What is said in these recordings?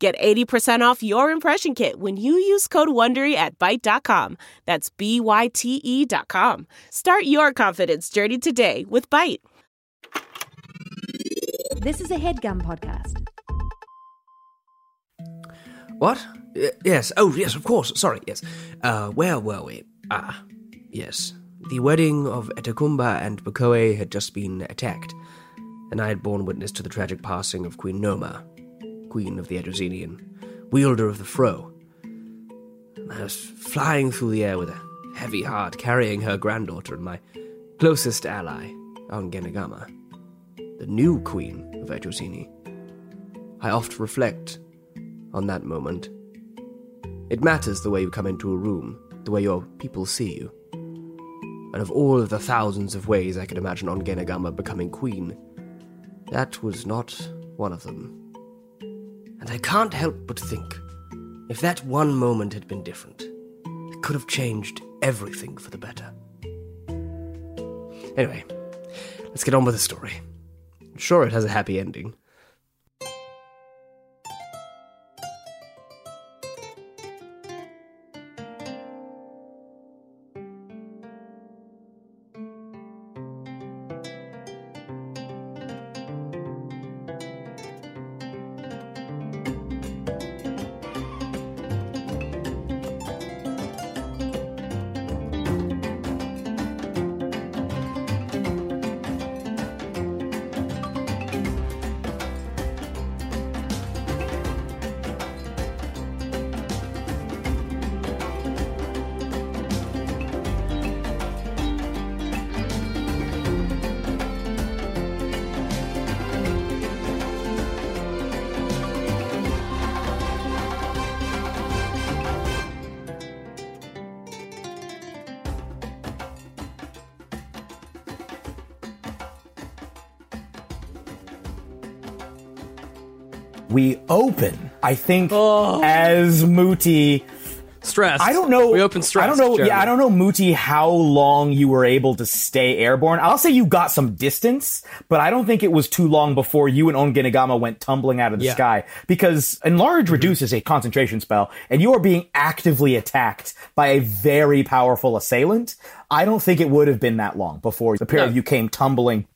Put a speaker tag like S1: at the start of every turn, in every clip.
S1: Get 80% off your impression kit when you use code WONDERY at Byte.com. That's B-Y-T-E dot com. Start your confidence journey today with Byte.
S2: This is a headgum podcast.
S3: What? Y- yes. Oh, yes, of course. Sorry, yes. Uh, where were we? Ah, yes. The wedding of Etakumba and Bakoe had just been attacked, and I had borne witness to the tragic passing of Queen Noma, Queen of the Edrosinian, wielder of the Fro. I was flying through the air with a heavy heart, carrying her granddaughter and my closest ally, Ongenagama, the new Queen of Edrosini. I oft reflect on that moment. It matters the way you come into a room, the way your people see you. And of all of the thousands of ways I could imagine Ongenagama becoming queen, that was not one of them. And I can't help but think if that one moment had been different, it could have changed everything for the better. Anyway, let's get on with the story. Sure, it has a happy ending.
S4: I think, as Mooti.
S5: Stressed.
S4: I don't know.
S5: We open stressed.
S4: I don't know.
S5: Jeremy.
S4: Yeah, I don't know, Mooti, how long you were able to stay airborne. I'll say you got some distance, but I don't think it was too long before you and Ongenagama went tumbling out of the
S5: Yeah.
S4: sky because enlarge reduces a concentration spell, and you are being actively attacked by a very powerful assailant. I don't think it would have been that long before the pair of you came tumbling.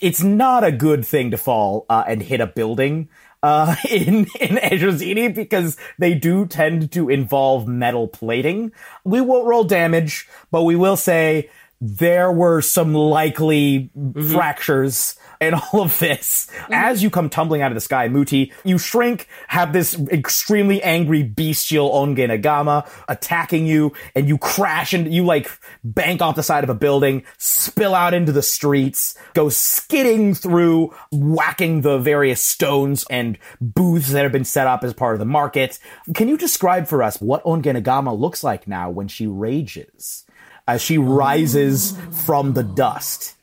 S4: It's not a good thing to fall uh, and hit a building uh, in in Edrosini because they do tend to involve metal plating. We won't roll damage, but we will say there were some likely fractures in all of this. As you come tumbling out of the sky, Mooti, you shrink, have this extremely angry bestial Ongenagama attacking you, and you crash and you like bank off the side of a building, spill out into the streets, go skidding through, whacking the various stones and booths that have been set up as part of the market. Can you describe for us what Ongenagama looks like now when she rages? As she rises from the dust.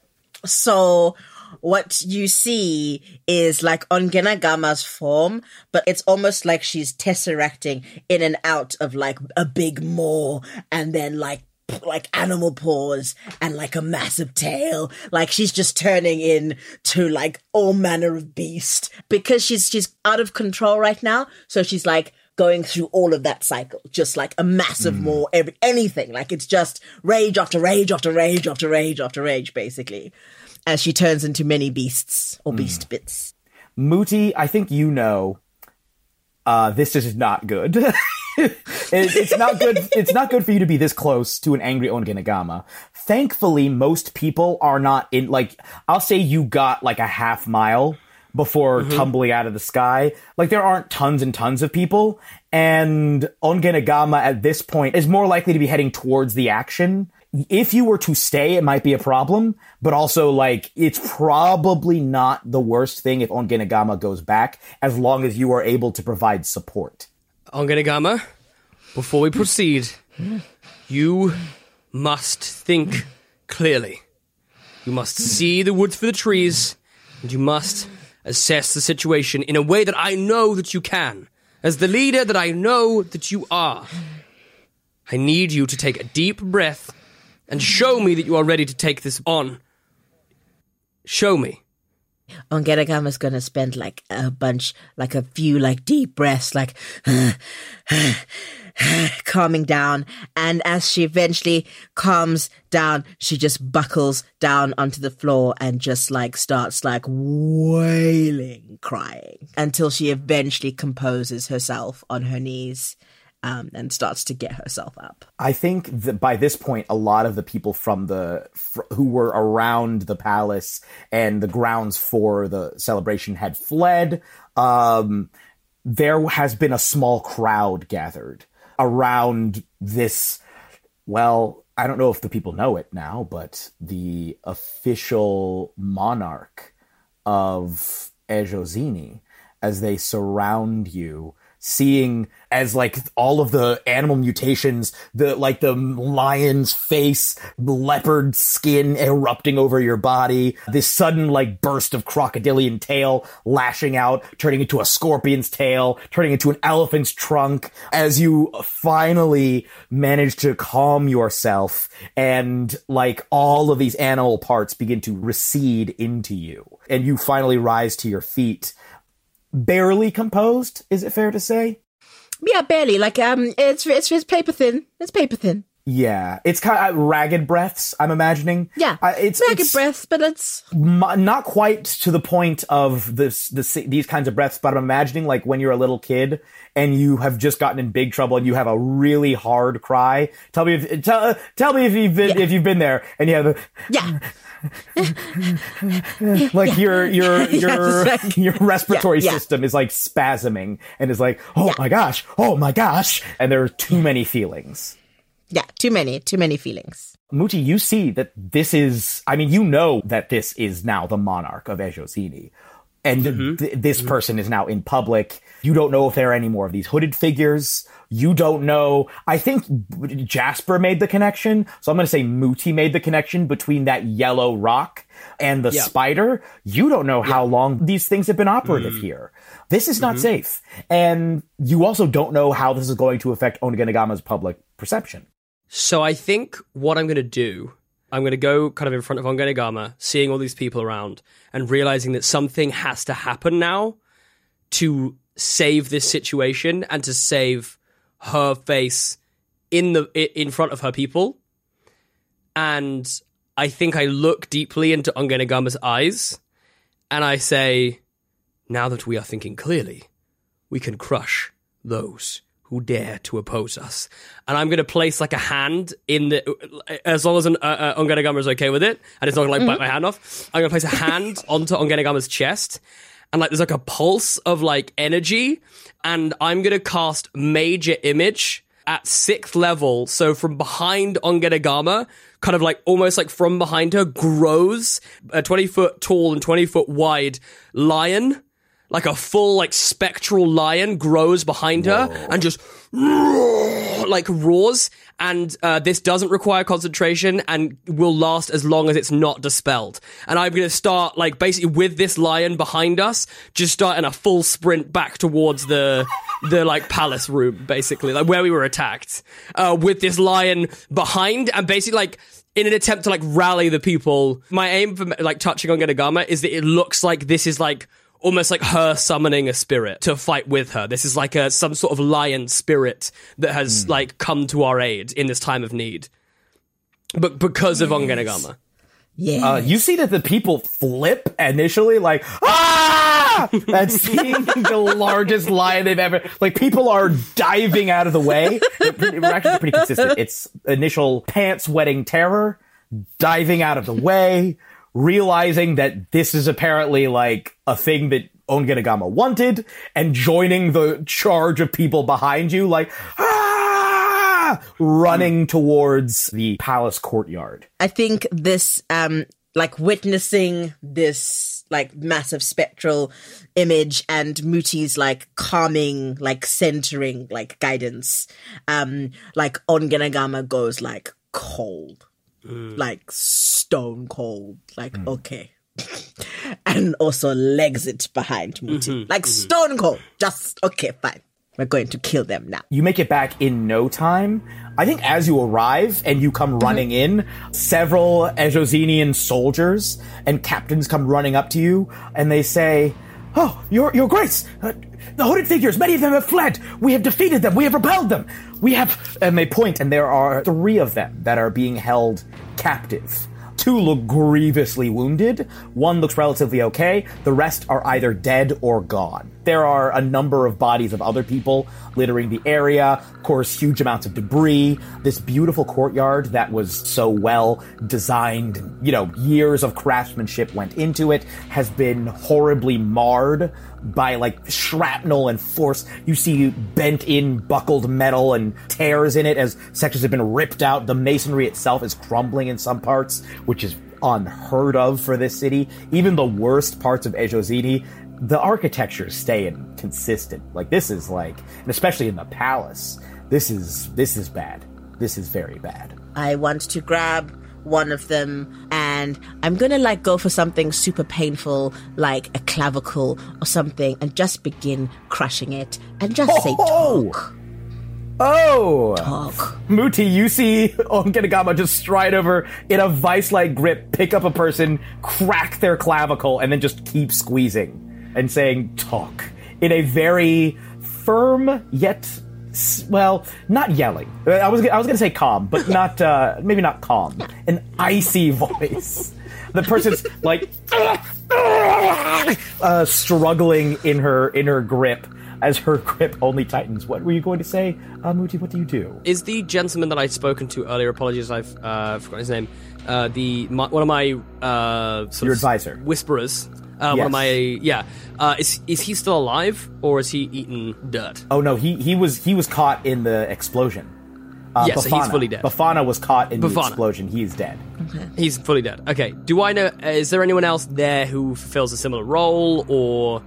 S6: So what you see is like Ongenagama's form, but it's almost like she's tesseracting in and out of like a big maw and then like like animal paws and like a massive tail. Like she's just turning in to like all manner of beast because she's she's out of control right now. So she's like going through all of that cycle just like a massive hmm. maw every anything. Like it's just rage after rage after rage after rage after rage basically as she turns into many beasts or beast bits.
S4: Mooti, I think you know uh, this is not good. It- it's not good. It's not good for you to be this close to an angry Ongenagama. Thankfully, most people are not in. Like, I'll say you got like a half mile before tumbling out of the sky. Like, there aren't tons and tons of people, and Ongenagama at this point is more likely to be heading towards the action. If you were to stay, it might be a problem, but also like it's probably not the worst thing if Ongenagama goes back, as long as you are able to provide support.
S5: Ongenagama, before we proceed, you must think clearly. You must see the woods for the trees, and you must assess the situation in a way that I know that you can. As the leader that I know that you are. I need you to take a deep breath and show me that you are ready to take this on. Show me.
S6: Ongenagama's gonna spend like a bunch, like a few, like deep breaths, like calming down. And as she eventually calms down, she just buckles down onto the floor and just like starts like wailing, crying until she eventually composes herself on her knees. Um, and starts to get herself up.
S4: I think that by this point, a lot of the people from the fr- who were around the palace and the grounds for the celebration had fled. Um, there has been a small crowd gathered around this. Well, I don't know if the people know it now, but the official monarch of Ejozini, as they surround you seeing as like all of the animal mutations, the like the lion's face, leopard skin erupting over your body, this sudden like burst of crocodilian tail lashing out, turning into a scorpion's tail, turning into an elephant's trunk, as you finally manage to calm yourself and like all of these animal parts begin to recede into you. And you finally rise to your feet barely composed. Is it fair to say?
S6: Yeah, barely. Like um, it's it's it's paper thin. It's paper thin.
S4: Yeah, it's kind of ragged breaths. I'm imagining.
S6: Yeah,
S4: uh, it's
S6: ragged
S4: it's
S6: breaths, but it's
S4: m- not quite to the point of this, this these kinds of breaths. But I'm imagining like when you're a little kid and you have just gotten in big trouble and you have a really hard cry. Tell me if tell tell me if you've been
S6: Yeah.
S4: if you've been there and you have a,
S6: yeah.
S4: like your your your
S6: Yeah, like-
S4: your respiratory
S6: Yeah, yeah.
S4: system is like spasming and is like oh
S6: Yeah.
S4: my gosh oh my gosh and there are too many feelings
S6: Yeah, too many, too many feelings.
S4: Mooti, you see that this is, I mean, you know that this is now the monarch of Ejosini. And mm-hmm. th- this mm-hmm. person is now in public. You don't know if there are any more of these hooded figures. You don't know. I think Jasper made the connection. So I'm going to say Mooti made the connection between that yellow rock and the
S5: Yeah.
S4: spider. You don't know how long these things have been operative mm-hmm. here. This is not mm-hmm. safe. And you also don't know how this is going to affect Ongenagama's public perception.
S5: So I think what I'm going to do, I'm going to go kind of in front of Ongenagama, seeing all these people around, and realizing that something has to happen now to save this situation and to save her face in the in front of her people. And I think I look deeply into Ongenagama's eyes, and I say, "Now that we are thinking clearly, we can crush those who dare to oppose us. And I'm going to place like a hand in the, as long as an, uh, uh, is okay with it, and it's not going to like bite my hand off. I'm going to place a hand onto Ongenagama's chest, and like there's like a pulse of like energy, and I'm going to cast Major Image at sixth level. So from behind Ongenagama, kind of like almost like from behind her, grows a 20 foot tall and 20 foot wide lion like a full like spectral lion grows behind her and just like roars. And uh, this doesn't require concentration and will last as long as it's not dispelled. And i'm gonna start like basically with this lion behind us just start in a full sprint back towards the the like palace room basically like where we were attacked uh, with this lion behind. And basically like in an attempt to like rally the people my aim for like touching Ongenagama is that it looks like this is like almost like her summoning a spirit to fight with her. This is like a some sort of lion spirit that has like come to our aid in this time of need. But because of Ongenagama.
S6: Yeah.
S4: Uh, you see that the people flip initially, like ah, at seeing the largest lion they've ever. Like people are diving out of the way. They're pretty- We're actually pretty consistent. It's initial pants wetting terror, diving out of the way, realizing that this is apparently like a thing that Ongenagama wanted, and joining the charge of people behind you, like ah, running towards the palace courtyard.
S6: I think this um like witnessing this like massive spectral image and Mooti's like calming, like centering, like guidance, um, like Ongenagama goes like cold, Mm. like stone cold, like mm. okay. and also legs it behind Mooti. Mm-hmm, like mm-hmm. stone cold. Just okay, fine. We're going to kill them now.
S4: You make it back in no time. I think as you arrive and you come mm-hmm. running in, several Ejosinian soldiers and captains come running up to you and they say, Oh, your, your grace, uh, the hooded figures, many of them have fled. We have defeated them. We have repelled them. We have, um, and they point and there are three of them that are being held captive. Two look grievously wounded. One looks relatively okay. The rest are either dead or gone. There are a number of bodies of other people littering the area. Of course, huge amounts of debris. This beautiful courtyard that was so well designed, you know, years of craftsmanship went into it, has been horribly marred by like shrapnel and force. You see bent in buckled metal and tears in it as sections have been ripped out. The masonry itself is crumbling in some parts, which is unheard of for this city. Even the worst parts of Ejozini, the architecture is staying consistent. Like this is like, and especially in the palace, this is this is bad. This is very bad.
S6: I want to grab one of them and I'm gonna like go for something super painful like a clavicle or something and just begin crushing it and just say
S4: Oh!
S6: talk.
S4: Oh!
S6: Talk.
S4: Mooti, you see Ongenagama just stride over in a vice-like grip, pick up a person, crack their clavicle, and then just keep squeezing and saying "talk" in a very firm yet, well, not yelling. I was I was gonna say calm, but not uh, maybe not calm. An icy voice. The person's like uh, struggling in her in her grip as her grip only tightens. What were you going to say, uh, Mooti? What do you do?
S5: Is the gentleman that I'd spoken to earlier? Apologies, I've uh, forgotten his name. Uh, the my, one of my uh, sort
S4: Your
S5: of
S4: advisor.
S5: whisperers. Uh, One of my yeah. Uh, is is he still alive or is he eaten dirt?
S4: Oh no, he he was he was caught in the explosion. Uh,
S5: Yes, he's fully dead.
S4: Bafana was caught in the explosion. He is dead. Okay.
S5: He's fully dead. Okay. Do I know? Is there anyone else there who fulfills a similar role, or,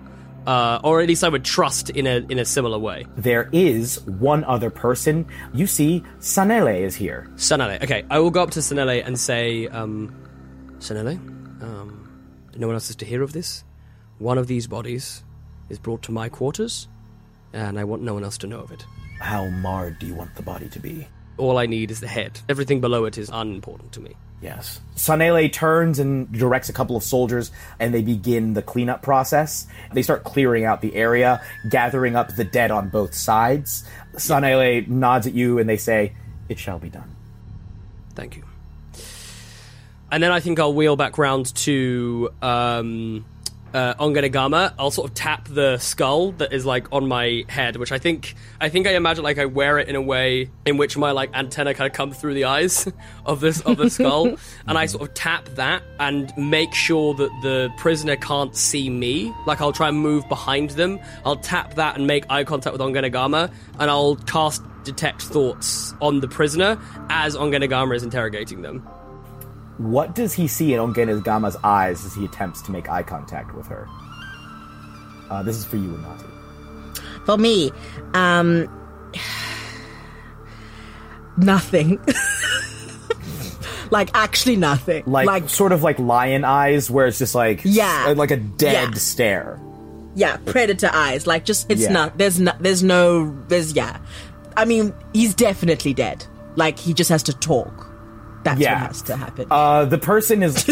S5: uh, or at least I would trust in a in a similar way?
S4: There is one other person. You see, Sanele is here.
S5: Sanele. Okay, I will go up to Sanele and say, um, Sanele, um, no one else is to hear of this. One of these bodies is brought to my quarters, and I want no one else to know of it.
S4: How marred do you want the body to be?
S5: All I need is the head. Everything below it is unimportant to me.
S4: Yes. Sanele turns and directs a couple of soldiers, and they begin the cleanup process. They start clearing out the area, gathering up the dead on both sides. Sanele nods at you, and they say, "It shall be done."
S5: Thank you. And then I think I'll wheel back round to um, uh, Ongenagama. I'll sort of tap the skull that is like on my head, which I think I think I imagine like I wear it in a way in which my like antenna kind of come through the eyes of this of the skull, and I sort of tap that and make sure that the prisoner can't see me. Like I'll try and move behind them. I'll tap that and make eye contact with Ongenagama, and I'll cast detect thoughts on the prisoner as Ongenagama is interrogating them.
S4: What does he see in Ongenagama's eyes as he attempts to make eye contact with her? Uh, this is for you, Nati.
S6: For me, um, nothing. like actually nothing.
S4: Like, sort of like lion eyes, where it's just like
S6: Yeah.
S4: like a dead
S6: Yeah.
S4: stare.
S6: yeah, predator eyes. Like just it's
S4: Yeah.
S6: not. There's no. There's no. There's yeah. I mean, he's definitely dead. Like he just has to talk. That's
S4: Yeah.
S6: what has to happen.
S4: Uh, the person is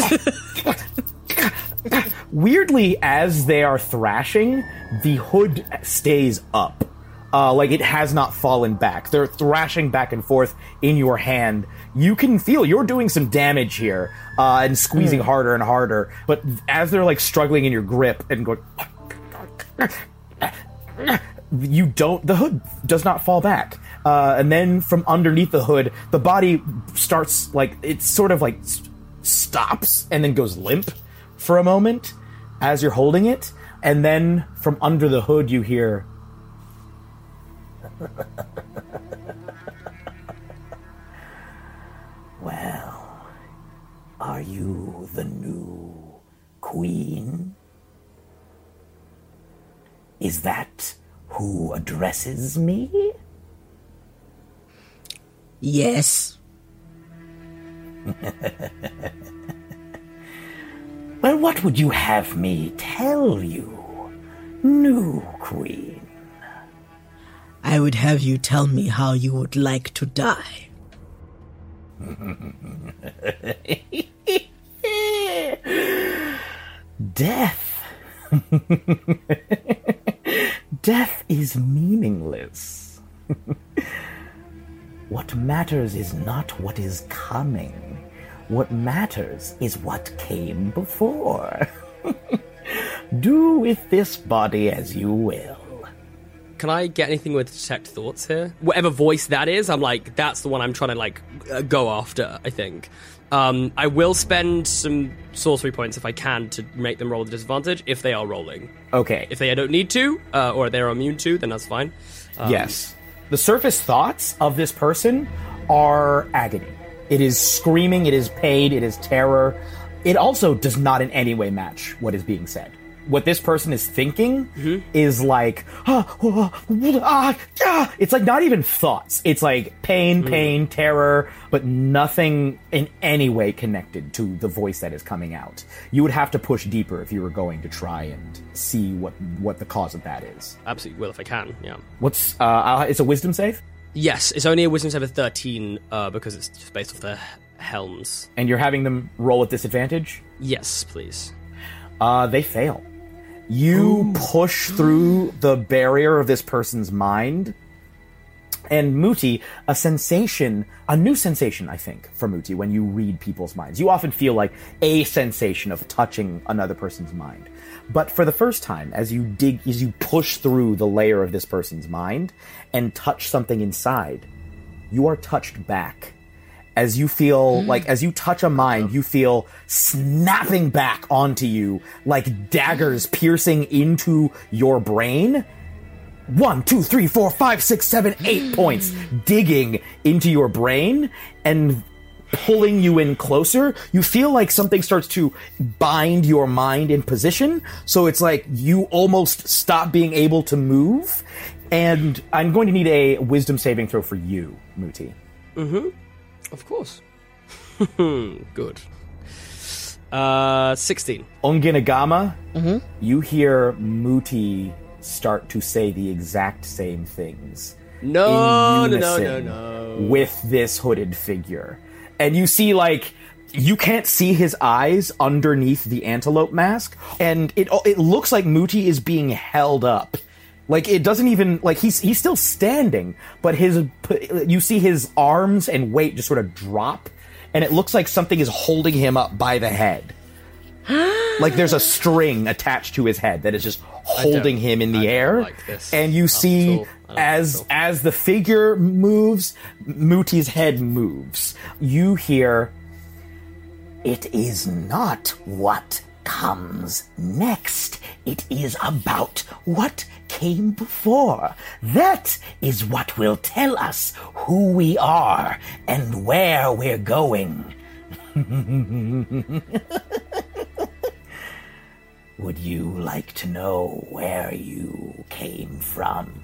S4: weirdly as they are thrashing, the hood stays up. Uh, like it has not fallen back. They're thrashing back and forth in your hand. You can feel you're doing some damage here uh, and squeezing harder and harder. But as they're like struggling in your grip and going, you don't. The hood does not fall back. Uh, and then from underneath the hood, the body starts like it sort of like stops and then goes limp for a moment as you're holding it, and then from under the hood you hear. well, are you the new queen? Is that who addresses me?
S6: Yes.
S4: Well, what would you have me tell you, new queen?
S6: I would have you tell me how you would like to die.
S4: Death. Death is meaningless. What matters is not what is coming. What matters is what came before. Do with this body as you will.
S5: Can I get anything with detect thoughts here? Whatever voice that is, I'm like, that's the one I'm trying to like uh, go after. I think. Um, I will spend some sorcery points if I can to make them roll the disadvantage if they are rolling.
S4: Okay.
S5: If they don't need to, uh, or they're immune to, then that's fine.
S4: yes. The surface thoughts of this person are agony. It is screaming, it is pain, it is terror. It also does not in any way match what is being said. What this person is thinking is like, ah, ah, ah, ah. it's like not even thoughts. It's like pain, pain, terror, but nothing in any way connected to the voice that is coming out. You would have to push deeper if you were going to try and see what what the cause of that is.
S5: Absolutely will if I can. Yeah.
S4: What's uh, uh it's a wisdom save?
S5: Yes, it's only a wisdom save of 13 uh, because it's just based off the helms.
S4: and you're having them roll at disadvantage,
S5: Yes, please.
S4: uh, they fail. You push through the barrier of this person's mind, and Mooti, a sensation, a new sensation, I think, for Mooti when you read people's minds. You often feel like a sensation of touching another person's mind. But for the first time, as you dig, as you push through the layer of this person's mind and touch something inside, you are touched back as you feel mm-hmm. like as you touch a mind you feel snapping back onto you like daggers mm-hmm. piercing into your brain. One two three four five six seven eight mm-hmm. points digging into your brain and pulling you in closer. You feel like something starts to bind your mind in position. So it's like you almost stop being able to move. And i'm going to need a wisdom saving throw for you Mooti
S5: Of course. Good. Uh, 16.
S4: Ongenagama, you hear Mooti start to say the exact same things.
S5: No,
S4: in
S5: no, no, no,
S4: unison
S5: no.
S4: With this hooded figure. And you see, like, you can't see his eyes underneath the antelope mask, and it it looks like Mooti is being held up. Like it doesn't even like he's he's still standing, but his you see his arms and weight just sort of drop, and it looks like something is holding him up by the head. like there's a string attached to his head that is just holding him in the
S5: I don't
S4: air,
S5: like this
S4: and you see
S5: all.
S4: As
S5: like
S4: as the figure moves, Mooti's head moves. You hear, "It is not what comes next. It is about what came before. That is what will tell us who we are and where we're going." Would you like to know where you came from?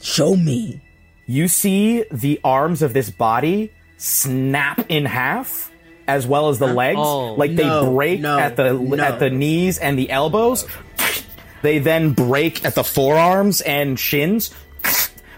S6: Show me.
S4: You see the arms of this body snap in half, as well as the legs,
S5: Oh,
S4: like they
S6: no,
S4: break
S6: no,
S4: at the
S6: no.
S4: at the knees and the elbows. They then break at the forearms and shins,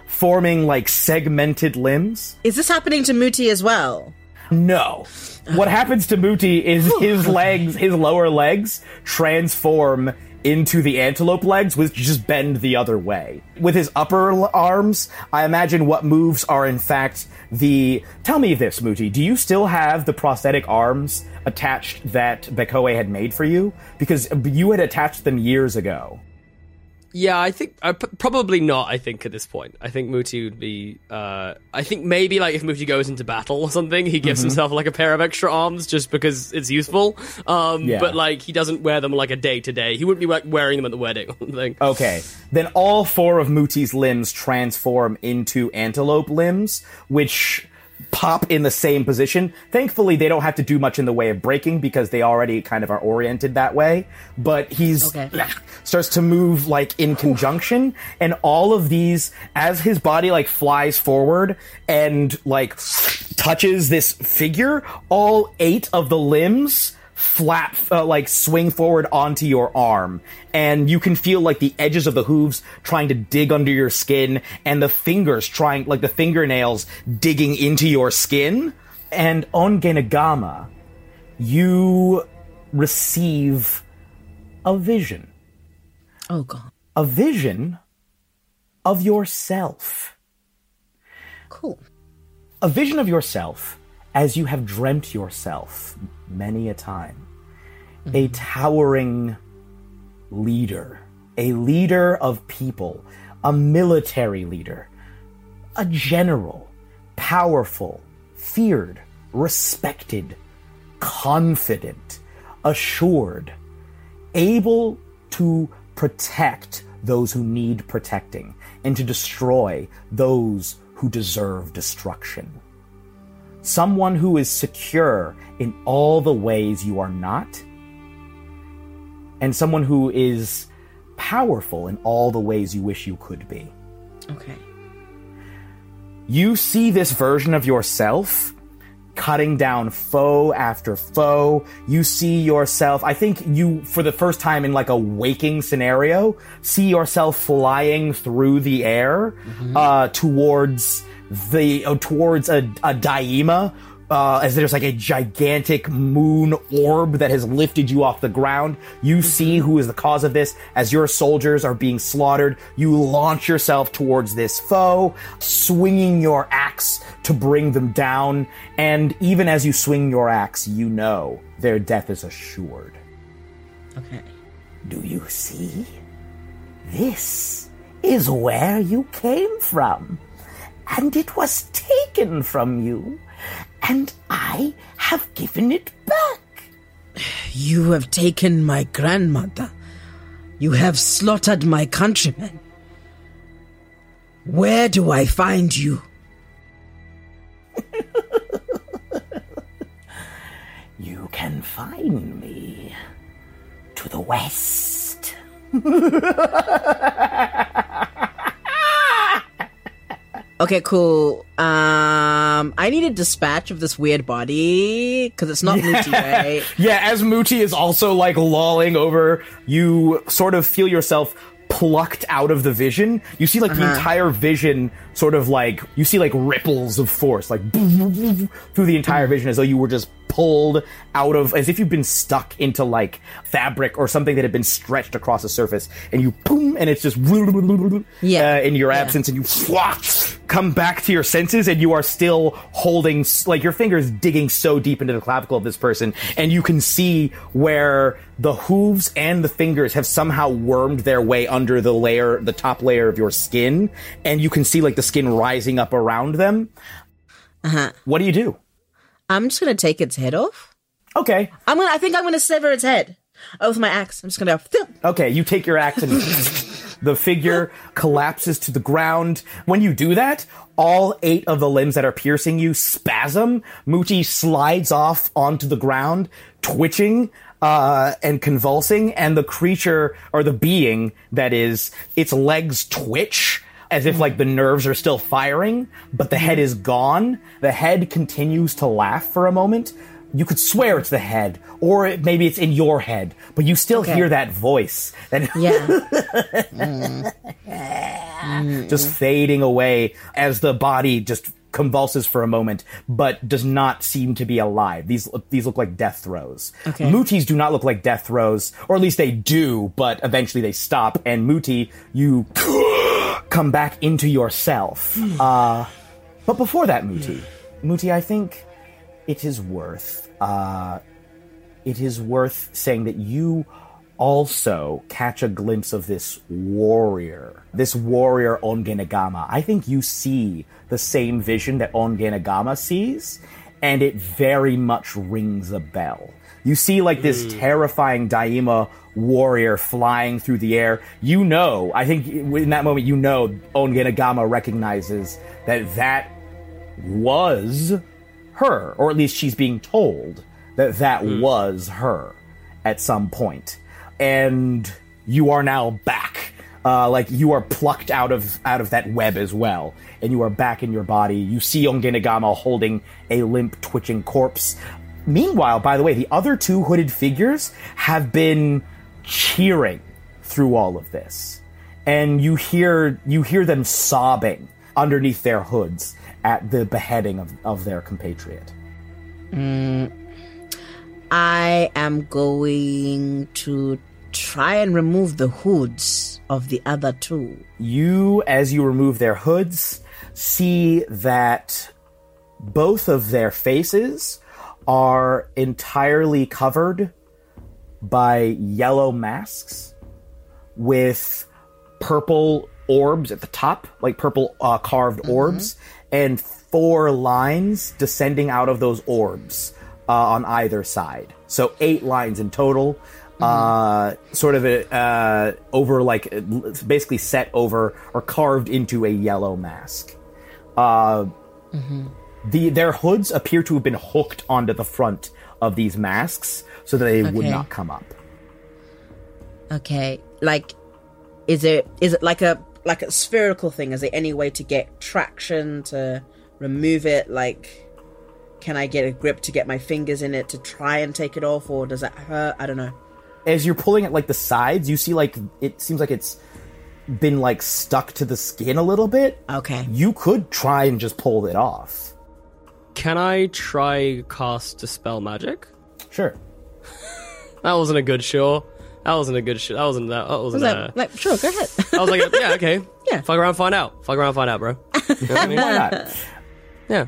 S4: forming like segmented limbs.
S6: Is this happening to Mooti as well?
S4: No. What happens to Mooti is his legs, his lower legs, transform into the antelope legs, which just bend the other way. With his upper arms, I imagine what moves are in fact the. Tell me this, Mooti. Do you still have the prosthetic arms attached that Bekoe had made for you? Because you had attached them years ago.
S5: Yeah, I think uh, p- probably not. I think at this point, I think Mooti would be. Uh, I think maybe like if Mooti goes into battle or something, he gives himself like a pair of extra arms just because it's useful. Um,
S4: Yeah.
S5: But like he doesn't wear them like a day to day. He wouldn't be like wearing them at the wedding or something.
S4: Okay. Then all four of Mooti's limbs transform into antelope limbs, which pop in the same position. Thankfully, they don't have to do much in the way of breaking because they already kind of are oriented that way. But he's
S6: Okay.
S4: starts to move like in conjunction, and all of these, as his body like flies forward and like touches this figure, all eight of the limbs flap uh, like swing forward onto your arm. And you can feel like the edges of the hooves trying to dig under your skin and the fingers trying like the fingernails digging into your skin. And Ongenagama you receive a vision.
S6: Oh god.
S4: a vision of yourself.
S6: Cool.
S4: a vision of yourself as you have dreamt yourself many a time. A mm-hmm. towering leader, a leader of people, a military leader, a general, powerful, feared, respected, confident, assured, able to protect those who need protecting and to destroy those who deserve destruction someone who is secure in all the ways you are not, and someone who is powerful in all the ways you wish you could be.
S6: Okay.
S4: You see this version of yourself cutting down foe after foe. You see yourself, I think you, for the first time in like a waking scenario, see yourself flying through the air uh, towards the uh, towards a, a Daa'ima uh, as there's like a gigantic moon orb that has lifted you off the ground. You see who is the cause of this as your soldiers are being slaughtered. You launch yourself towards this foe, swinging your axe to bring them down. And even as you swing your axe, you know their death is assured.
S6: Okay.
S4: Do you see? This is where you came from. And it was taken from you. And I have given it back.
S6: You have taken my grandmother. You have slaughtered my countrymen. Where do I find you?
S4: You can find me to the west.
S6: Okay, cool. Um, I need a dispatch of this weird body because it's not Mooti, right?
S4: Yeah, as Mooti is also like lolling over, you sort of feel yourself plucked out of the vision. You see like the entire vision sort of like you see like ripples of force like through the entire vision as though you were just pulled out of as if you've been stuck into like fabric or something that had been stretched across a surface and you boom and it's just
S6: Yeah.
S4: uh, in your
S6: Yeah.
S4: absence and you come back to your senses and you are still holding like your fingers digging so deep into the clavicle of this person and you can see where the hooves and the fingers have somehow wormed their way under the layer the top layer of your skin and you can see like the skin rising up around them
S6: Uh-huh.
S4: what do you do
S6: I'm just gonna take its head off.
S4: okay
S6: I'm gonna. I think I'm gonna sever its head. Oh, with my axe. I'm just gonna.
S4: Go, okay, you take your axe and the figure collapses to the ground. When you do that, all eight of the limbs that are piercing you spasm. Mooti slides off onto the ground, twitching uh, and convulsing, and the creature or the being that is its legs twitch. As if like the nerves are still firing, but the head mm-hmm. is gone. The head continues to laugh for a moment. You could swear it's the head, or it, maybe it's in your head, but you still
S6: Okay.
S4: hear that voice that
S6: Yeah. Mm.
S4: just mm. fading away as the body just convulses for a moment, but does not seem to be alive. These these look like death throes.
S6: Okay.
S4: Mootis do not look like death throes, or at least they do, but eventually they stop. And Mooti, you come back into yourself. Uh, but before that, Mooti, Mooti, I think it is worth uh, it is worth saying that you also catch a glimpse of this warrior, this warrior Ongenagama. I think you see the same vision that Ongenagama sees, and it very much rings a bell. You see, like, this terrifying Daa'ima warrior flying through the air. You know, I think in that moment, you know Ongenagama recognizes that that was her, or at least she's being told that that was her at some point. And you are now back. Uh, like you are plucked out of out of that web as well, and you are back in your body. You see Ongenagama holding a limp, twitching corpse. Meanwhile, by the way, the other two hooded figures have been cheering through all of this, and you hear you hear them sobbing underneath their hoods at the beheading of, of their compatriot.
S6: Mm, I am going to try and remove the hoods of the other two.
S4: you, as you remove their hoods, see that both of their faces are entirely covered by yellow masks with purple orbs at the top, like purple uh, carved orbs, and four lines descending out of those orbs uh, on either side. So eight lines in total. Uh, sort of a, uh, over like basically set over or carved into a yellow mask. Uh, the their hoods appear to have been hooked onto the front of these masks so that they would not come up.
S6: Okay, like, is it is it like a like a spherical thing? Is there any way to get traction to remove it? Like, can I get a grip to get my fingers in it to try and take it off, or does that hurt? I don't know.
S4: as you're pulling at like the sides, you see like it seems like it's been like stuck to the skin a little bit.
S6: Okay.
S4: You could try and just pull it off.
S5: Can I try cast dispel magic?
S4: Sure.
S5: That wasn't a good sure. That wasn't a good shit. That wasn't that. That
S6: Was
S5: wasn't.
S6: that,
S5: Uh,
S6: like, sure, go ahead.
S5: I was like, yeah, okay,
S6: Yeah.
S5: Fuck around, find out. Fuck around, find out, bro. You know what I mean?
S4: Why not?
S5: Yeah.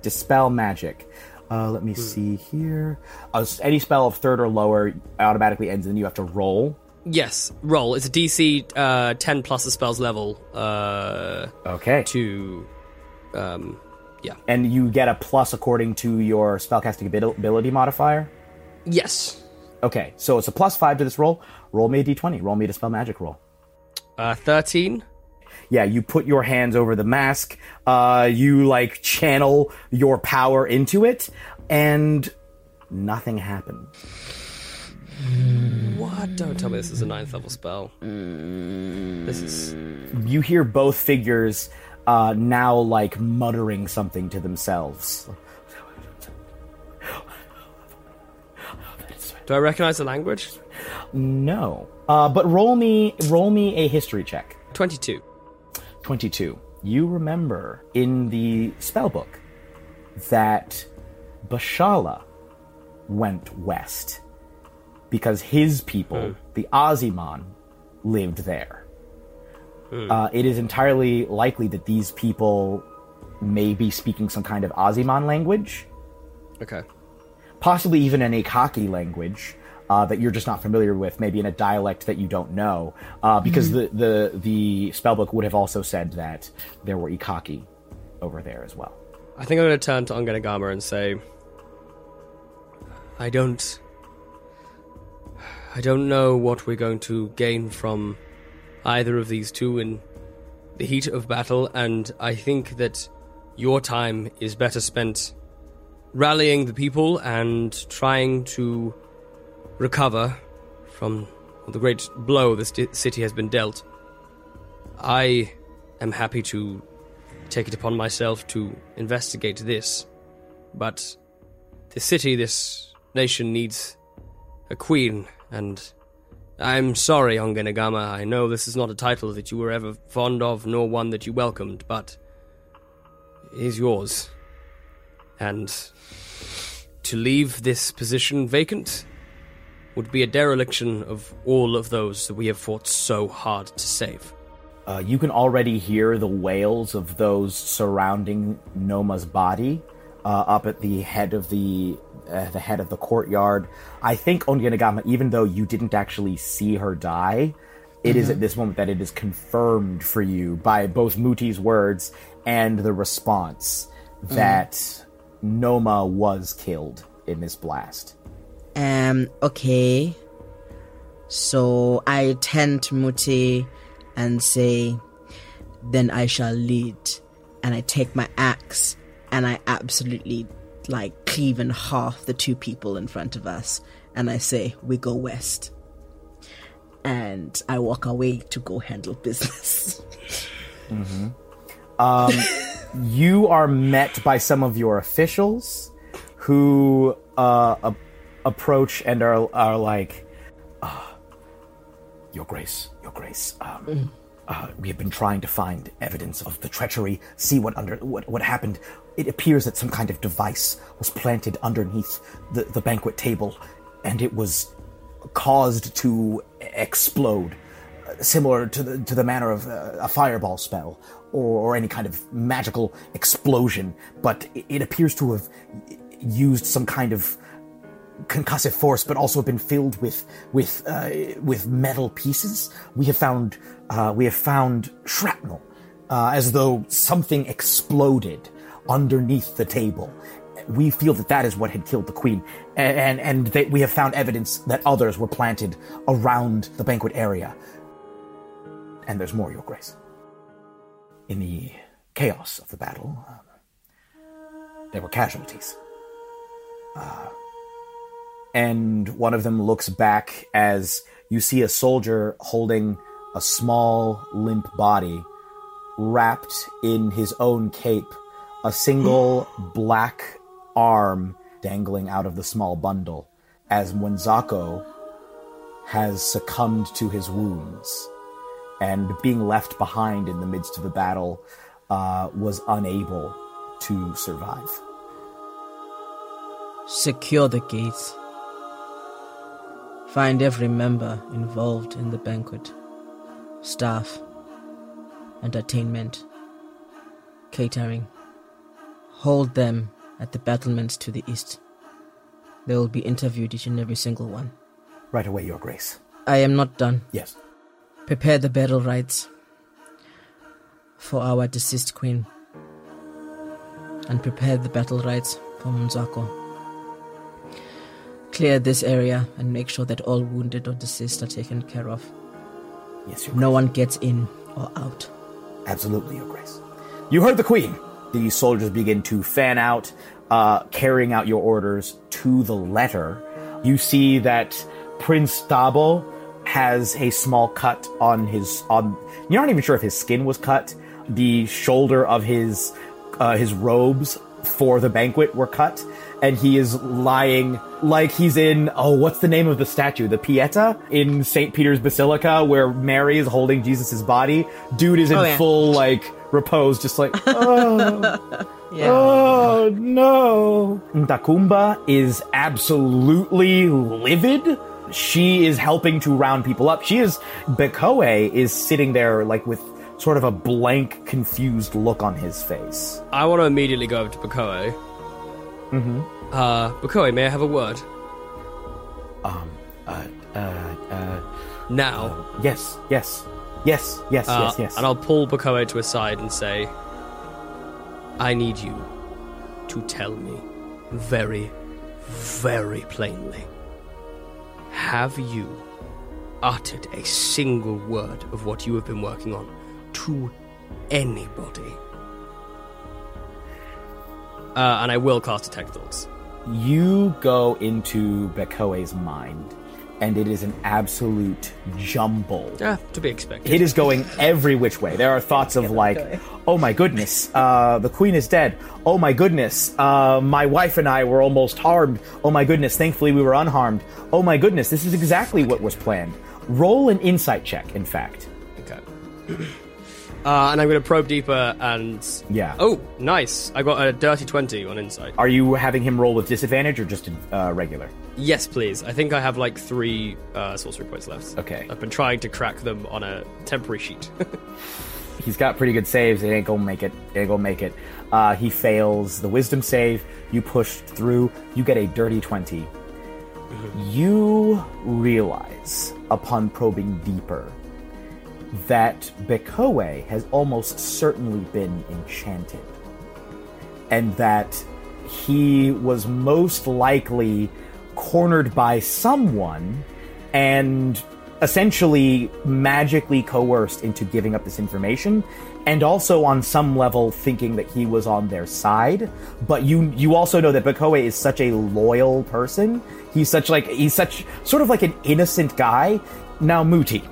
S4: Dispel magic. Uh, let me see here. Uh, any spell of third or lower automatically ends, and you have to roll.
S5: Yes. Roll. It's a DC uh, 10 plus the spell's level. Uh,
S4: Okay.
S5: to. Um, yeah.
S4: And you get a plus according to your spellcasting abil- ability modifier.
S5: Yes.
S4: Okay, so it's a plus five to this roll. Roll me a d20. Roll me a spell magic roll.
S5: Uh, 13.
S4: yeah, you put your hands over the mask, uh, you like channel your power into it, and nothing happened.
S5: What? Don't tell me this is a ninth level spell. This is.
S4: You hear both figures uh, now like muttering something to themselves.
S5: Do I recognize the language?
S4: No, uh, but roll me roll me a history check.
S5: 22.
S4: 22. You remember in the spellbook that Bashala went west because his people, the Ozyman, lived there. Uh, it is entirely likely that these people may be speaking some kind of Ozyman language,
S5: Okay.
S4: possibly even an Ikaki language uh, that you're just not familiar with, maybe in a dialect that you don't know, uh, because the, the the spellbook would have also said that there were Ikaki over there as well.
S5: I think I'm going to turn to Ongenagama and say, I don't. I don't know what we're going to gain from either of these two in the heat of battle, and I think that your time is better spent rallying the people and trying to recover from the great blow this city has been dealt. I am happy to take it upon myself to investigate this. But this city, this nation needs a queen, and I'm sorry, Ongenagama. I know this is not a title that you were ever fond of, nor one that you welcomed, but it is yours. And to leave this position vacant would be a dereliction of all of those that we have fought so hard to save.
S4: Uh, you can already hear the wails of those surrounding Noma's body uh, up at the head of the uh, the head of the courtyard. I think Ongenagama, even though you didn't actually see her die, it is at this moment that it is confirmed for you by both Mooti's words and the response that Noma was killed in this blast.
S6: Um, okay. So I turn to Muti and say, then I shall lead and I take my axe and I absolutely like cleave in half the two people in front of us and I say, We go west. And I walk away to go handle business.
S4: you are met by some of your officials who uh, a- approach and are, are like, "Ah, Your Grace, Your Grace, um, uh, we have been trying to find evidence of the treachery, see what under what, what happened. It appears that some kind of device was planted underneath the, the banquet table, and it was caused to explode similar to the to the manner of uh, a fireball spell or, or any kind of magical explosion, but it, it appears to have used some kind of concussive force, but also been filled with with uh, with metal pieces. We have found uh, we have found shrapnel, uh, as though something exploded underneath the table. We feel that that is what had killed the queen, and and, we have found evidence that others were planted around the banquet area. And there's more, Your Grace. In the chaos of the battle, um, there were casualties and one of them looks back as you see a soldier holding a small, limp body wrapped in his own cape, a single black arm dangling out of the small bundle, as Munzako has succumbed to his wounds and being left behind in the midst of the battle uh, was unable to survive.
S6: Secure the gates. Find every member involved in the banquet. Staff, entertainment, catering. Hold them at the battlements to the east. They will be interviewed, each and every single one.
S4: Right away, Your Grace.
S6: I am not done.
S4: Yes.
S6: Prepare the battle rites for our deceased queen. And prepare the battle rites for Munzako. Clear this area and make sure that all wounded or deceased are taken care of.
S4: Yes, Your
S6: No one gets in or out.
S4: Absolutely, Your Grace. You heard the Queen. The soldiers begin to fan out, uh, carrying out your orders to the letter. You see that Prince Dabo has a small cut on his on. You're not even sure if his skin was cut. The shoulder of his uh, his robes for the banquet were cut, and he is lying like he's in oh, what's the name of the statue? The Pieta in Saint Peter's Basilica, where Mary is holding Jesus' body. Dude is in
S6: Oh, yeah.
S4: full like repose, just like oh.
S6: Yeah.
S4: Oh no! Ndakumba is absolutely livid. She is helping to round people up. She is Bekoe is sitting there like with sort of a blank, confused look on his face.
S5: I want to immediately go over to Bakoe. Mm-hmm. Uh, Bakoe, may I have a word?
S4: Um, uh, uh, uh,
S5: Now.
S4: yes, yes, yes, yes,
S5: Uh,
S4: yes, yes.
S5: And I'll pull Bakoe to a side and say, I need you to tell me very, very plainly. Have you uttered a single word of what you have been working on to anybody? Uh, and I will cast Detect Thoughts.
S4: you go into Bekoe's mind, and it is an absolute jumble.
S5: Ah, to be expected.
S4: It is going every which way. There are thoughts of like, oh my goodness, uh, the queen is dead. Oh my goodness, uh, my wife and I were almost harmed. Oh my goodness, thankfully we were unharmed. Oh my goodness, this is exactly what was planned. Roll an insight check, in fact.
S5: Okay. Uh, and I'm going to probe deeper and.
S4: Yeah.
S5: Oh, nice. I got a dirty 20 on insight.
S4: Are you having him roll with disadvantage or just uh, regular?
S5: Yes, please. I think I have like three uh, sorcery points left.
S4: Okay.
S5: I've been trying to crack them on a temporary sheet.
S4: He's got pretty good saves. It ain't gonna make it. It ain't gonna make it. Uh, he fails the wisdom save. You push through. You get a dirty 20. You realize, upon probing deeper, that Bekoe has almost certainly been enchanted. And that he was most likely cornered by someone and essentially magically coerced into giving up this information and also on some level thinking that he was on their side but you you also know that Bakoe is such a loyal person he's such like he's such sort of like an innocent guy now Mooti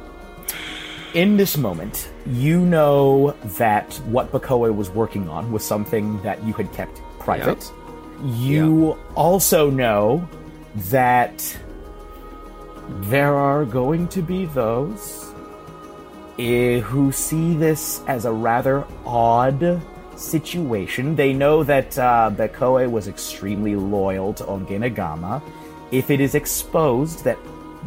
S4: in this moment you know that what Bakoe was working on was something that you had kept private you also know that there are going to be those eh, who see this as a rather odd situation. They know that uh, Bekoe was extremely loyal to Ongenagama. If it is exposed that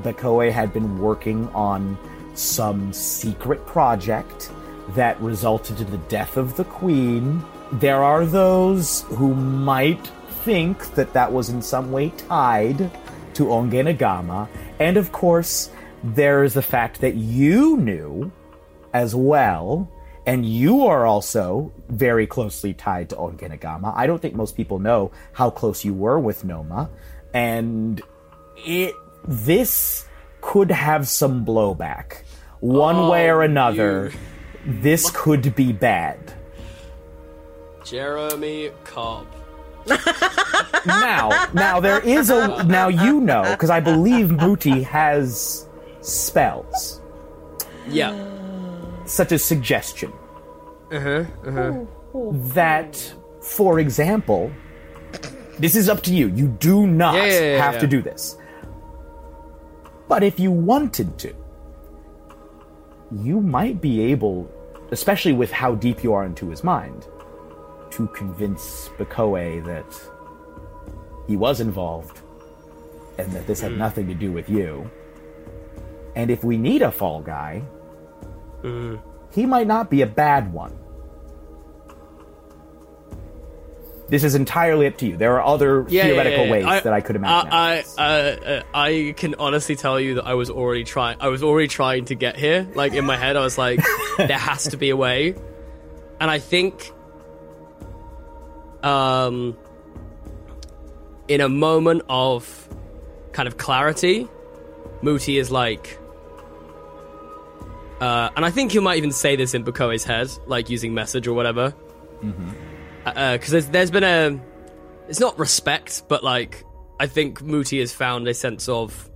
S4: Bekoe had been working on some secret project that resulted in the death of the queen, there are those who might think that that was in some way tied to Ongenagama. And of course, there is the fact that you knew as well, and you are also very closely tied to Ongenagama. I don't think most people know how close you were with Noma, and it this could have some blowback. One way or another, this could be bad.
S5: Jeremy Cobb.
S4: now, now there is a now you know because I believe Mooti has spells
S5: Yeah.
S4: such as suggestion. Uh-huh, uh-huh. That, for example, this is up to you. You do not
S5: Yeah, yeah, yeah,
S4: have
S5: yeah.
S4: to do this. But if you wanted to, you might be able, especially with how deep you are into his mind, to convince Bakoe that he was involved and that this had hmm. nothing to do with you. And if we need a fall guy, hmm. he might not be a bad one. This is entirely up to you. There are other
S5: Yeah,
S4: theoretical
S5: yeah, yeah.
S4: ways
S5: I-
S4: that I could imagine.
S5: I. I, uh, uh, I can honestly tell you that I was already trying. I was already trying to get here. Like in my head, I was like, there has to be a way. And I think, um, in a moment of kind of clarity, Mooti is like, uh, and I think you might even say this in Bukoe's head, like using message or whatever. Because there's, there's been a, it's not respect, but like I think Mooti has found a sense of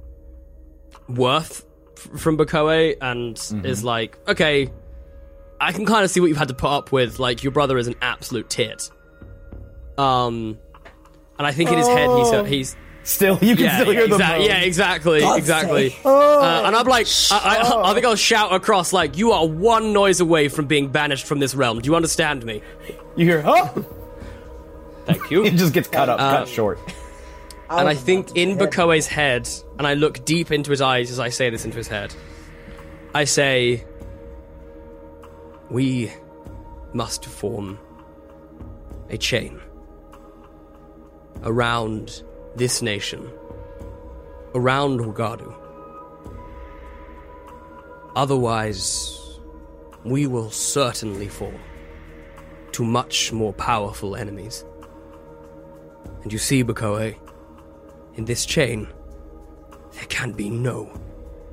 S5: worth f- from Bakoe and is like, okay, I can kind of see what you've had to put up with. Like your brother is an absolute tit. Um, and I think in his head he's uh, he's
S4: still, you can
S5: yeah
S4: still hear the
S5: exact- yeah exactly
S6: God's
S5: exactly.
S6: sake.
S5: Uh, and I'm like, I, I, I think I'll shout across like, you are one noise away from being banished from this realm. Do you understand me?
S4: You hear, oh!
S5: Thank you.
S4: It just gets cut up,
S5: Uh,
S4: cut short.
S5: and I think in
S6: hit.
S5: Bakoe's head, and I look deep into his eyes as I say this into his head, I say, We must form a chain around this nation, around Wagadu. Otherwise, we will certainly fall to much more powerful enemies. And you see, Bakoe, in this chain, there can be no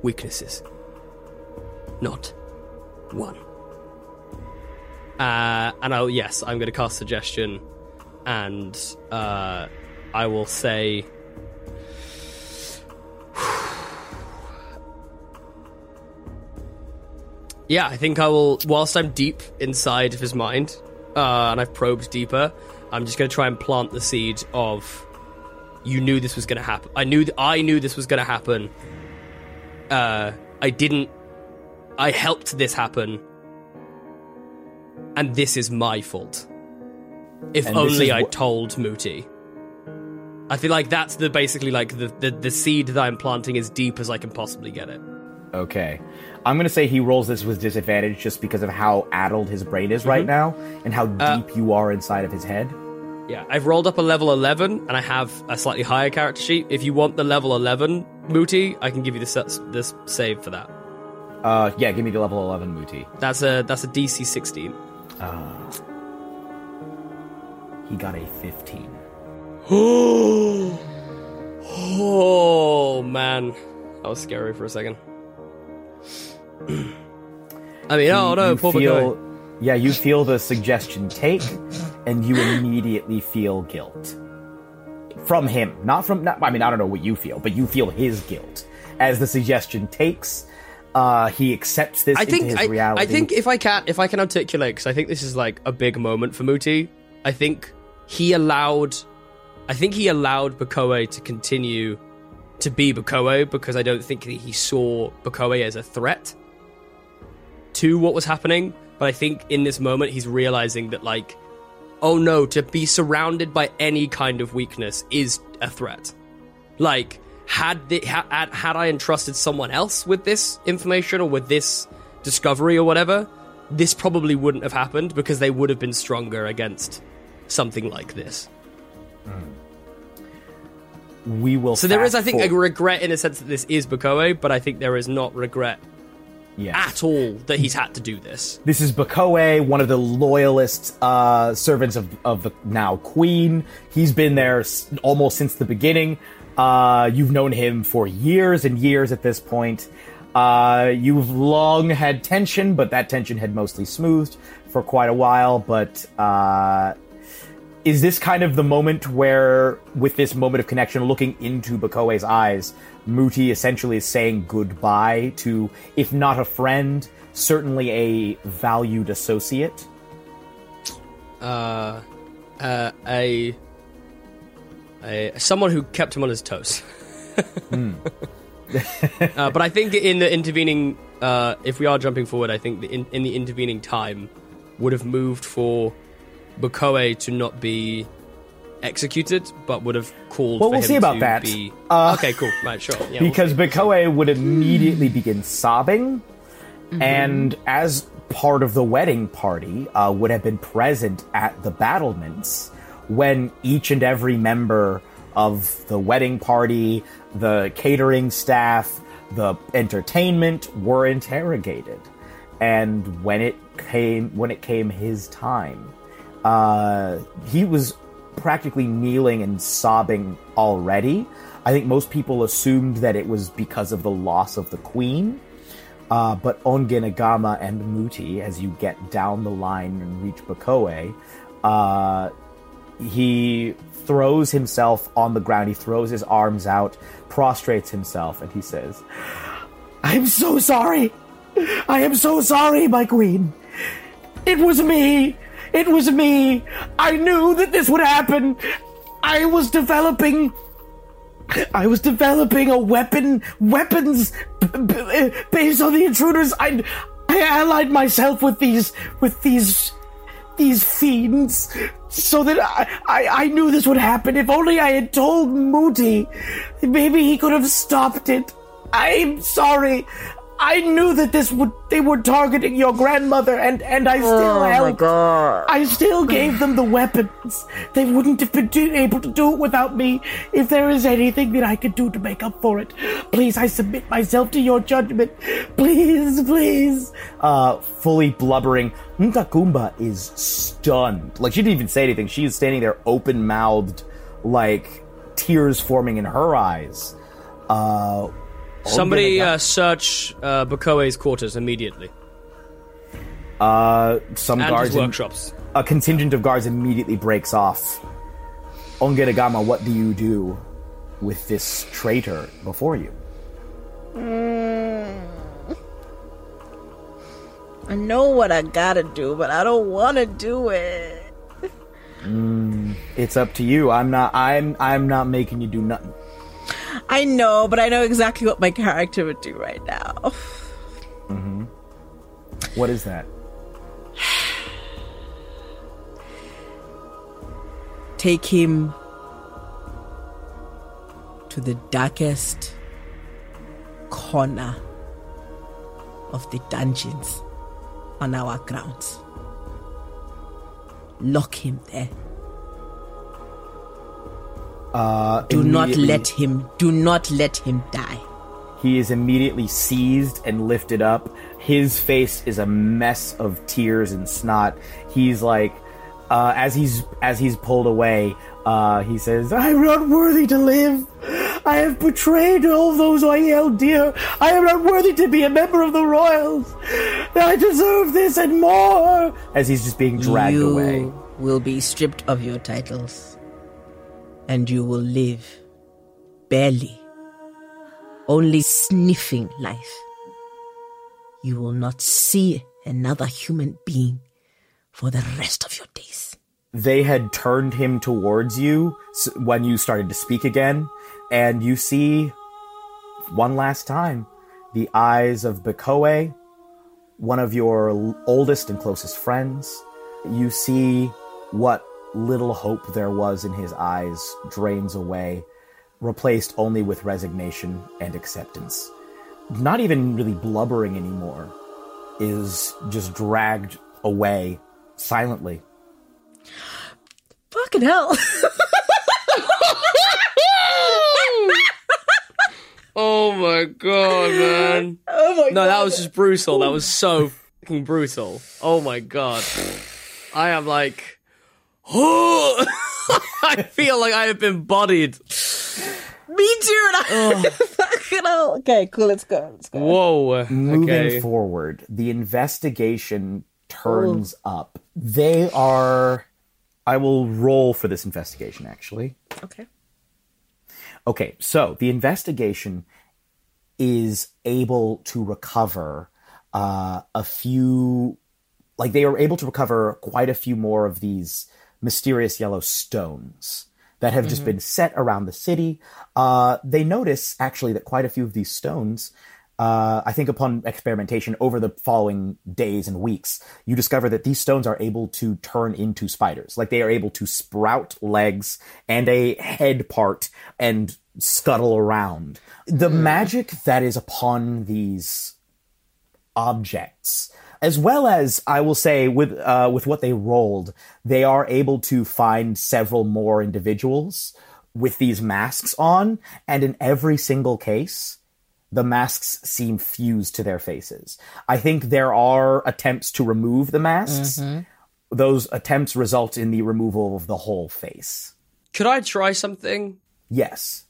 S5: weaknesses. Not one. Uh, and I'll, yes, I'm going to cast suggestion, and uh, I will say. Yeah, I think I will. Whilst I'm deep inside of his mind, uh, and I've probed deeper, I'm just going to try and plant the seed of you knew this was going to happen. I knew th- I knew this was going to happen. Uh, I didn't. I helped this happen, and this is my fault. If
S4: And
S5: only I
S4: wh-
S5: told Mooti. I feel like that's the basically like the, the the seed that I'm planting as deep as I can possibly get it.
S4: Okay. I'm going to say he rolls this with disadvantage just because of how addled his brain is
S5: Mm-hmm.
S4: right now and how
S5: Uh,
S4: deep you are inside of his head.
S5: Yeah, I've rolled up a level 11 and I have a slightly higher character sheet. If you want the level 11 Mooti, I can give you this this save for that.
S4: Uh, yeah, give me the level 11 Mooti.
S5: That's a that's a DC 16.
S4: He got a 15.
S5: Oh man, that was scary for a second. I mean, oh no,
S4: you
S5: poor
S4: feel, yeah, you feel the suggestion take, and you immediately feel guilt from him, not from. Not, I mean, I don't know what you feel, but you feel his guilt as the suggestion takes. Uh, he accepts this
S5: I think I,
S4: reality.
S5: I think if I can if I can articulate because I think this is like a big moment for Mooti. I think he allowed, I think he allowed Bakoe to continue to be Bakoe because I don't think that he saw Bakoe as a threat to what was happening. But I think in this moment he's realizing that like, oh no, to be surrounded by any kind of weakness is a threat. Like, had the, had, had I entrusted someone else with this information or with this discovery or whatever, this probably wouldn't have happened because they would have been stronger against something like this. Hmm.
S4: we will.
S5: So there is, I think, a regret in a sense that this is Bakoe, but I think there is not regret
S4: Yes.
S5: at all that he's had to do this.
S4: This is Bakoe, one of the loyalist uh, servants of, of the now queen. He's been there s- almost since the beginning. Uh, you've known him for years and years at this point. Uh, you've long had tension, but that tension had mostly smoothed for quite a while. But uh, is this kind of the moment where, with this moment of connection, looking into Bakoe's eyes, Mooti essentially is saying goodbye to, if not a friend, certainly a valued associate?
S5: Uh, uh, a, a someone who kept him on his toes. uh, but I think in the intervening, uh, if we are jumping forward, I think the in, in the intervening time would have moved for Bakoe to not be executed, but would have called.
S4: Well,
S5: for
S4: we'll
S5: him
S4: see about that.
S5: Be...
S4: Uh,
S5: okay, cool. Right, sure. Yeah, we'll
S4: because. Bakoe would immediately begin sobbing, and as part of the wedding party, uh, would have been present at the battlements when each and every member of the wedding party, the catering staff, the entertainment were interrogated. And when it came, when it came his time, uh, he was practically kneeling and sobbing already. I think most people assumed that it was because of the loss of the queen. Uh, but Ongenagama and Mooti, as you get down the line and reach Bakoe, uh, he throws himself on the ground. He throws his arms out, prostrates himself, and he says, I'm so sorry. I am so sorry, my queen. It was me. It was me. I knew that this would happen. I was developing. I was developing a weapon, weapons b- b- based on the intruders. I, I allied myself with these, with these, these fiends, so that I, I, I knew this would happen. If only I had told Mooti, maybe he could have stopped it. I'm sorry. I knew that this would they were targeting your grandmother, and and I still
S6: Oh my
S4: helped.
S6: god.
S4: I still gave them the weapons. They wouldn't have been able to do it without me. If there is anything that I could do to make up for it, please, I submit myself to your judgment. Please, please. Uh, fully blubbering, Nkakumba is stunned. Like, she didn't even say anything. She is standing there open mouthed, like, tears forming in her eyes. Uh,
S5: Somebody uh, search uh, Bakoe's quarters immediately
S4: uh, some
S5: and
S4: guards
S5: his
S4: in-
S5: workshops.
S4: a contingent of guards immediately breaks off. Ongenagama, what do you do with this traitor before you?
S6: I know what I gotta do, but I don't wanna do it.
S4: It's up to you. I'm not. I'm. I'm not making you do nothing.
S6: I know, but I know exactly what my character would do right now. Mm-hmm.
S4: What is that?
S6: Take him to the darkest corner of the dungeons on our grounds. Lock him there.
S4: Uh,
S6: Do not let him, do not let him die.
S4: He is immediately seized and lifted up. His face is a mess of tears and snot. He's like, uh, as he's as he's pulled away, uh, he says, "I'm not worthy to live. I have betrayed all those I held dear. I am not worthy to be a member of the royals. I deserve this and more. As he's just being dragged
S6: you
S4: away.
S6: will be stripped of your titles, and you will live barely, only sniffing life. You will not see another human being for the rest of your days.
S4: They had turned him towards you when you started to speak again, and you see one last time the eyes of Bekoe, one of your oldest and closest friends. You see what little hope there was in his eyes drains away, replaced only with resignation and acceptance. Not even really blubbering anymore, is just dragged away silently.
S6: Fucking hell.
S5: Oh my god, man.
S6: oh my
S5: No, that was just brutal. That was so fucking brutal. Oh my god. I am like, oh, I feel like I have been bodied.
S6: Me too. And I fucking hell. Okay, cool. Let's go. Let's go.
S5: Whoa.
S4: Moving
S5: Okay.
S4: forward, the investigation turns up. They are. I will roll for this investigation, actually.
S6: Okay.
S4: Okay, so the investigation is able to recover uh, a few. Like, they are able to recover quite a few more of these mysterious yellow stones that have just been set around the city. Uh, they notice, actually, that quite a few of these stones uh, I think upon experimentation over the following days and weeks, you discover that these stones are able to turn into spiders. Like they are able to sprout legs and a head part and scuttle around. The magic that is upon these objects, as well as I will say with uh, with what they rolled, they are able to find several more individuals with these masks on, and in every single case, the masks seem fused to their faces. I think there are attempts to remove the masks. Those attempts result in the removal of the whole face.
S5: Could I try something?
S4: Yes.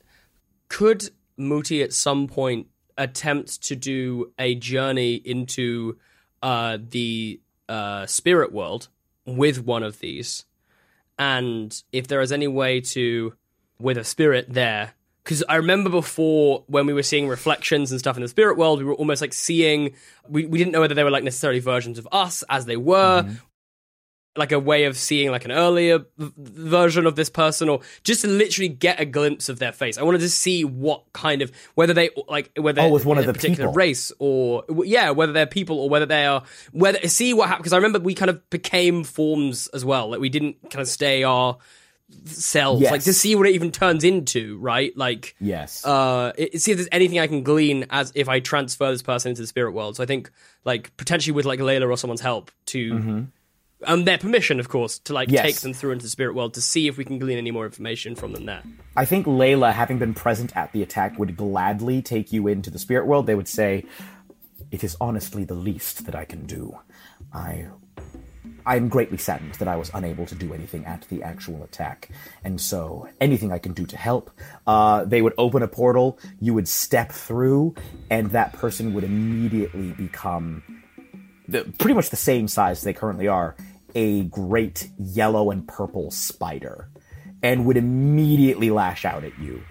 S5: Could Mooti at some point attempt to do a journey into uh, the uh, spirit world with one of these? And if there is any way to, with a spirit there, because I remember before when we were seeing reflections and stuff in the spirit world, we were almost like seeing, we, we didn't know whether they were like necessarily versions of us as they were. Like a way of seeing like an earlier v- version of this person, or just to literally get a glimpse of their face. I wanted to see what kind of whether they like whether
S4: Oh, with one of
S5: a
S4: the
S5: particular
S4: people.
S5: race or yeah, whether they're people or whether they are whether see what happened. Because I remember we kind of became forms as well. Like we didn't kind of stay our selves.
S4: Yes.
S5: Like to see what it even turns into, right? Like
S4: Yes.
S5: uh it, see if there's anything I can glean as if I transfer this person into the spirit world. So I think like potentially with like Layla or someone's help to um their permission, of course, to like.
S4: Yes.
S5: take them through into the spirit world to see if we can glean any more information from them there.
S4: I think Layla, having been present at the attack, would gladly take you into the spirit world. They would say, "It is honestly the least that I can do. I, I am greatly saddened that I was unable to do anything at the actual attack, and so anything I can do to help." Uh, they would open a portal. You would step through, and that person would immediately become the, pretty much the same size they currently are, a great yellow and purple spider, and would immediately lash out at you,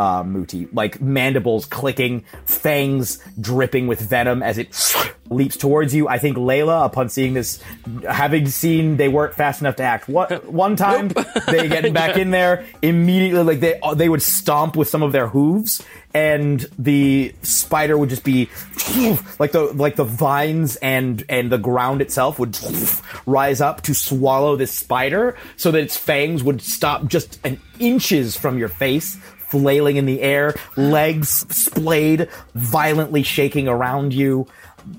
S4: uh, Mooti. Like mandibles clicking, fangs dripping with venom as it leaps towards you. I think Layla, upon seeing this, having seen they weren't fast enough to act one, one time, they get back in there immediately. Like they they would stomp with some of their hooves, and the spider would just be like the like the vines and and the ground itself would rise up to swallow this spider, so that its fangs would stop just an inches from your face flailing in the air, legs splayed, violently shaking around you.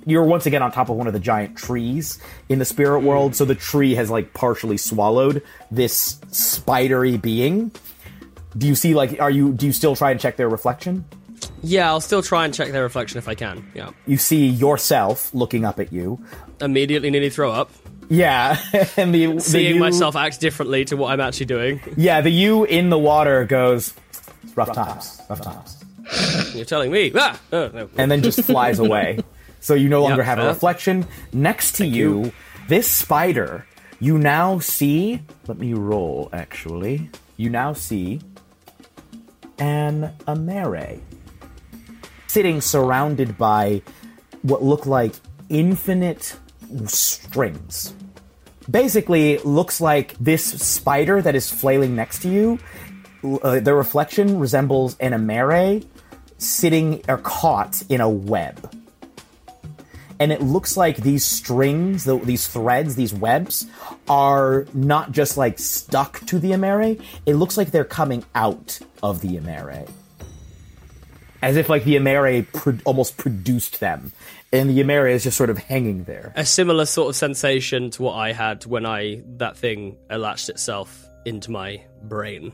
S4: You're once again on top of one of the giant trees in the spirit hmm. world, so the tree has like partially swallowed this spidery being. Do you see like are you do you still try and check their reflection?
S5: Yeah, I'll still try and check their reflection if I can. Yeah.
S4: You see yourself looking up at you.
S5: Immediately nearly throw up.
S4: Yeah, and the the
S5: Seeing
S4: you-
S5: myself act differently to what I'm actually doing.
S4: Yeah, the you in the water goes. Rough times, rough times.
S5: You're telling me. Ah! Oh, no.
S4: and then just flies away. So you no longer
S5: Yep,
S4: have a reflection. Next to you,
S5: you.
S4: this spider, you now see. Let me roll, actually. You now see an Emere sitting surrounded by what look like infinite strings. Basically, looks like this spider that is flailing next to you. Uh, the reflection resembles an Emere sitting or caught in a web. And it looks like these strings, the, these threads, these webs, are not just like stuck to the Emere. It looks like they're coming out of the Emere. As if like the Emere pro- almost produced them. And the Emere is just sort of hanging there.
S5: a similar sort of sensation to what I had when I that thing latched itself into my brain.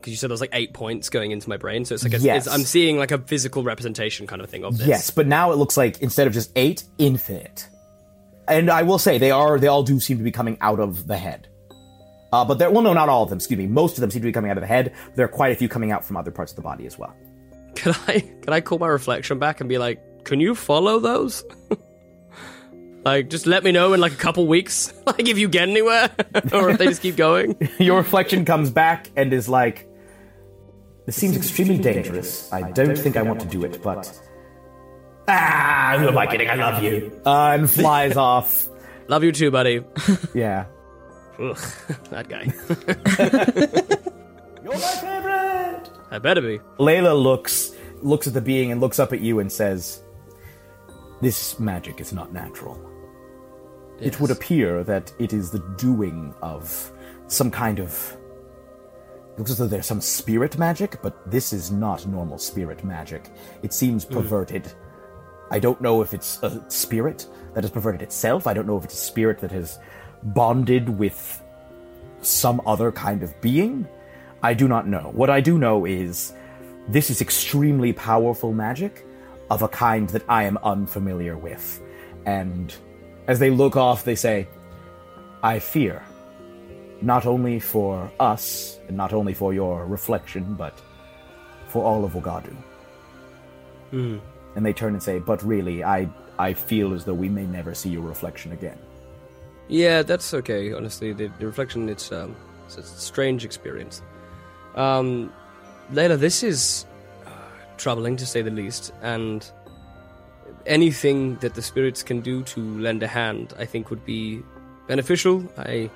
S5: Because you said there was like eight points going into my brain, so it's like a,
S4: Yes.
S5: it's, I'm seeing like a physical representation kind of thing of this.
S4: Yes, but now it looks like instead of just eight, infinite. And I will say they are they all do seem to be coming out of the head. Uh, but they're well, no, not all of them. Excuse me. Most of them seem to be coming out of the head. There are quite a few coming out from other parts of the body as well.
S5: Can I can I call my reflection back and be like, can you follow those? like, just let me know in like a couple weeks, like if you get anywhere, or if they just keep going.
S4: Your reflection comes back and is like, "This seems extremely dangerous. I don't think I want to do it, but ah, who am I kidding? I love you." Uh, and flies off.
S5: Love you too, buddy.
S4: Yeah.
S5: Ugh, that guy.
S4: You're my favorite.
S5: I better be.
S4: Layla looks looks at the being and looks up at you and says, "This magic is not natural. It would appear that it is the doing of some kind of. Looks as though there's some spirit magic, but this is not normal spirit magic. It seems hmm. perverted. I don't know if it's a spirit that has perverted itself. I don't know if it's a spirit that has bonded with some other kind of being. I do not know. What I do know is this is extremely powerful magic of a kind that I am unfamiliar with. And as they look off, they say, I fear. Not only for us, and not only for your reflection, but for all of Wagadu. And they turn and say, But really, I, I feel as though we may never see your reflection again.
S5: Yeah, that's okay. Honestly, the, the reflection it's um, it's a strange experience. Um, Layla, this is uh, troubling to say the least, and anything that the spirits can do to lend a hand, I think, would be beneficial. I,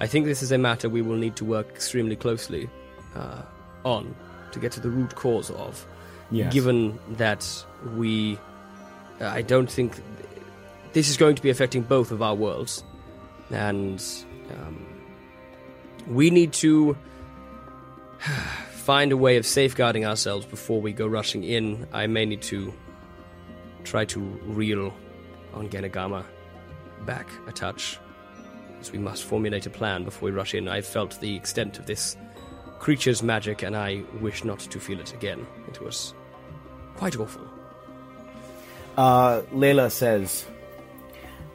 S5: I think this is a matter we will need to work extremely closely uh, on to get to the root cause of.
S4: Yes.
S5: Given that we, uh, I don't think this is going to be affecting both of our worlds and um, we need to find a way of safeguarding ourselves before we go rushing in. I may need to try to reel Ongenagama back a touch, we must formulate a plan before we rush in. I felt the extent of this creature's magic, and I wish not to feel it again. It was quite awful.
S4: Uh, Layla says,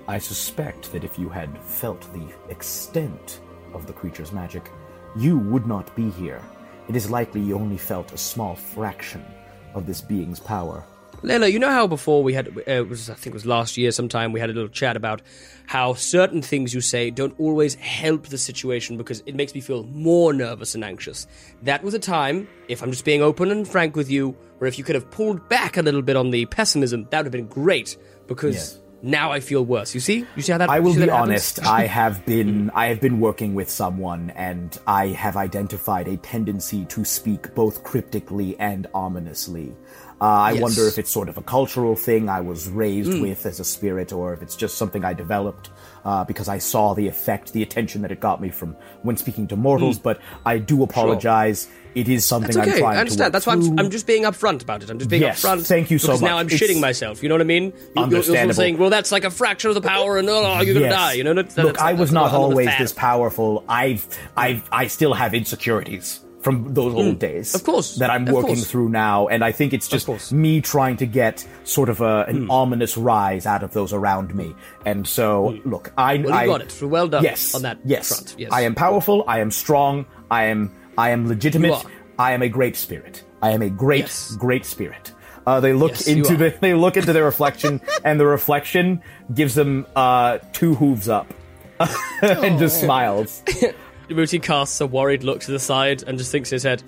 S4: I suspect that if you had felt the extent of the creature's magic, you would not be here. It is likely you only felt a small fraction of this being's power.
S5: Layla, you know how before we had, uh, it was I think it was last year sometime, we had a little chat about how certain things you say don't always help the situation because it makes me feel more nervous and anxious. That was a time, if I'm just being open and frank with you, where if you could have pulled back a little bit on the pessimism, that would have been great because
S4: Yes.
S5: now I feel worse. You see? You see how that
S4: I will be honest. I have been I have been working with someone, and I have identified a tendency to speak both cryptically and ominously. Uh, I
S5: Yes.
S4: wonder if it's sort of a cultural thing I was raised with as a spirit, or if it's just something I developed uh, because I saw the effect, the attention that it got me from when speaking to mortals. But I do apologize. It is something
S5: That's
S4: I'm trying to
S5: okay.
S4: I understand.
S5: That's why I'm. I'm just being upfront about it. I'm just being
S4: Yes,
S5: upfront.
S4: thank you so
S5: because
S4: much.
S5: now I'm
S4: It's
S5: shitting myself. You know what I mean? You- You're, you're
S4: Understandable.
S5: saying, well, that's like a fraction of the power, and oh, you're gonna die. You know? That's,
S4: Look, I was not always this powerful. I've, I've, I still have insecurities from those old days.
S5: Mm. Of course.
S4: that I'm working
S5: course.
S4: through now, and I think it's just me trying to get sort of a, an ominous rise out of those around me. And so, look, I.
S5: Well, you
S4: I
S5: got it. Well done
S4: Yes,
S5: on that
S4: yes.
S5: front. Yes.
S4: I am powerful. I am strong. I am, I am legitimate. I am a great spirit. I am a great,
S5: Yes.
S4: great spirit. Uh, they look
S5: Yes,
S4: into the they look into their reflection, and the reflection gives them uh, two hooves up, and just smiles.
S5: Mooti casts a worried look to the side and just thinks in his head,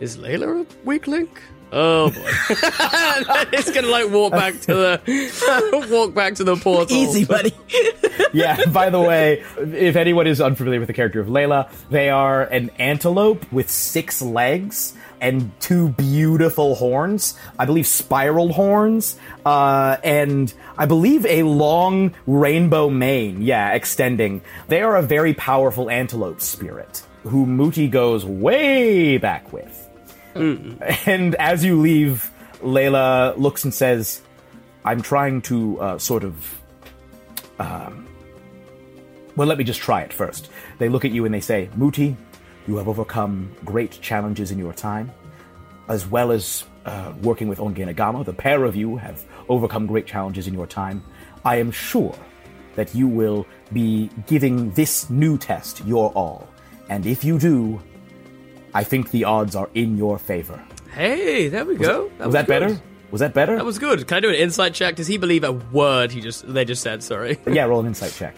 S5: "Is Layla a weak link?" Oh boy! And it's gonna like walk back to the walk back to the portal.
S6: Easy, buddy.
S4: yeah, by the way, if anyone is unfamiliar with the character of Layla, they are an antelope with six legs and two beautiful horns. I believe spiraled horns, uh, and I believe a long rainbow mane, yeah, extending. They are a very powerful antelope spirit who Mooti goes way back with. And as you leave, Layla looks and says, I'm trying to uh, sort of well, let me just try it first. They look at you and they say, Mooti, you have overcome great challenges in your time, as well as uh, working with Ongenagama. The pair of you have overcome great challenges in your time. I am sure that you will be giving this new test your all. And if you do, I think the odds are in your favor.
S5: Hey, there we go.
S4: Was that
S5: good.
S4: better? Was that better?
S5: That was good. Can I do an insight check? Does he believe a word he just they just said? Sorry.
S4: yeah, roll an insight check.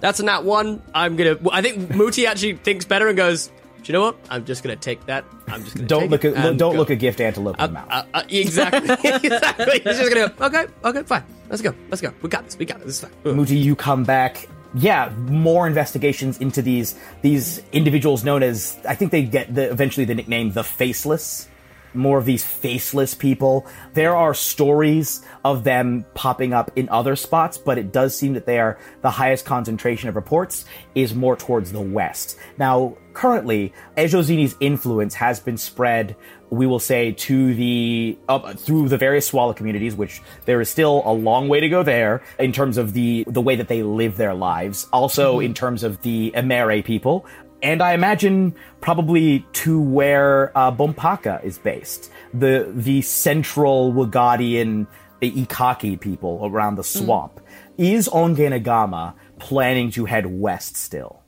S5: That's a nat one. I'm gonna. I think Mooti actually thinks better and goes. Do you know what? I'm just gonna take that. I'm just gonna
S4: Don't
S5: take
S4: look
S5: it
S4: at
S5: and
S4: don't
S5: go.
S4: look a gift antelope in the mouth.
S5: Uh, uh, exactly. exactly. He's just gonna go. Okay. Okay. Fine. Let's go. Let's go. We got this. We got this. This is fine.
S4: Mooti, you come back. Yeah, more investigations into these these individuals known as I think they get the eventually the nickname the faceless. More of these faceless people. There are stories of them popping up in other spots, but it does seem that they are the highest concentration of reports is more towards the west. Now, currently, Ejozini's influence has been spread we will say to the up through the various Swala communities, which there is still a long way to go there in terms of the the way that they live their lives. Also mm-hmm. in terms of the Emere people, and I imagine probably to where uh, Bompaka is based, the the central Wagadian Ikaki people around the swamp. Is Ongenagama planning to head west still?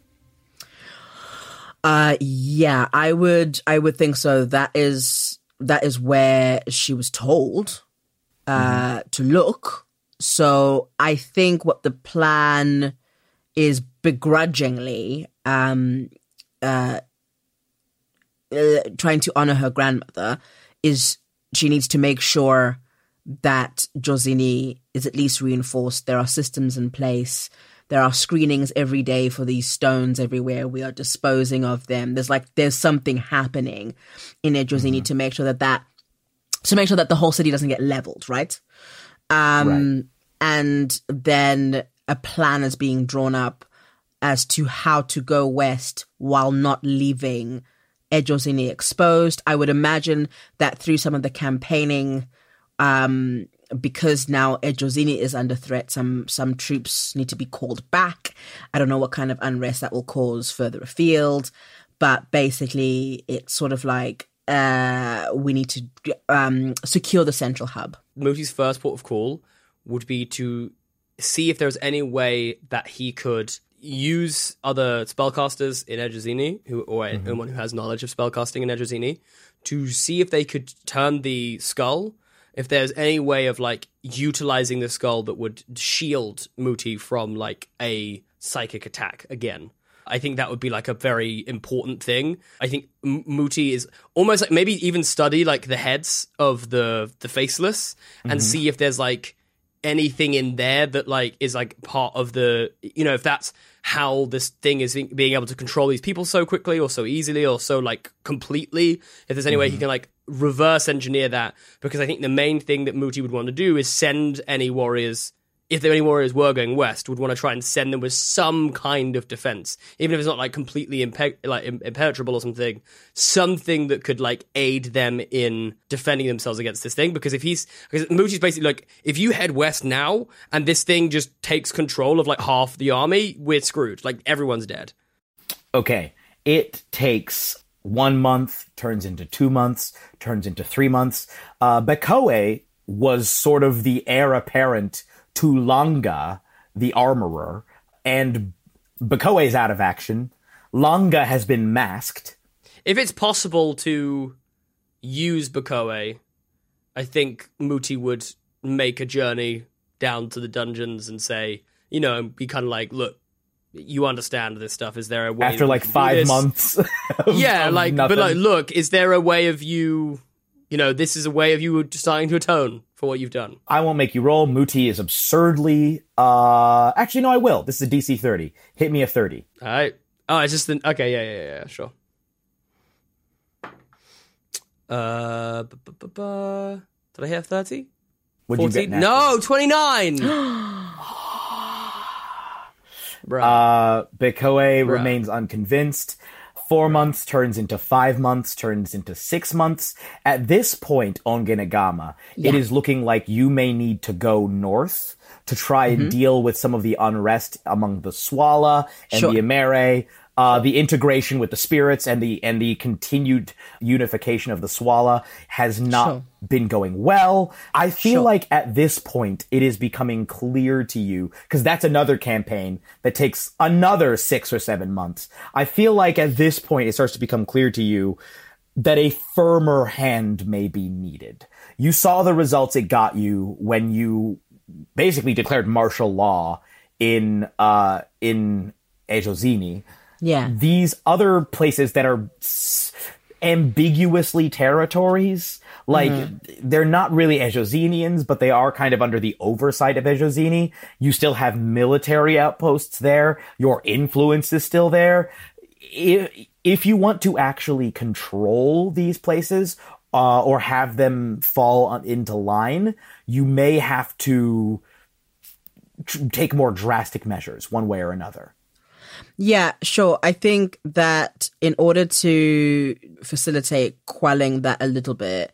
S6: Uh yeah, I would I would think so. That is that is where she was told uh to look. So I think what the plan is begrudgingly um uh, uh trying to honor her grandmother is she needs to make sure that Josini is at least reinforced. There are systems in place. There are screenings every day for these stones everywhere. We are disposing of them. There's like there's something happening in Ejosini to make sure that that to make sure that the whole city doesn't get leveled, right? Um, and then a plan is being drawn up as to how to go west while not leaving Ejosini exposed. I would imagine that through some of the campaigning, um, because now Ejosini is under threat, some some troops need to be called back. I don't know what kind of unrest that will cause further afield, but basically, it's sort of like uh, we need to um, secure the central hub.
S5: Muti's first port of call would be to see if there's any way that he could use other spellcasters in Edrazini, who or mm-hmm. anyone who has knowledge of spellcasting in Edrazini, to see if they could turn the skull. If there's any way of like utilizing the skull that would shield Mooti from like a psychic attack again. I think that would be like a very important thing. I think M- Mooti is almost like maybe even study like the heads of the the faceless and mm-hmm. see if there's like anything in there that like is like part of the you know if that's how this thing is being- able to control these people so quickly or so easily or so like completely if there's any way he mm-hmm. can like reverse engineer that. Because i think the main thing that mooti would want to do is send any warriors if the any warriors were going west, would want to try and send them with some kind of defense, even if it's not like completely impe- like impenetrable or something, something that could like aid them in defending themselves against this thing. Because if he's, because Mooti's basically like, if you head west now and this thing just takes control of like half the army, we're screwed. Like everyone's dead.
S4: okay, it takes one month, turns into two months, turns into three months. Uh, Bekoe was sort of the heir apparent to Langa, the armorer, and Bekoe's out of action. Langa has been masked.
S5: if it's possible to use Bakoe, I think Mooti would make a journey down to the dungeons and say, you know, and be kind of like, look, you understand this stuff. Is there a way
S4: After like five months. of-
S5: yeah,
S4: of
S5: like,
S4: nothing.
S5: but like, look, is there a way of you, you know, this is a way of you starting to atone for what you've done?
S4: I won't make you roll. Mooti is absurdly. uh Actually, no, I will. This is a DC 30. Hit me a 30.
S5: All right. Oh, it's just the. okay. Yeah, yeah, yeah. Sure. Uh, bu- bu- bu- bu- did I have thirty?
S4: What'd you get?
S5: No, twenty nine. Bruh.
S4: Uh, Bekoe remains unconvinced. Four months turns into five months, turns into six months. At this point Ongenagama, it is looking like you may need to go north to try and mm-hmm. deal with some of the unrest among the Swala and
S6: Sure.
S4: the Emere. Uh, the integration with the spirits and the and the continued unification of the Swala has not
S6: Sure.
S4: been going well. I feel
S6: Sure.
S4: like at this point it is becoming clear to you because that's another campaign that takes another six or seven months. I feel like at this point it starts to become clear to you that a firmer hand may be needed. You saw the results it got you when you basically declared martial law in uh in Ejozini
S6: Yeah.
S4: these other places that are ambiguously territories. Like they're not really Ejozinians, but they are kind of under the oversight of Ejozini. You still have military outposts there. Your influence is still there. If, if you want to actually control these places uh, or have them fall into line, you may have to tr- take more drastic measures, one way or another.
S6: Yeah, sure. I think that in order to facilitate quelling that a little bit,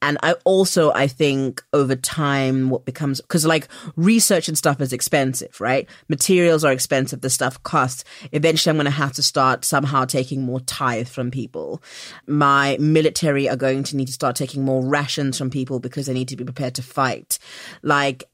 S6: and I also I think over time what becomes because like research and stuff is expensive, right? Materials are expensive. The stuff costs. Eventually, I'm going to have to start somehow taking more tithe from people. My military are going to need to start taking more rations from people because they need to be prepared to fight. Like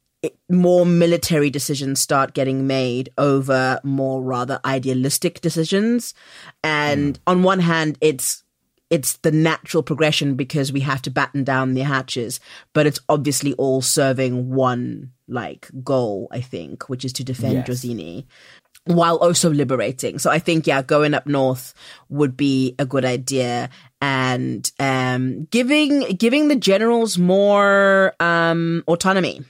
S6: more military decisions start getting made over more rather idealistic decisions and on one hand it's it's the natural progression because we have to batten down the hatches but it's obviously all serving one like goal i think which is to defend
S4: Yes.
S6: Ejozini while also liberating. So I think yeah, going up north would be a good idea and um giving giving the generals more um autonomy.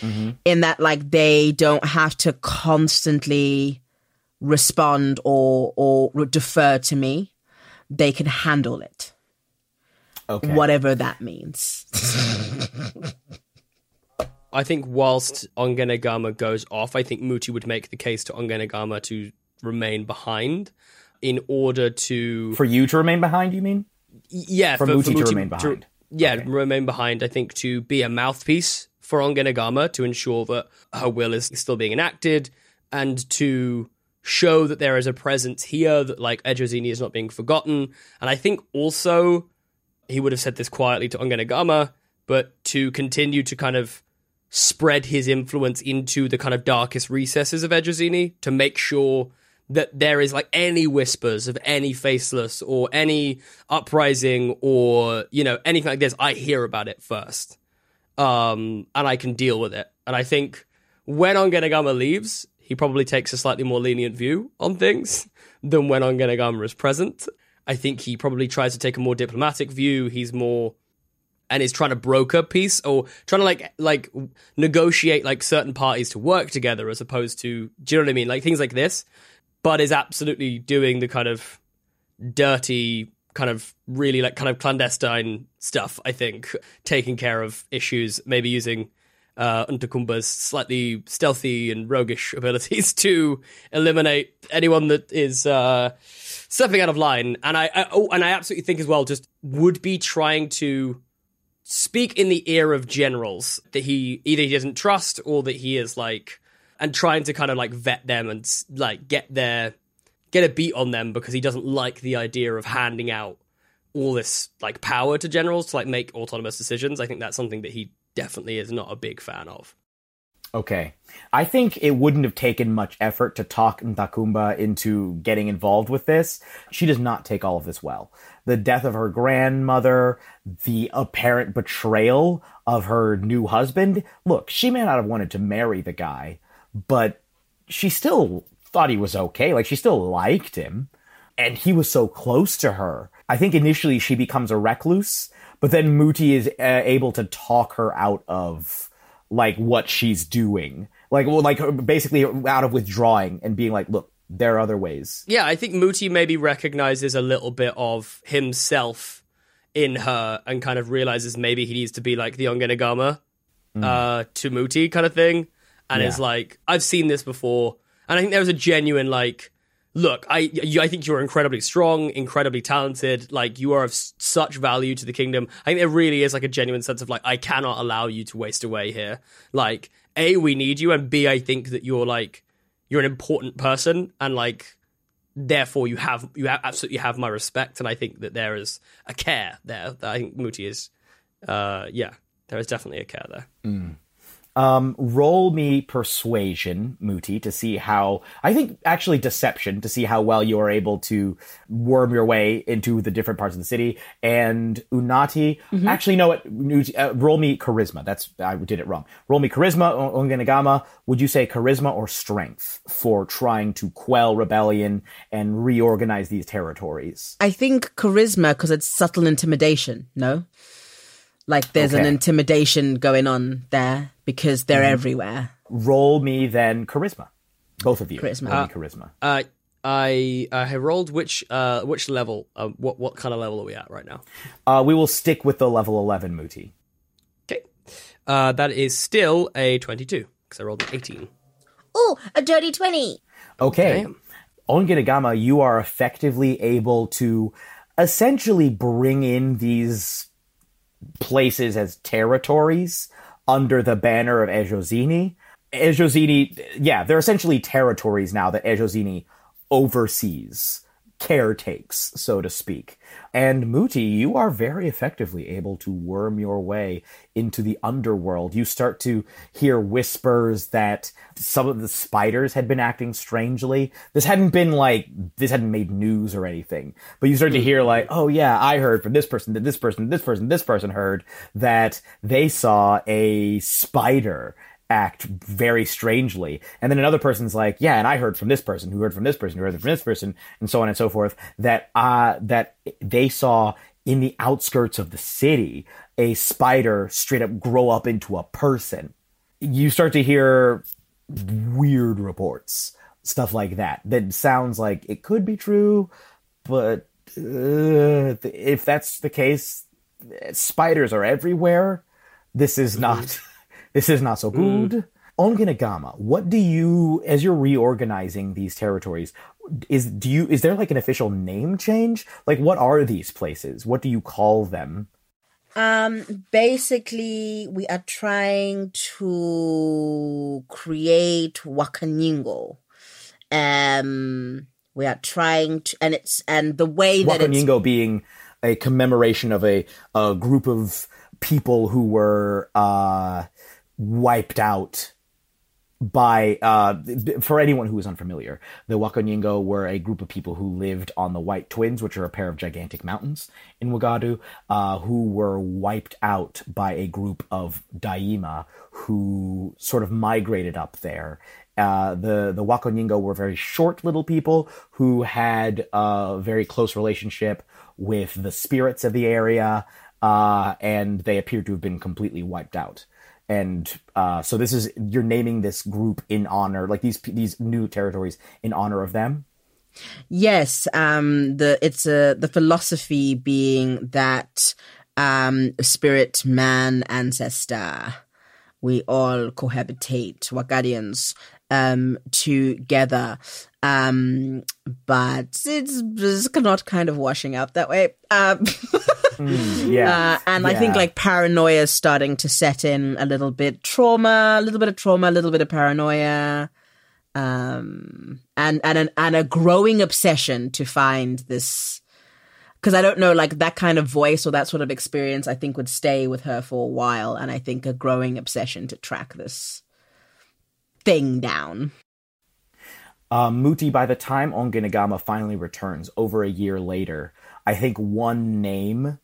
S6: Mm-hmm. In that like they don't have to constantly respond or or defer to me. They can handle it.
S4: Okay.
S6: Whatever that means.
S5: I think whilst Ongenagama goes off, I think Mooti would make the case to Ongenagama to remain behind in order to
S4: For you to remain behind, you mean?
S5: yeah
S4: for Mooti to remain behind.
S5: yeah, remain behind. I think to be a mouthpiece for Ongenagama to ensure that her will is still being enacted and to show that there is a presence here that like Ejozini is not being forgotten. And I think also he would have said this quietly to Ongenagama, but to continue to kind of spread his influence into the kind of darkest recesses of Ejozini to make sure that there is like any whispers of any faceless or any uprising or you know anything like this i hear about it first um and i can deal with it. And i think when ongenagama leaves he probably takes a slightly more lenient view on things than when ongenagama is present. I think he probably tries to take a more diplomatic view. He's more and is trying to broker peace or trying to like like negotiate like certain parties to work together as opposed to do you know what I mean? Like things like this, but is absolutely doing the kind of dirty kind of really like kind of clandestine stuff, I think, taking care of issues, maybe using uh Untakumba's slightly stealthy and roguish abilities to eliminate anyone that is uh stepping out of line. And I, I oh, and I absolutely think as well just would be trying to speak in the ear of generals that he either he doesn't trust or that he is like and trying to kind of like vet them and like get their get a beat on them because he doesn't like the idea of handing out all this like power to generals to like make autonomous decisions i think that's something that he definitely is not a big fan of
S4: Okay. I think it wouldn't have taken much effort to talk Ntakumba into getting involved with this. She does not take all of this well. The death of her grandmother, the apparent betrayal of her new husband. Look, she may not have wanted to marry the guy, but she still thought he was okay. Like, she still liked him. And he was so close to her. I think initially she becomes a recluse, but then Mooti is uh, able to talk her out of like what she's doing like well, like basically out of withdrawing and being like, look, there are other ways.
S5: Yeah, I think Mooti maybe recognizes a little bit of himself in her and kind of realizes maybe he needs to be like the Ongenagama mm. uh, to Mooti kind of thing. And yeah. is like, I've seen this before. And I think there was a genuine like, look, I I think you're incredibly strong, incredibly talented. Like you are of such value to the kingdom. I think there really is like a genuine sense of like I cannot allow you to waste away here. Like a we need you, and b I think that you're like you're an important person, and like therefore you have you absolutely have my respect, and I think that there is a care there. That I think Mooti is, uh, yeah, there is definitely a care there.
S4: Mm. Um, roll me persuasion, Mooti, to see how, I think actually deception, to see how well you are able to worm your way into the different parts of the city. And Unati, mm-hmm. actually, no, what, uh, roll me charisma. That's, I did it wrong. Roll me charisma, Ongenagama. Would you say charisma or strength for trying to quell rebellion and reorganize these territories?
S6: I think charisma because it's subtle intimidation, no? Like there's okay. an intimidation going on there because they're mm. everywhere.
S4: Roll me then charisma. Both of you.
S6: Charisma.
S4: Roll uh, charisma.
S5: Uh, I I have rolled which uh which level uh, what what kind of level are we at right now?
S4: Uh we will stick with the level 11 Mooti.
S5: Okay. Uh that is still a 22 cuz I rolled an 18.
S6: Oh, a dirty 20.
S4: Okay. Ongenagama, you are effectively able to essentially bring in these places as territories under the banner of Ejozini. Ejozini, yeah, they're essentially territories now that Ejozini oversees, caretakes, so to speak. And Mooti, you are very effectively able to worm your way into the underworld. You start to hear whispers that some of the spiders had been acting strangely. This hadn't been like, this hadn't made news or anything, but you start to hear like, mm-hmm. oh yeah, I heard from this person that this person, this person, this person heard that they saw a spider act very strangely. And then another person's like, yeah, and I heard from this person who heard from this person who heard from this person and so on and so forth that uh that they saw in the outskirts of the city a spider straight up grow up into a person. You start to hear weird reports, stuff like that. That sounds like it could be true, but uh, if that's the case, spiders are everywhere. This is not this is not so good. Mm. Ongenagama, what do you, as you're reorganizing these territories, is do you is there like an official name change? Like, what are these places? What do you call them?
S6: Um, basically, we are trying to create Wakanyingo. Um, we are trying to, and it's and the way that
S4: Wakanyingo being a commemoration of a a group of people who were uh wiped out by uh, for anyone who is unfamiliar, the Wakanyingo were a group of people who lived on the White Twins, which are a pair of gigantic mountains in Wagadu, uh, who were wiped out by a group of Daa'ima who sort of migrated up there. Uh, the the Wakanyingo were very short little people who had a very close relationship with the spirits of the area, uh, and they appear to have been completely wiped out and uh, so this is you're naming this group in honor, like these these new territories in honor of them.
S6: Yes, um, the it's a the philosophy being that um, spirit, man, ancestor, we all cohabitate, Wagadians, um, together. Um, but it's, it's not kind of washing out that way. Um,
S4: mm, yeah.
S6: Uh, and
S4: yeah.
S6: I think like paranoia is starting to set in a little bit. Trauma, a little bit of trauma, a little bit of paranoia. Um, and, and, an, and a growing obsession to find this, because I don't know, like that kind of voice or that sort of experience, I think would stay with her for a while. And I think a growing obsession to track this thing down.
S4: Uh, Mooti, by the time Ongenagama finally returns, over a year later, I think one name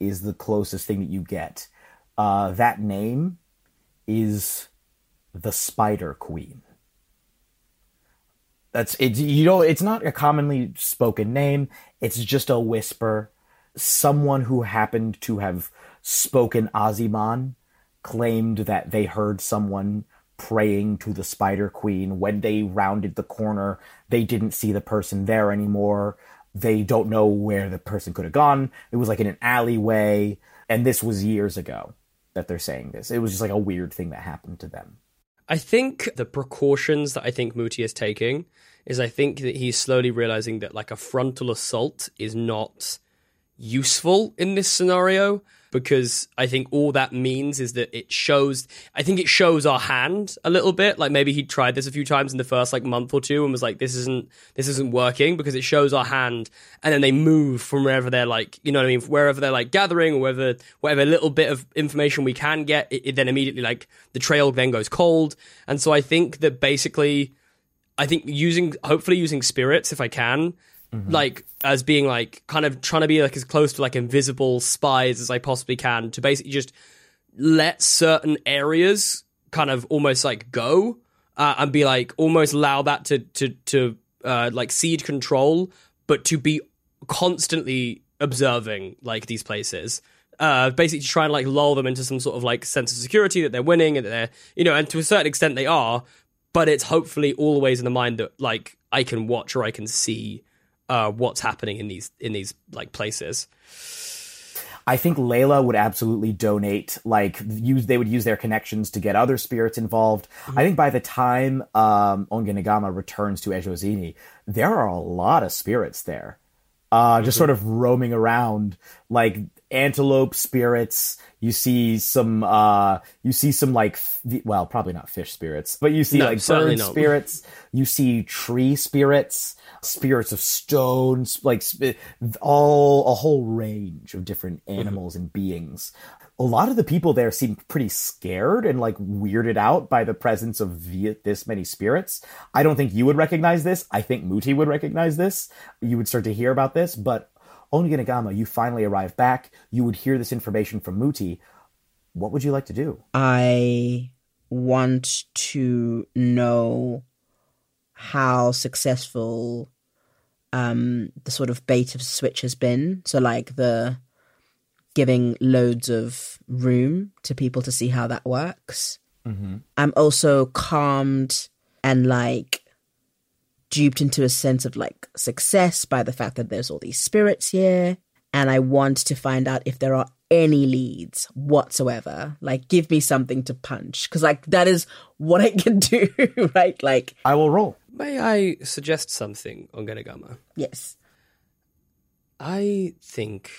S4: is the closest thing that you get. Uh, that name is the Spider Queen. That's it. You know, it's not a commonly spoken name. It's just a whisper. Someone who happened to have spoken Aziman claimed that they heard someone praying to the Spider Queen. When they rounded the corner, they didn't see the person there anymore. They don't know where the person could have gone. It was like in an alleyway. And this was years ago that they're saying this. It was just like a weird thing that happened to them.
S5: I think the precautions that I think Mooti is taking is I think that he's slowly realizing that like a frontal assault is not useful in this scenario because I think all that means is that it shows I think it shows our hand a little bit. Like maybe he tried this a few times in the first like month or two and was like this isn't this isn't working because it shows our hand. And then they move from wherever they're like you know what I mean? Wherever they're like gathering or wherever whatever little bit of information we can get it, it then immediately like the trail then goes cold. And so I think that basically I think using hopefully using spirits if I can like as being like kind of trying to be like as close to like invisible spies as I possibly can to basically just let certain areas kind of almost like go uh, and be like almost allow that to to to uh, like seed control, but to be constantly observing like these places. Uh, basically to try and like lull them into some sort of like sense of security that they're winning and that they're you know and to a certain extent they are, but it's hopefully always in the mind that like I can watch or I can see uh, what's happening in these in these like places.
S4: I think Layla would absolutely donate, like use they would use their connections to get other spirits involved. I think by the time um, Ongenagama returns to Ejozini, there are a lot of spirits there, uh, just sort of roaming around, like antelope spirits. You see some, uh, you see some like, f- well, probably not fish spirits, but you see
S5: No,
S4: like bird
S5: not.
S4: spirits. You see tree spirits, spirits of stones, like sp- all a whole range of different animals and beings. A lot of the people there seem pretty scared and like weirded out by the presence of the, this many spirits. I don't think you would recognize this. I think Mooti would recognize this. You would start to hear about this, but Ongenagama, you finally arrive back. You would hear this information from Mooti. What would you like to do?
S6: I want to know how successful um the sort of bait of switch has been. So like the giving loads of room to people to see how that works. I'm also calmed and like duped into a sense of like success by the fact that there's all these spirits here. And I want to find out if there are any leads whatsoever. Like, give me something to punch. Cause like that is what I can do, right? Like,
S4: I will roll.
S5: May I suggest something Ongenagama?
S6: yes.
S5: I think,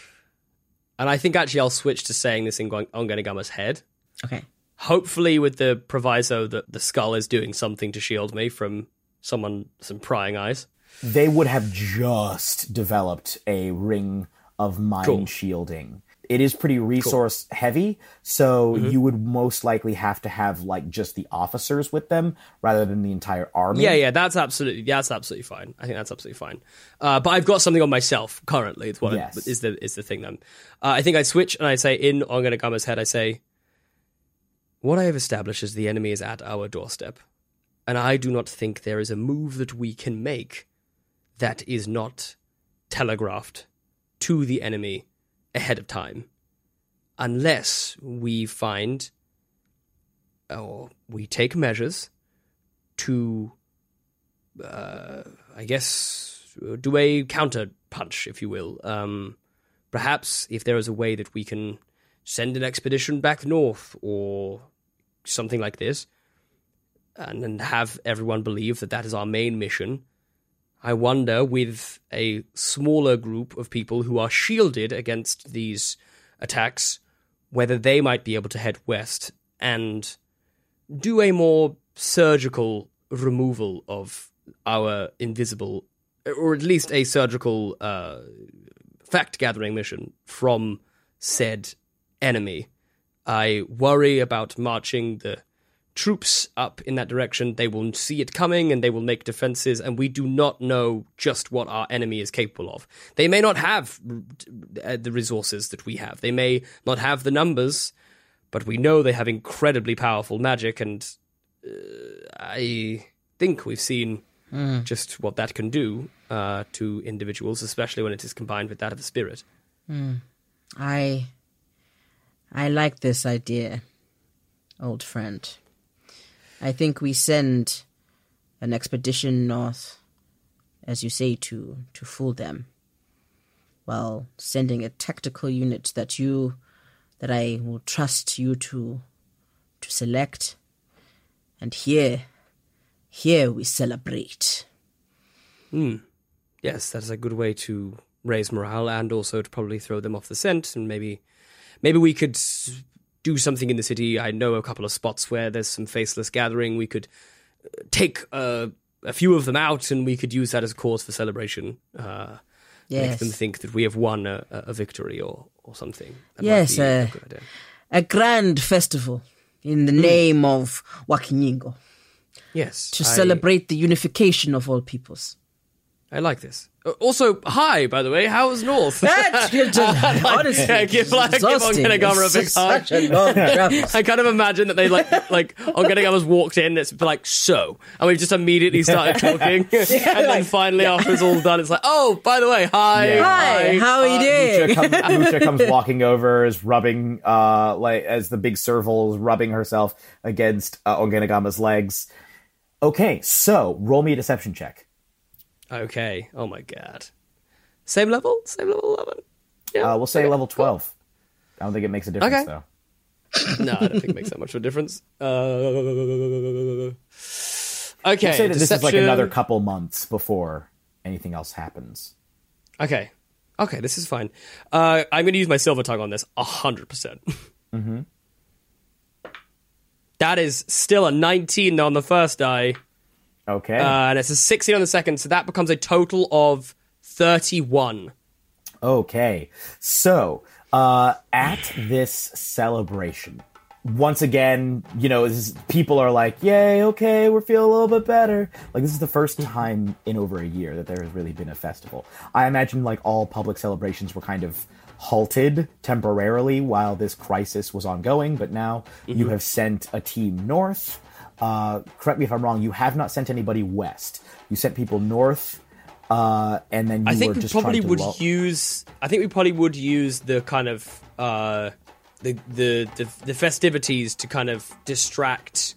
S5: and I think actually I'll switch to saying this in Gon- Ongenagama's head.
S6: Okay.
S5: Hopefully, with the proviso that the skull is doing something to shield me from someone, some prying eyes.
S4: They would have just developed a ring of mind
S5: Cool.
S4: shielding. It is pretty resource heavy, so you would most likely have to have like just the officers with them rather than the entire army.
S5: Yeah, yeah, that's absolutely that's absolutely fine. I think that's absolutely fine. Uh, but I've got something on myself currently. Is what I-
S4: Yes.
S5: is the is the thing. Then uh, I think I switch and I say in on Ongenagama's head. I say, "What I have established is the enemy is at our doorstep, and I do not think there is a move that we can make that is not telegraphed to the enemy ahead of time, unless we find or we take measures to uh, I guess, do a counter punch, if you will. Um, perhaps if there is a way that we can send an expedition back north or something like this, and then have everyone believe that that is our main mission. I wonder, with a smaller group of people who are shielded against these attacks, whether they might be able to head west and do a more surgical removal of our invisible, or at least a surgical uh, fact gathering mission from said enemy. I worry about marching the troops up in that direction, they will see it coming and they will make defenses. And we do not know just what our enemy is capable of. They may not have uh, the resources that we have. They may not have the numbers, but we know they have incredibly powerful magic. And uh, I think we've seen just what that can do uh, to individuals, especially when it is combined with that of a spirit.
S6: I I like this idea, old friend. I think we send an expedition north, as you say, to to fool them. While sending a tactical unit that you that I will trust you to to select. And here here we celebrate. Hmm.
S5: Yes, that's a good way to raise morale and also to probably throw them off the scent and maybe maybe we could do something in the city. I know a couple of spots where there's some faceless gathering. We could uh, take uh, a few of them out and we could use that as a cause for celebration. Uh, Make them think that we have won a, a victory or, or something. That
S6: Yes,
S5: be a
S6: uh. A grand festival in the name of Wakanyingo
S5: Yes,
S6: to
S5: I-
S6: celebrate the unification of all peoples.
S5: I like this. Uh, Also, hi, by the way. How was North?
S6: Honestly,
S5: yeah, give, like, give. Ongenagama a
S6: It's
S5: big hug.
S6: Such a long.
S5: I kind of imagine that they like like Ongenagama's walked in. It's like so, and we've just immediately started talking, and then finally after it's all done, it's like, oh, by the way, hi,
S4: Yeah.
S6: Hi, how are you
S4: Mucha,
S6: doing?
S4: come, Mucha comes walking over, is rubbing, uh, like as the big serval is rubbing herself against uh, Ongenagama's legs. Okay, so roll me a deception check.
S5: Okay. Oh my god. Same level. Same level. Eleven. Yeah.
S4: Uh, we'll say level twelve. I don't think it makes a difference
S5: Okay.
S4: though.
S5: no, I don't think it makes that much of a difference. Uh, okay.
S4: We'll say that this is like another couple months before anything else happens.
S5: Okay. Okay, this is fine. Uh, I'm going to use my silver tongue on this 100%. percent
S4: Mm-hmm.
S5: That is still a 19 on the first die,
S4: Okay.
S5: uh, and it's a 16 on the second, so that becomes a total of 31.
S4: Okay. So, uh, at this celebration, once again, you know, this is, people are like, yay, okay, we're feeling a little bit better. Like, this is the first time in over a year that there has really been a festival. I imagine, like, all public celebrations were kind of halted temporarily while this crisis was ongoing, but now you have sent a team north. Uh, correct me if I'm wrong, you have not sent anybody west. You sent people north. Uh, and then you
S5: I think
S4: were
S5: we probably would
S4: lull-
S5: use. I think we probably would use the kind of uh, the, the the the festivities to kind of distract.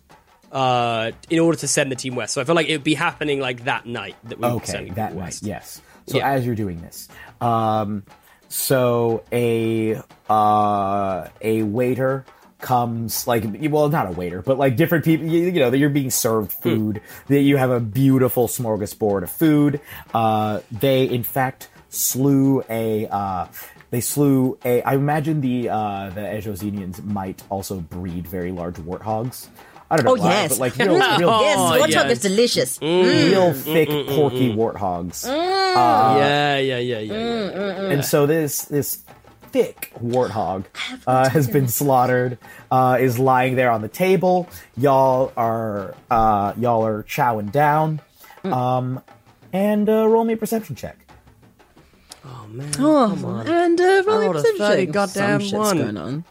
S5: Uh, in order to send the team west, so I feel like it would be happening like that night that we
S4: okay
S5: sending
S4: that night
S5: west.
S4: yes so
S5: Yeah.
S4: as you're doing this um so a uh a waiter comes like well not a waiter but like different people you, you know that you're being served
S5: Hmm.
S4: food that you have a beautiful smorgasbord of food uh they in fact slew a uh they slew a i imagine the uh the Ejozinians might also breed very large warthogs i don't know
S6: Oh,
S4: why,
S6: yes.
S4: but like real, real
S6: Yes,
S5: Oh,
S6: warthog
S5: yes.
S6: is delicious. Mm.
S4: real mm, mm, thick, porky warthogs.
S5: Uh, yeah, yeah, yeah, yeah. yeah.
S4: And so this this thick warthog uh, has been slaughtered. Uh, is lying there on the table. Y'all are uh, y'all are chowing down. Um, and uh, roll me a perception check.
S5: Oh man,
S6: Oh, and uh, rolling
S5: rolled a
S6: perception
S5: 30
S6: check.
S5: goddamn
S6: Some shit's
S5: one.
S6: going on.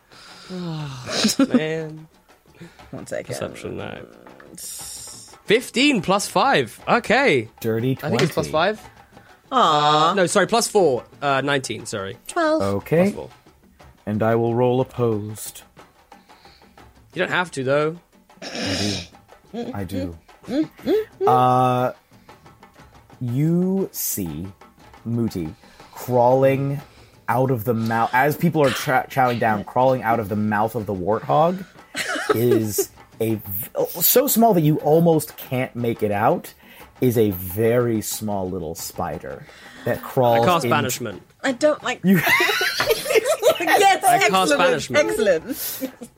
S5: man.
S6: One second.
S5: Perception now. 15 plus 5. Okay.
S4: Dirty twenty.
S5: I think it's plus 5.
S6: Aw,
S5: No, sorry, plus 4. Uh, 19, sorry.
S6: 12.
S4: Okay,
S5: Plus 4.
S4: and I will roll opposed.
S5: You don't have to, though.
S4: I do. Uh, you see Mooti crawling out of the mouth as people are tra- chowing down, crawling out of the mouth of the warthog is a v- so small that you almost can't make it out. Is a very small little spider that crawls.
S5: I cast
S4: in-
S5: banishment.
S6: I don't like.
S4: You,
S6: yes,
S5: I cast
S6: excellent.
S5: banishment.
S6: Excellent.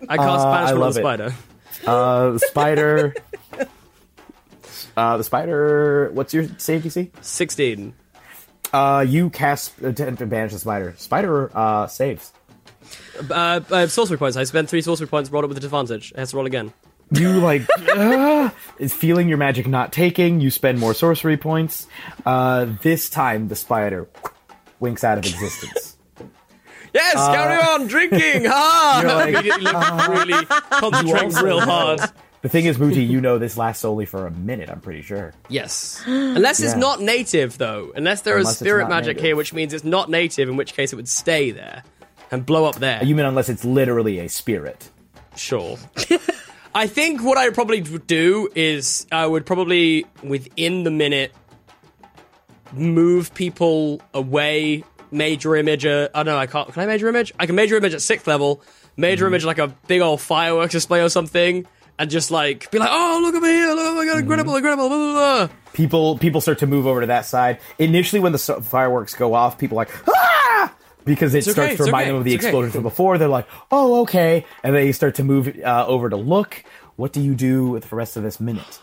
S5: I cast
S4: Uh, I
S5: banishment on the spider.
S4: uh, spider. Uh, the spider. What's your save DC?
S5: 16.
S4: Uh, you cast uh, to to banish the spider. Spider uh saves.
S5: Uh, uh, sorcery points. I spent 3 sorcery points, rolled it with the advantage. It has to roll again.
S4: You like uh, is feeling your magic not taking. You spend more sorcery points. Uh, this time, the spider winks out of existence.
S5: Yes, carry on drinking. Ha!
S4: Uh, You're like,
S5: Immediately really concentrating real hard.
S4: The thing is, Mooti, you know this lasts only for a minute. I'm pretty sure.
S5: Yes, unless it's
S4: Yeah.
S5: not native though. Unless there is
S4: Unless it's
S5: spirit magic
S4: native.
S5: here, which means it's not native. In which case, it would stay there and blow up there.
S4: You mean unless it's literally a spirit?
S5: Sure. I think what I would probably would do is I would probably within the minute move people away. Major image. Uh, oh no, I can't. Can I major image? I can major image at sixth level. Major image like a big old fireworks display or something, and just like be like, "Oh, look at me here! Look, oh my god, incredible, incredible!" Blah, blah, blah.
S4: People people start to move over to that side. Initially, when the fireworks go off, people are like ah because it
S5: It's okay,
S4: starts to remind
S5: okay,
S4: them of the
S5: it's okay.
S4: explosion from before. They're like, oh okay, and they start to move uh, over to look. What do you do with the rest of this minute?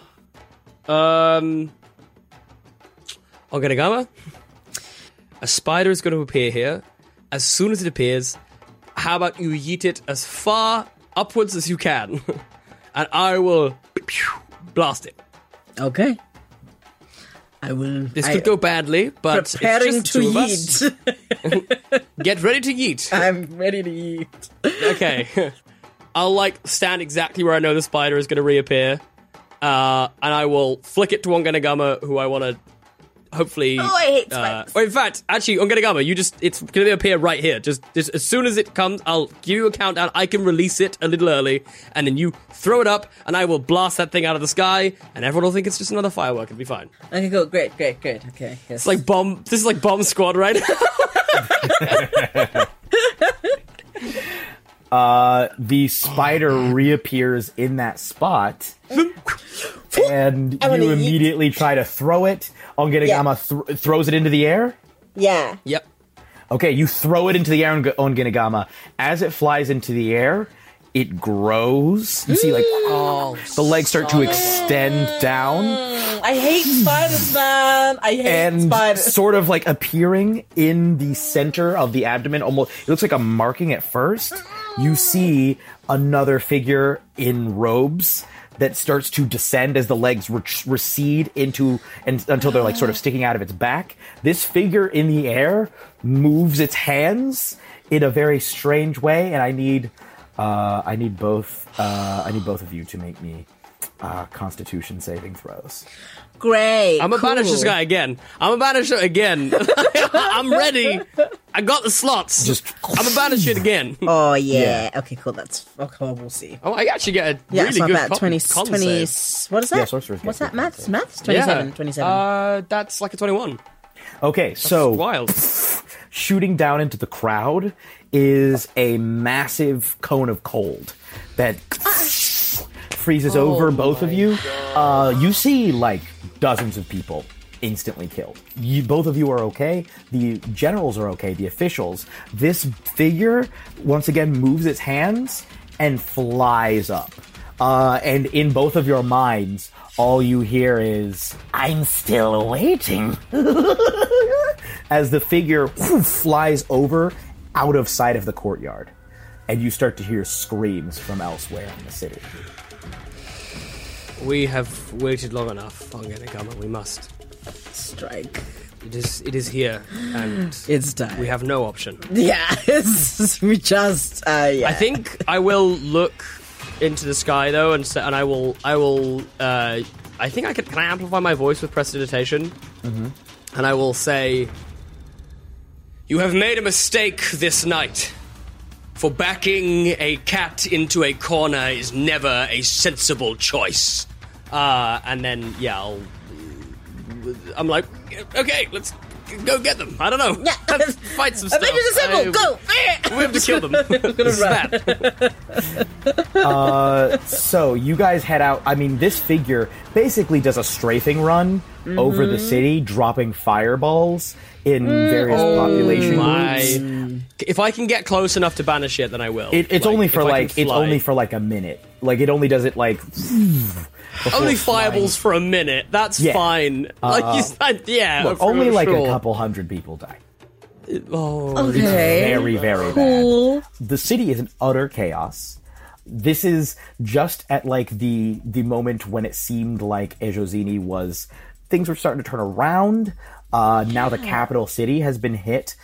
S5: Um, Ongenagama, a spider is going to appear here. As soon as it appears, how about you yeet it as far upwards as you can, and I will blast it.
S6: Okay. I will.
S5: This
S6: I,
S5: could go badly, but it's
S6: preparing
S5: just
S6: to
S5: the two of us.
S6: eat.
S5: Get ready to yeet.
S6: I'm ready to eat.
S5: okay. I'll like stand exactly where I know the spider is going to reappear, uh, and I will flick it to Ongenagama, who I want to hopefully.
S6: Oh, I hate
S5: uh,
S6: spiders.
S5: or in fact, actually, Ongenagama, you just it's going to appear right here. Just, just as soon as it comes, I'll give you a countdown. I can release it a little early, and then you throw it up, and I will blast that thing out of the sky, and everyone will think it's just another firework. It'll be fine.
S6: Okay, cool. Great, great, great. Okay. Yes.
S5: It's like bomb. This is like bomb squad, right?
S4: Uh, the spider reappears in that spot, and
S6: I wanna
S4: you
S6: eat.
S4: immediately try to throw it. Ongenagama th- throws it into the air.
S6: yeah.
S5: yep.
S4: Okay, you throw it into the air on Ongenagama. As it flies into the air, it grows. You see, like, mm. oh, the legs start to extend down mm.
S6: I hate spiders, man. I hate spiders.
S4: and
S6: spiders.
S4: sort of like appearing in the center of the abdomen. Almost, it looks like a marking at first. You see another figure in robes that starts to descend as the legs re- recede into and until they're like sort of sticking out of its back. This figure in the air moves its hands in a very strange way, and I need uh, I need both uh, I need both of you to make me uh, Constitution saving throws.
S6: Great.
S5: I'm gonna
S6: cool.
S5: banish this guy again. I'm gonna banish it again. I'm ready. I got the slots.
S4: Just-
S5: I'm gonna banish it again.
S6: Oh yeah. Okay, cool. That's okay. We'll see.
S5: Oh, I actually get a
S6: Yeah,
S5: really
S6: it's
S5: good
S6: bad.
S5: con-
S6: 20,
S5: con
S6: 20
S5: save.
S6: What is that?
S4: Yeah, sorcerers
S6: What's that? Maths?
S4: save.
S6: Maths? 27.
S5: Yeah.
S6: 27.
S5: Uh, that's like a 21.
S4: Okay, so
S5: Wild.
S4: shooting down into the crowd is a massive cone of cold that freezes over both of you. Uh, you see like dozens of people instantly killed. You, both of you are okay. The generals are okay. The officials. This figure once again moves its hands and flies up. Uh, and in both of your minds, all you hear is, I'm still waiting. as the figure flies over out of sight of the courtyard. And you start to hear screams from elsewhere in the city.
S5: We have waited long enough. Ongenagama, we must.
S6: Strike.
S5: It is. It is here, and
S6: It's time.
S5: we have no option.
S6: Yeah. it's- we just. Uh, yeah.
S5: I think I will look into the sky though, and and I will. I will. Uh, I think I can. Can I amplify my voice with prestidigitation? Mm-hmm. And I will say, "You have made a mistake this night. For backing a cat into a corner is never a sensible choice." Uh, and then yeah, I'll. I'm like, okay, let's go get them. I don't know.
S6: Yeah.
S5: Let's fight some stuff.
S6: Avengers Assemble.
S5: I-
S6: Go.
S5: We have to kill them. This is bad.
S4: Uh, so you guys head out. I mean, this figure basically does a strafing run over the mm-hmm. city, dropping fireballs in mm. various oh population groups.
S5: If I can get close enough to banish it, then I will.
S4: It, it's
S5: Like,
S4: only for like it's only for like a minute. Like it only does it like before
S5: only
S4: flying.
S5: fireballs for a minute. That's
S4: Yeah.
S5: fine. like you said, yeah.
S4: Look,
S5: for
S4: only like
S5: sure.
S4: a couple hundred people die.
S5: Oh,
S6: Okay.
S4: Very very bad. The city is in utter chaos. this is just at like the the moment when it seemed like Ejozini was things were starting to turn around. Uh, now the capital city has been hit,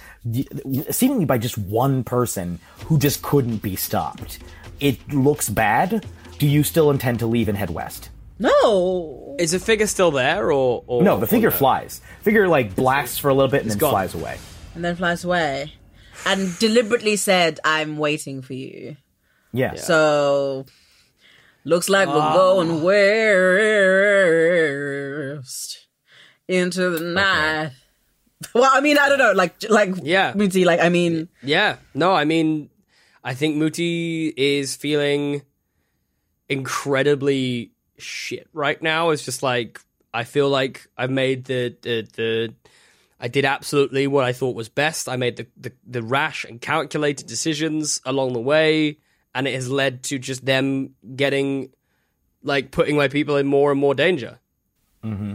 S4: seemingly by just one person who just couldn't be stopped. It looks bad. Do you still intend to leave and head west?
S6: No.
S5: Is the figure still there, or, or
S4: No, the figure
S5: or no?
S4: flies. Figure like blasts for a little bit and then
S5: gone.
S4: flies away.
S6: And then flies away. And deliberately said, I'm waiting for you.
S4: Yeah.
S6: So looks like we're
S5: Ah.
S6: going west into the night. Well, I mean, I don't know, like, like,
S5: Yeah.
S6: Mooti, like, I mean,
S5: Yeah, no, I mean, I think Mooti is feeling incredibly shit right now. It's just like I feel like I've made the the, the I did absolutely what I thought was best. I made the, the the rash and calculated decisions along the way, and it has led to just them getting like putting my people in more and more danger.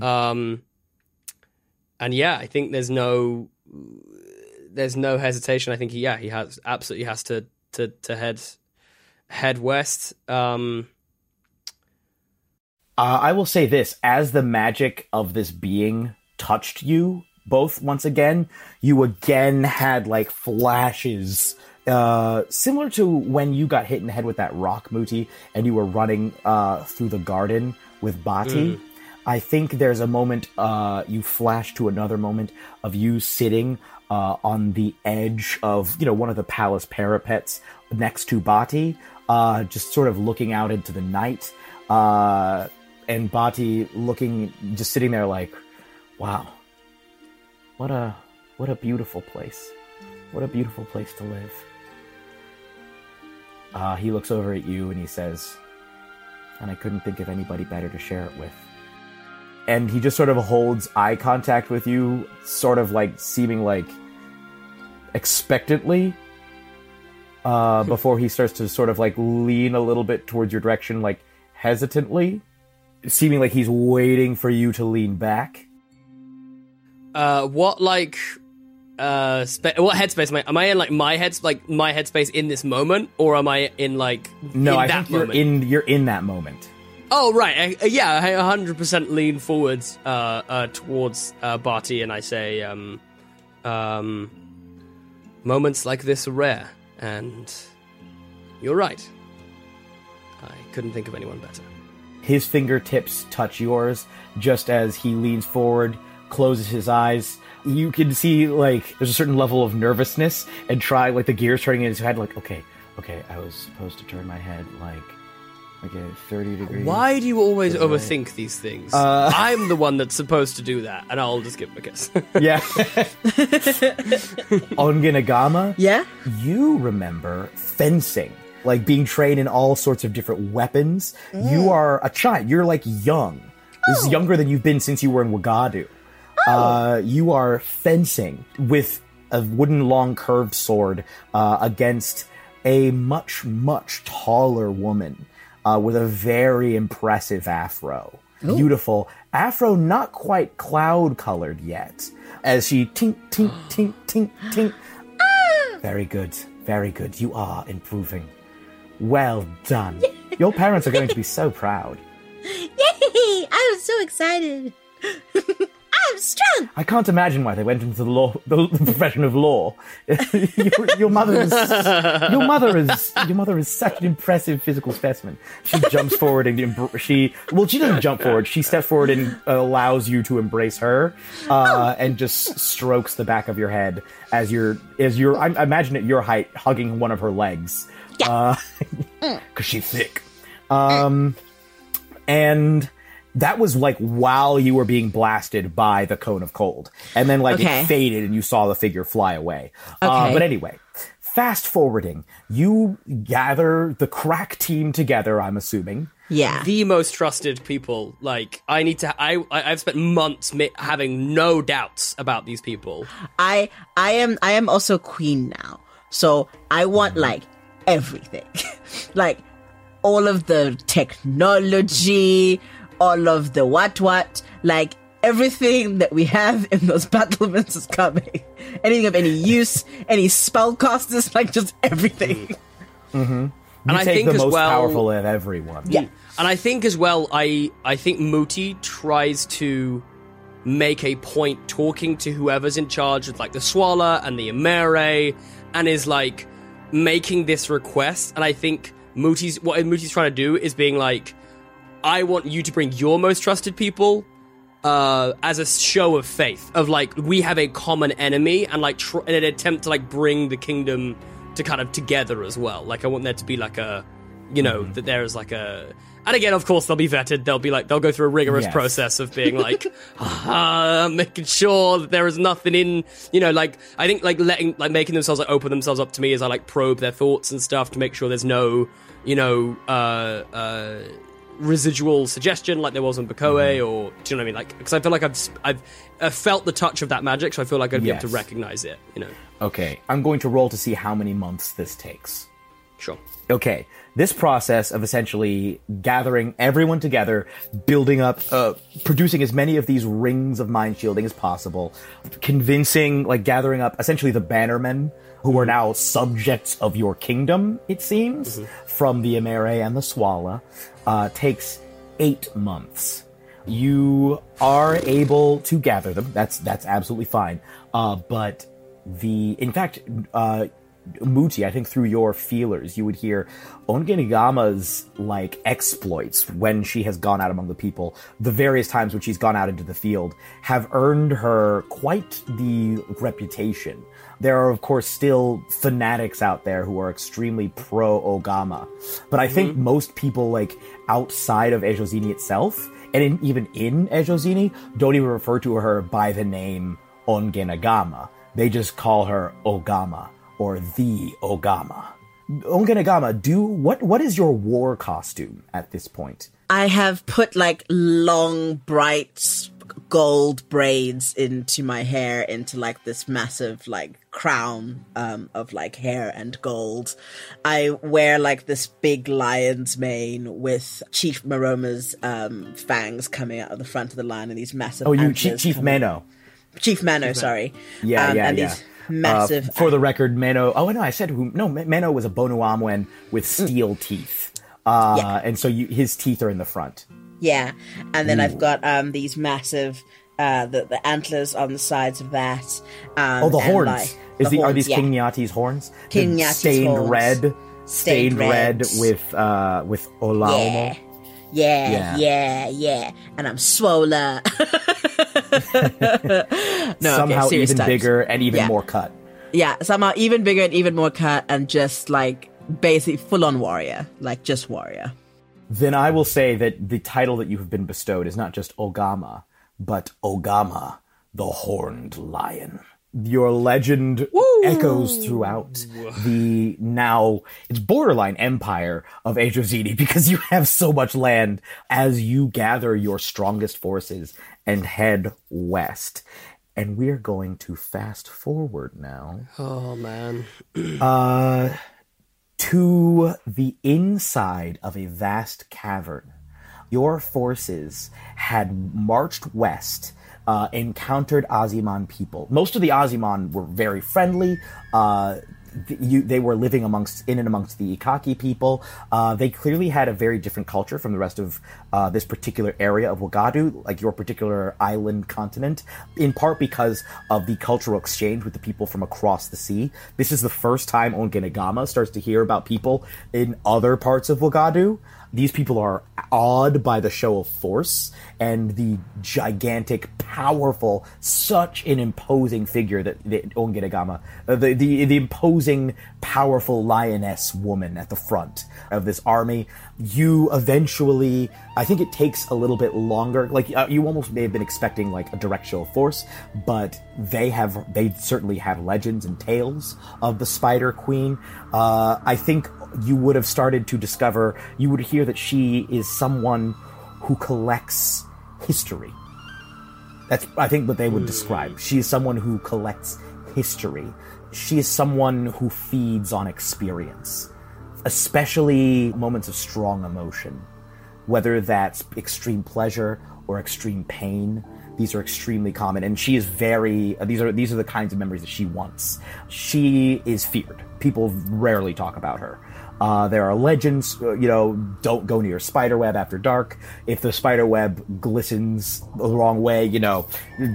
S5: Um, and yeah, I think there's no there's no hesitation. I think he, yeah, he has absolutely has to to to head head west. Um,
S4: Uh, I will say this: as the magic of this being touched you both once again, you again had like flashes, uh, similar to when you got hit in the head with that rock Mooti and you were running uh, through the garden with Bati. I think there's a moment uh, you flash to another moment of you sitting uh, on the edge of you know one of the palace parapets next to Bati, uh, just sort of looking out into the night, uh, and Bati looking just sitting there like, wow, what a what a beautiful place, what a beautiful place to live. Uh, he looks over at you and he says, and I couldn't think of anybody better to share it with. And he just sort of holds eye contact with you, sort of like seeming like expectantly, uh, before he starts to sort of like lean a little bit towards your direction, like hesitantly, seeming like he's waiting for you to lean back.
S5: uh, what like uh, spa- what headspace am I? Am I in like my head, like my headspace in this moment, or am I in like
S4: No,
S5: in
S4: I
S5: that
S4: think you're in you're in that moment.
S5: Oh right, I, yeah, I 100% lean forwards uh, uh, towards uh, Bati, and I say, um, um, "Moments like this are rare, and you're right. I couldn't think of anyone better."
S4: His fingertips touch yours just as he leans forward, closes his eyes. You can see like there's a certain level of nervousness and try like the gears turning in his head. Like, okay, okay, I was supposed to turn my head like okay, thirty degrees.
S5: Why do you always
S4: Right.
S5: overthink these things?
S4: Uh,
S5: I'm the one that's supposed to do that, and I'll just give him a kiss.
S4: Yeah. Ongenagama,
S6: yeah?
S4: you remember fencing, like being trained in all sorts of different weapons. You are a child. You're like young. This is younger than you've been since you were in Wagadu. Uh, you are fencing with a wooden long curved sword uh, against a much, much taller woman uh, with a very impressive afro. Beautiful. Afro not quite cloud colored yet. As she tink, tink, tink, tink, tink. Very good. Very good. You are improving. Well done. Your parents are going to be so proud.
S6: Yay! I was so excited. I'm strong.
S4: I can't imagine why they went into the law, the, the profession of law. your, your mother is, your mother is, your mother is such an impressive physical specimen. She jumps forward and embr- she, well, she doesn't jump forward. She steps forward and allows you to embrace her, uh, and just strokes the back of your head as you're, as you're, I imagine at your height, hugging one of her legs, uh, because she's thick. Um, and that was like while you were being blasted by the cone of cold and then like
S6: Okay.
S4: it faded and you saw the figure fly away uh, but anyway fast forwarding you gather the crack team together i'm assuming
S6: Yeah.
S5: the most trusted people. Like I need to. I I- I've spent months mi- having no doubts about these people.
S6: I I am I am also queen now. So I want like everything. like all of the technology, all of the what what, like everything that we have in those battlements is coming. Anything of any use, any spellcasters, like just everything. Mm-hmm. Mm-hmm.
S5: and I think
S4: the
S5: as
S4: most
S5: well,
S4: powerful of everyone.
S6: Yeah.
S5: And I think as well, I I think Mooti tries to make a point talking to whoever's in charge of like the Swala and the Emere, and is like making this request. And I think Mooti's what Mooti's trying to do is being like, I want you to bring your most trusted people uh, as a show of faith of like we have a common enemy and like tr- in an attempt to like bring the kingdom to kind of together as well. Like I want there to be like a, you know, that there is like a. And again, of course, they'll be vetted. They'll be like they'll go through a rigorous
S4: Yes.
S5: process of being like, uh, making sure that there is nothing in, you know, like I think like letting like making themselves like open themselves up to me as I like probe their thoughts and stuff to make sure there's no, you know, uh, uh, residual suggestion like there was on Bakoe or do you know what I mean? Like because I feel like I've I've uh, felt the touch of that magic, so I feel like I'd be able to recognize it. You know,
S4: Okay, I'm going to roll to see how many months this takes.
S5: sure.
S4: Okay, this process of essentially gathering everyone together, building up, uh, producing as many of these rings of mind shielding as possible, convincing, like gathering up essentially the bannermen who are now subjects of your kingdom, it seems, from the Emere and the Swala, uh, takes eight months. You are able to gather them. That's that's absolutely fine. Uh, but the in fact, uh, Mooti, I think through your feelers, you would hear Ongenagama's like exploits when she has gone out among the people. The various times when she's gone out into the field have earned her quite the reputation. There are, of course, still fanatics out there who are extremely pro Ogama, but I mm-hmm. think most people like outside of Ejozini itself, and in, even in Ejozini, don't even refer to her by the name Ongenagama. They just call her Ogama or the Ogama. Ongenagama, do what? What is your war costume at this point?
S6: I have put like long, bright gold braids into my hair, into like this massive like crown um, of like hair and gold. I wear like this big lion's mane with Chief Maroma's um, fangs coming out of the front of the lion and these massive.
S4: Oh, you Chief, Chief Mano.
S6: Chief Mano, sorry.
S4: Yeah,
S6: Um,
S4: yeah,
S6: and
S4: yeah.
S6: these massive.
S4: Uh, for the record, Mano. Oh no, I said who? No, Ma- Mano was a Bonuamwen with
S6: Mm.
S4: steel teeth. Uh,
S6: Yeah.
S4: and so you, his teeth are in the front.
S6: Yeah, and then I've got um these massive uh the, the antlers on the sides of that. Um,
S4: Oh, the horns.
S6: like,
S4: Is
S6: the
S4: the, are these
S6: yeah.
S4: King Nyati's horns?
S6: King Nyati's
S4: stained
S6: horns.
S4: red, stained, red.
S6: red.
S4: with uh with Olaomo.
S6: Yeah,
S4: Yeah.
S6: yeah, yeah, yeah. And I'm swollen. no,
S4: Somehow
S6: okay,
S4: even bigger and even
S6: Yeah.
S4: more cut.
S6: Yeah, somehow even bigger and even more cut, and just like basically full on warrior, like just warrior.
S4: Then I will say that the title that you have been bestowed is not just Ogama, but Ogama, the Horned Lion. Your legend echoes throughout the now it's borderline empire of Ejozini because you have so much land as you gather your strongest forces and head west. And we're going to fast forward now
S5: Oh man.
S4: uh, to the inside of a vast cavern. Your forces had marched west, uh, encountered Aziman people. Most of the Aziman were very friendly. Uh, you, they were living amongst in and amongst the Ikaki people. Uh, they clearly had a very different culture from the rest of uh, this particular area of Wagadu, like your particular island continent, in part because of the cultural exchange with the people from across the sea. This is the first time Ongenagama starts to hear about people in other parts of Wagadu. These people are awed by the show of force and the gigantic, powerful, such an imposing figure that, that uh, the, the the imposing, powerful lioness woman at the front of this army. You eventually, I think it takes a little bit longer. Like uh, you almost may have been expecting like a direct show of force, but they have they certainly have legends and tales of the Spider Queen. Uh, I think you would have started to discover. You would hear that she is someone who collects history. That's, I think, what they would describe. She is someone who collects history. She is someone who feeds on experience, especially moments of strong emotion, whether that's extreme pleasure or extreme pain. These are extremely common, and she is very. These are these are the kinds of memories that she wants. She is feared people rarely talk about her. Uh, there are legends, uh, you know, don't go near spider web after dark. If the spider web glistens the wrong way, you know,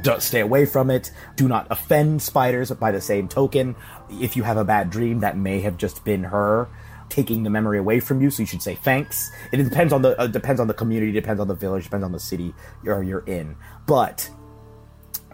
S4: don't stay away from it. Do not offend spiders by the same token. If you have a bad dream, that may have just been her taking the memory away from you, so you should say thanks. It depends on the uh, depends on the community, depends on the village, depends on the city you're, you're in. But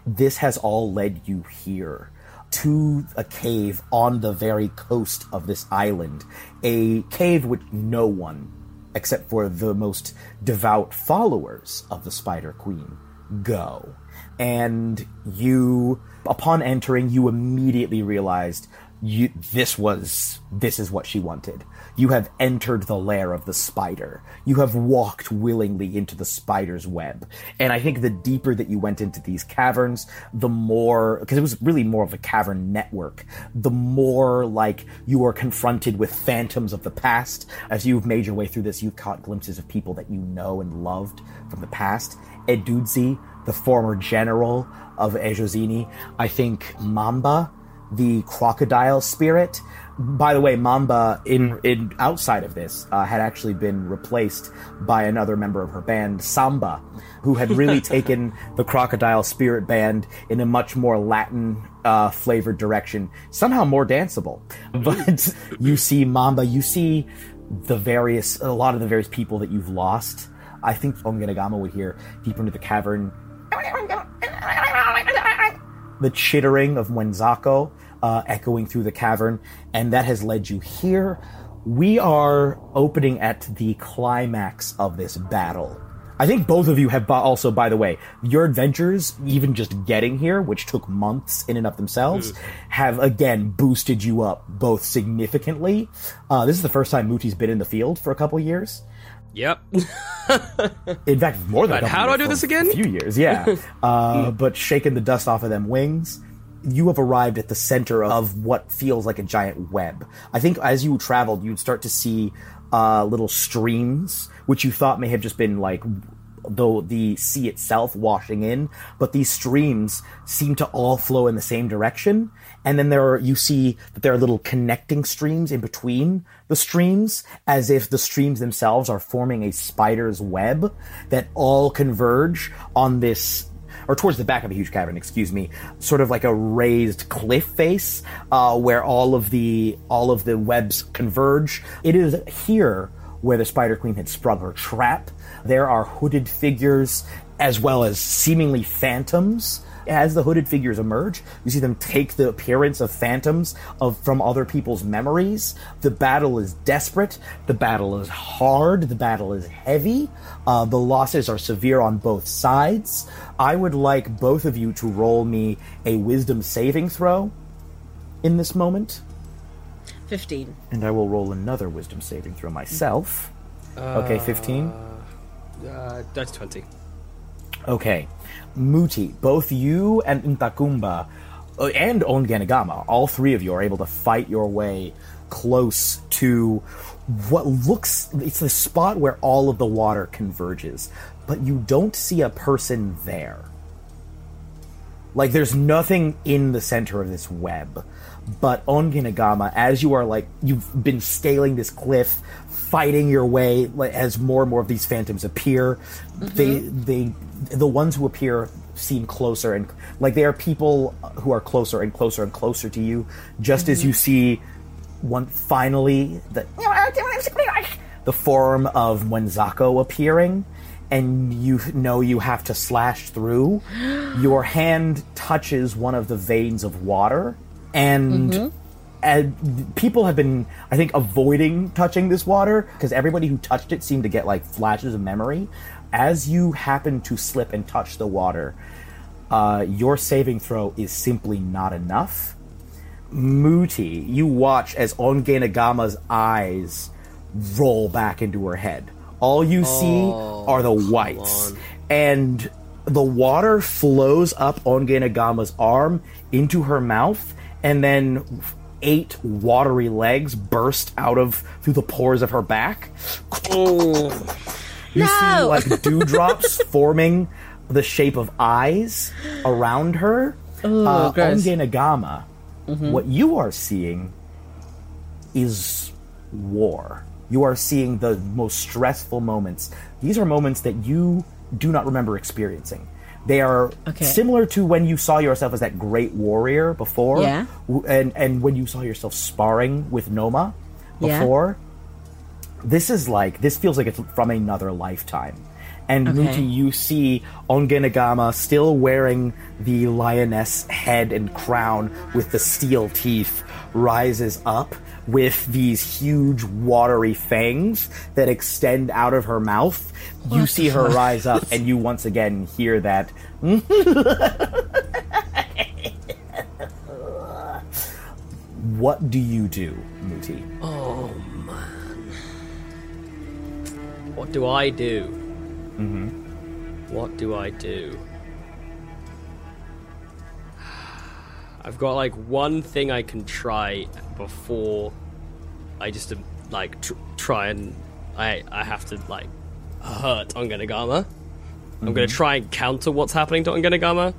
S4: this has all led you here to a cave on the very coast of this island. A cave which no one, except for the most devout followers of the Spider Queen, go. And you, upon entering, you immediately realized you, this was, this is what she wanted. You have entered the lair of the spider. You have walked willingly into the spider's web. And I think the deeper that you went into these caverns, the more, because it was really more of a cavern network, the more like you are confronted with phantoms of the past. As you've made your way through this, you've caught glimpses of people that you know and loved from the past. Edudzi, the former general of Ejozini. I think Mamba, the crocodile spirit. By the way, Mamba in in outside of this uh, had actually been replaced by another member of her band, Samba, who had really taken the crocodile spirit band in a much more Latin uh, flavored direction, somehow more danceable. But you see Mamba, you see the various a lot of the various people that you've lost. I think Ongenagama would hear deeper into the cavern the chittering of Mwenzako uh, echoing through the cavern, and that has led you here. We are opening at the climax of this battle. I think both of you have bo- also, by the way, your adventures, even just getting here, which took months in and of themselves, have again boosted you up both significantly. Uh, this is the first time Mooti's been in the field for a couple years.
S5: Yep.
S4: In fact, more than a
S5: But
S4: couple
S5: how do I do this again?
S4: A few years, yeah. uh, but shaking the dust off of them wings, you have arrived at the center of what feels like a giant web. I think as you traveled, you'd start to see uh, little streams, which you thought may have just been like though the sea itself washing in, but these streams seem to all flow in the same direction. And then there are, you see that there are little connecting streams in between the streams, as if the streams themselves are forming a spider's web that all converge on this or towards the back of a huge cavern, excuse me, sort of like a raised cliff face, uh, where all of the all of the webs converge. It is here where the Spider Queen had sprung her trap. There are hooded figures as well as seemingly phantoms. As the hooded figures emerge, you see them take the appearance of phantoms of from other people's memories. The battle is desperate. The battle is hard. The battle is heavy. Uh, the losses are severe on both sides. I would like both of you to roll me a wisdom saving throw in this moment,
S6: 15.
S4: and I will roll another wisdom saving throw myself. okay, fifteen.
S5: Uh, that's 20.
S4: Okay. Mooti, both you and Ntakumba uh, and Ongenagama, all three of you are able to fight your way close to what looks it's the spot where all of the water converges, but you don't see a person there. Like there's nothing in the center of this web. But Ongenagama, as you are like you've been scaling this cliff, fighting your way as more and more of these phantoms appear, mm-hmm. they they the ones who appear seem closer and like they are people who are closer and closer and closer to you. Just as mm-hmm. you see one finally the the form of Mwenzako appearing, and you know you have to slash through. Your hand touches one of the veins of water, and. Mm-hmm. And people have been, I think, avoiding touching this water because everybody who touched it seemed to get like flashes of memory. As you happen to slip and touch the water, uh, your saving throw is simply not enough. Mooti, you watch as Ongenagama's eyes roll back into her head. All you see are the whites. And the water flows up Ongenagama's arm into her mouth, and then eight watery legs burst out of through the pores of her back. You see like dewdrops forming the shape of eyes around her. uh,
S6: gross.
S4: Ongenagama, what you are seeing is war. You are seeing the most stressful moments. These are moments that you do not remember experiencing. They are
S6: Okay.
S4: similar to when you saw yourself as that great warrior before,
S6: Yeah.
S4: and and when you saw yourself sparring with Noma
S6: Yeah.
S4: before. This is like this feels like it's from another lifetime. And
S6: Okay.
S4: Mooti, you see Ongenagama still wearing the lioness head and crown with the steel teeth rises up with these huge watery fangs that extend out of her mouth. you see her rise up and you once again hear that What do you do, Mooti?
S5: Oh man, what do I do? Mm-hmm. What do I do? I've got like one thing I can try before I just um, like tr- try and I I have to like hurt Ongenagama. I'm gonna try and counter what's happening to Ongenagama,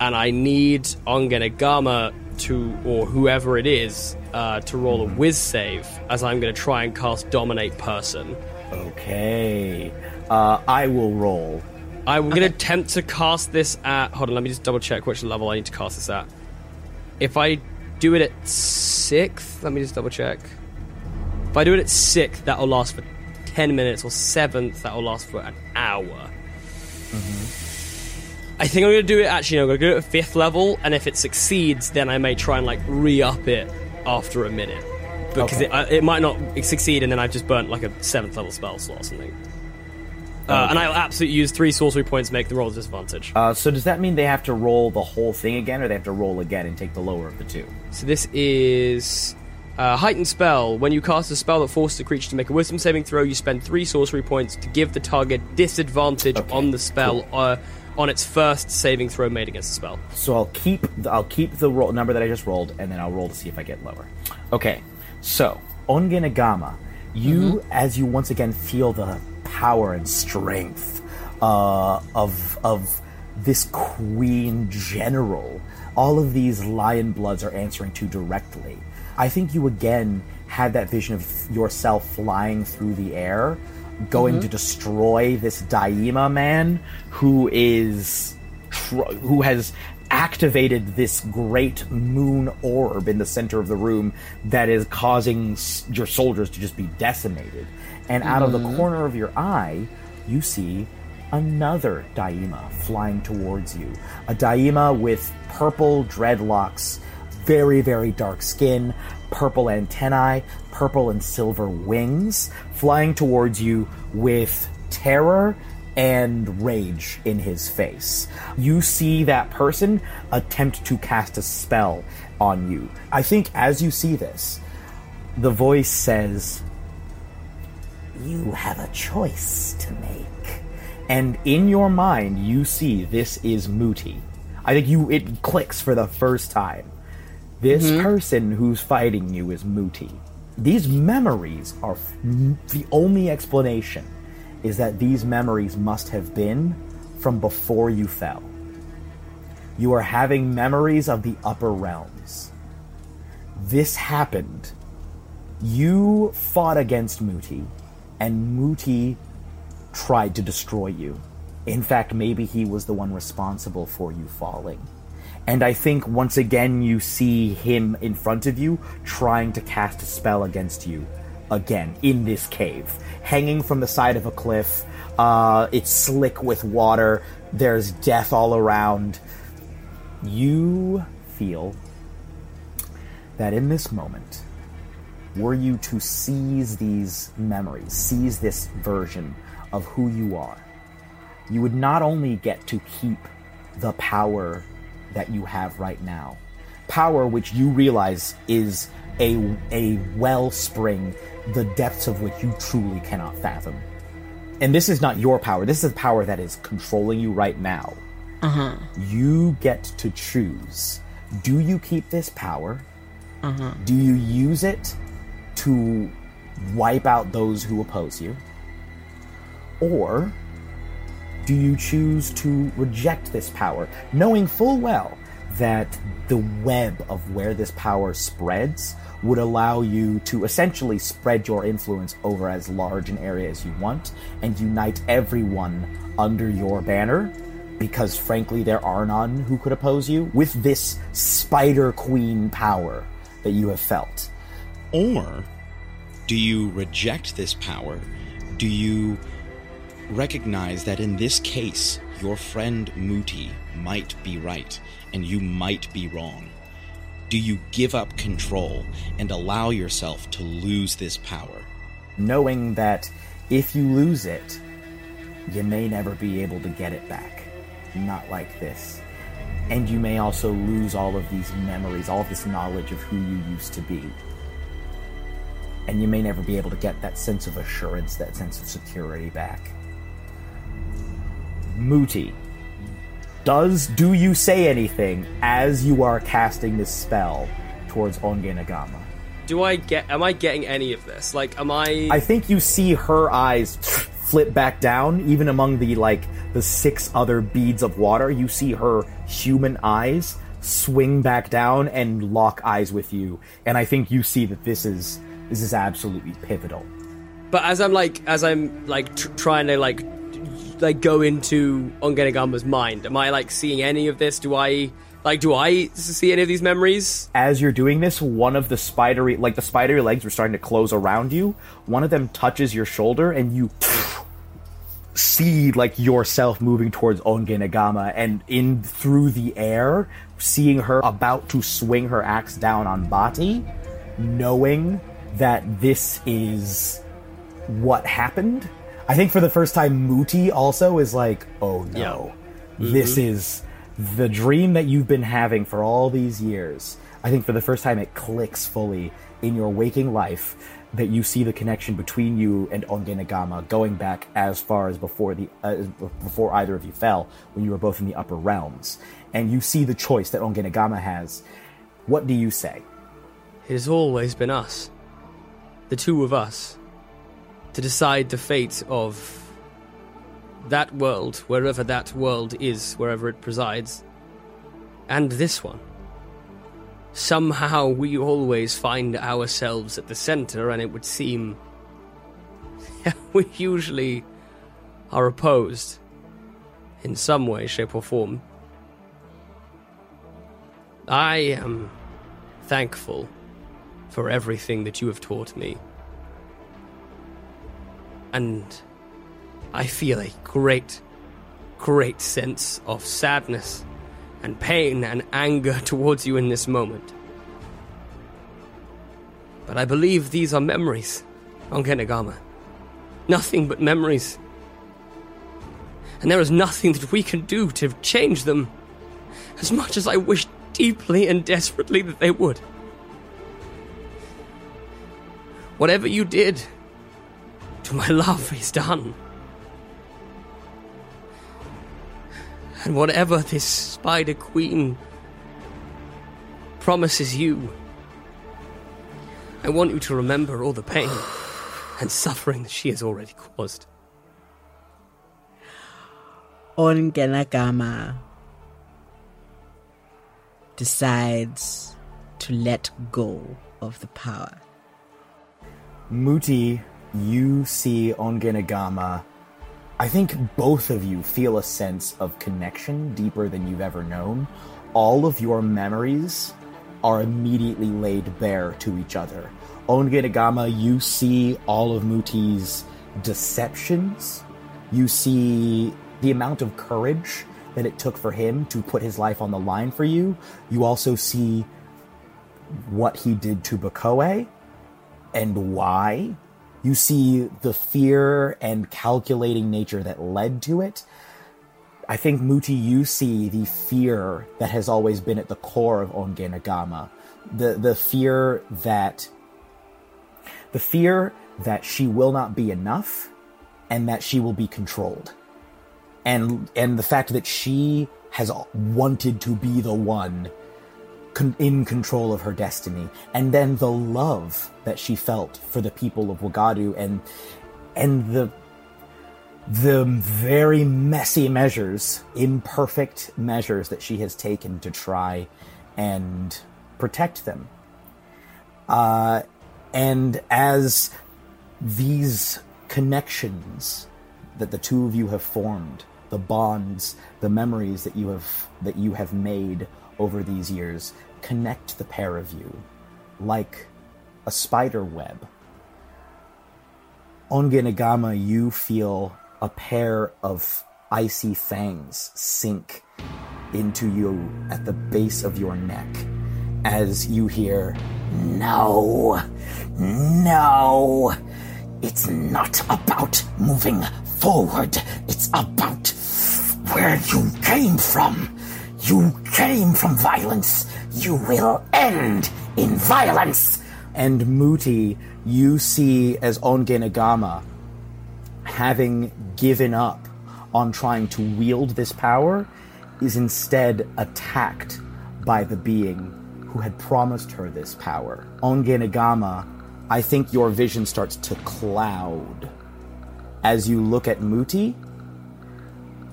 S5: and I need Ongenagama to or whoever it is uh, to roll a whiz save as I'm gonna try and cast Dominate Person.
S4: Okay. Uh, I will roll.
S5: I'm going to attempt to cast this at. Hold on, let me just double check which level I need to cast this at. If I do it at sixth, let me just double check. If I do it at sixth, that'll last for 10 minutes, or seventh, that'll last for an hour. I think I'm going to do it actually, no, I'm going to do it at fifth level, and if it succeeds, then I may try and like re up it after a minute. Because
S4: Okay.
S5: it, uh, it might not succeed, and then I've just burnt like a seventh level spell slot or something. Uh, and I'll absolutely use three sorcery points to make the roll a disadvantage.
S4: Uh, so does that mean they have to roll the whole thing again, or they have to roll again and take the lower of the two?
S5: So this is uh, heightened spell. When you cast a spell that forces a creature to make a Wisdom saving throw, you spend three sorcery points to give the target disadvantage
S4: Okay,
S5: on the spell uh, on its first saving throw made against the spell.
S4: So I'll keep I'll keep the roll, number that I just rolled, and then I'll roll to see if I get lower. Okay, so Ongenagama, you as you once again feel the power and strength uh, of of this queen general. All of these lion bloods are answering to directly. I think you again had that vision of yourself flying through the air, going to destroy this Daa'ima man who is tr- who has activated this great moon orb in the center of the room that is causing s- your soldiers to just be decimated. And out of the mm-hmm. corner of your eye, you see another Daa'ima flying towards you. A Daa'ima with purple dreadlocks, very, very dark skin, purple antennae, purple and silver wings, flying towards you with terror and rage in his face. You see that person attempt to cast a spell on you. I think as you see this, the voice says, You have a choice to make. And in your mind, you see this is Mooti. I think you it clicks for the first time. This mm-hmm. person who's fighting you is Mooti. These memories are f- the only explanation is that these memories must have been from before you fell. You are having memories of the upper realms. This happened. You fought against Mooti, and Mooti tried to destroy you. In fact, maybe he was the one responsible for you falling. And I think once again you see him in front of you trying to cast a spell against you again in this cave, hanging from the side of a cliff. Uh, it's slick with water. There's death all around. You feel that in this moment, were you to seize these memories, seize this version of who you are, you would not only get to keep the power that you have right now, power which you realize is a, a wellspring, the depths of which you truly cannot fathom. And this is not your power, this is power that is controlling you right now. Uh-huh. You get to choose. Do you keep this power? Uh-huh. Do you use it to wipe out those who oppose you? Or do you choose to reject this power, knowing full well that the web of where this power spreads would allow you to essentially spread your influence over as large an area as you want and unite everyone under your banner because frankly there are none who could oppose you with this spider queen power that you have felt
S7: Or do you reject this power? Do you recognize that in this case, your friend Muti might be right and you might be wrong? Do you give up control and allow yourself to lose this power?
S4: knowing that if you lose it you may never be able to get it back not like this and you may also lose all of these memories all of this knowledge of who you used to be and you may never be able to get that sense of assurance that sense of security back Mooti does do you say anything as you are casting this spell towards Ongenagama?
S5: Do I get? Am I getting any of this? Like, am I?
S4: I think you see her eyes flip back down, even among the like the six other beads of water. You see her human eyes swing back down and lock eyes with you, and I think you see that this is this is absolutely pivotal.
S5: But as I'm like, as I'm like tr- trying to like, like go into Ongenagama's mind, am I like seeing any of this? Do I like, do I see any of these memories?
S4: As you're doing this, one of the spidery like the spidery legs were starting to close around you. One of them touches your shoulder, and you see like yourself moving towards Ongenagama and in through the air, seeing her about to swing her axe down on Bati, knowing that this is what happened. I think for the first time Mooti also is like, oh no. This is the dream that you've been having for all these years. I think for the first time it clicks fully in your waking life that you see the connection between you and Ongenagama going back as far as before the uh, before either of you fell when you were both in the upper realms, and you see the choice that Ongenagama has. What do you say?
S5: It has always been us, the two of us, to decide the fate of that world, wherever that world is, wherever it presides, and this one. Somehow we always find ourselves at the center, and it would seem we usually are opposed in some way, shape, or form. I am thankful for everything that you have taught me. And I feel a great, great sense of sadness and pain and anger towards you in this moment. But I believe these are memories, Ongenagama. Nothing but memories. And there is nothing that we can do to change them, as much as I wish deeply and desperately that they would. Whatever you did to my love is done. And whatever this Spider Queen promises you, I want you to remember all the pain and suffering that she has already caused.
S6: Ongenagama decides to let go of the power.
S4: Mooti, you see Ongenagama. I think both of you feel a sense of connection deeper than you've ever known. All of your memories are immediately laid bare to each other. Ongenagama, you see all of Mooti's deceptions. You see the amount of courage that it took for him to put his life on the line for you. You also see what he did to Bakoe and why. You see the fear and calculating nature that led to it. I think Mooti, you see the fear that has always been at the core of Ongenagama. The the fear that the fear that she will not be enough and that she will be controlled. And and the fact that she has wanted to be the one con- in control of her destiny, and then the love that she felt for the people of Wagadu, and and the the very messy measures, imperfect measures that she has taken to try and protect them. Uh, and as these connections that the two of you have formed, the bonds, the memories that you have that you have made over these years, connect the pair of you like a spider web. Ongenagama, you feel a pair of icy fangs sink into you at the base of your neck as you hear, No, no, it's not about moving forward, it's about where you came from. You came from violence, you will end in violence. And Mooti, you see as Ongenagama having given up on trying to wield this power, is instead attacked by the being who had promised her this power. Ongenagama, I think your vision starts to cloud as you look at Mooti.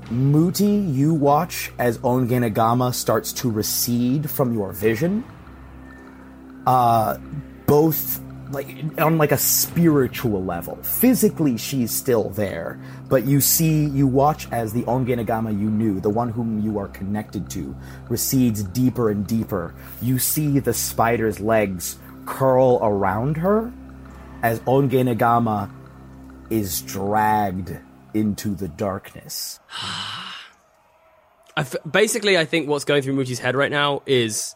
S4: Mooti, you watch as Ongenagama starts to recede from your vision. Uh, both like on like a spiritual level. Physically, she's still there, but you see, you watch as the Ongenagama you knew, the one whom you are connected to, recedes deeper and deeper. You see the spider's legs curl around her as Ongenagama is dragged into the darkness.
S5: I f- basically, I think what's going through Mooti's head right now is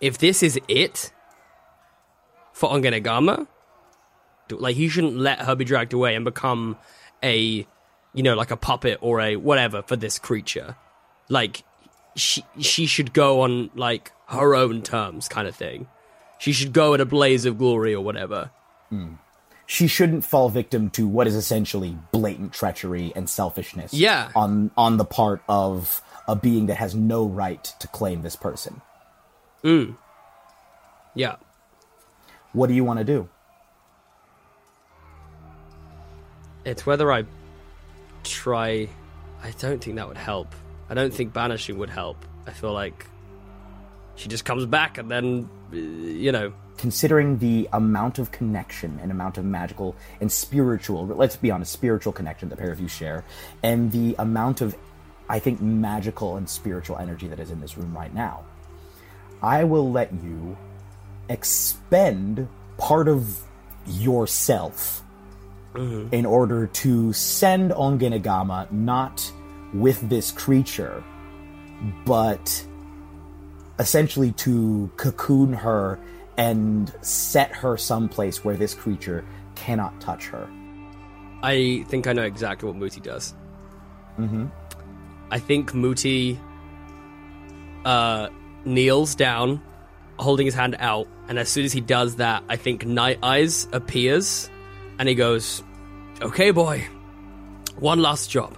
S5: if this is it for Ongenagama, like he shouldn't let her be dragged away and become a, you know, like a puppet or a whatever for this creature. Like she she should go on like her own terms, kind of thing. She should go in a blaze of glory or whatever. Hmm.
S4: She shouldn't fall victim to what is essentially blatant treachery and selfishness
S5: Yeah.
S4: on on the part of a being that has no right to claim this person. Mm.
S5: Yeah.
S4: What do you want to do?
S5: It's whether I try. I don't think that would help. I don't think banishing would help. I feel like she just comes back and then, you know,
S4: considering the amount of connection and amount of magical and spiritual let's be honest spiritual connection the pair of you share and the amount of i think magical and spiritual energy that is in this room right now i will let you expend part of yourself mm-hmm. in order to send ongenagama not with this creature but essentially to cocoon her and set her someplace where this creature cannot touch her.
S5: I think I know exactly what Mooti does. Mm-hmm. I think Mooti uh, kneels down, holding his hand out, and as soon as he does that, I think Night Eyes appears, and he goes, "Okay, boy, one last job."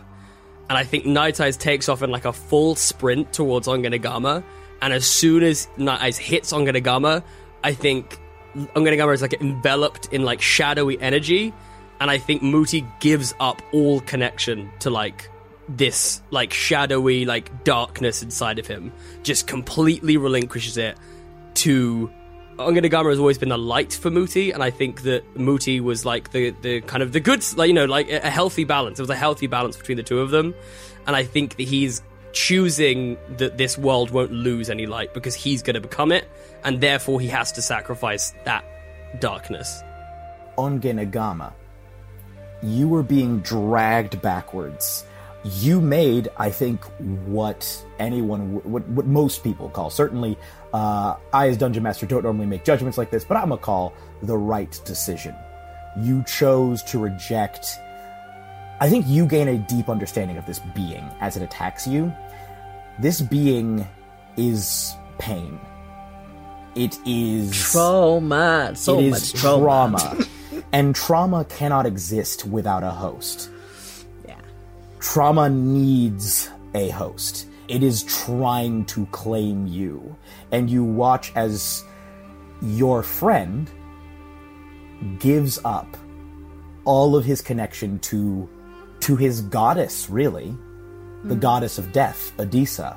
S5: And I think Night Eyes takes off in like a full sprint towards Ongenagama, and as soon as Night Eyes hits Ongenagama, I think Ongenagama is like enveloped in like shadowy energy, and I think Mooti gives up all connection to like this like shadowy like darkness inside of him, just completely relinquishes it to. Ongenagama has always been a light for Mooti, and I think that Mooti was like the the kind of the good, like you know, like a healthy balance. It was a healthy balance between the two of them, and I think that he's choosing that this world won't lose any light because he's going to become it, and therefore he has to sacrifice that darkness.
S4: Ongenagama, you were being dragged backwards. You made, I think, what anyone, what, what most people call, certainly uh, I as Dungeon Master don't normally make judgments like this, but I'm going to call the right decision. You chose to reject. I think you gain a deep understanding of this being as it attacks you. This being is pain. It is
S6: Trauma. So
S4: it
S6: much trauma.
S4: trauma. and trauma cannot exist without a host.
S6: Yeah.
S4: Trauma needs a host. It is trying to claim you. And you watch as your friend gives up all of his connection to to his goddess, really, the hmm. goddess of death, Adisa,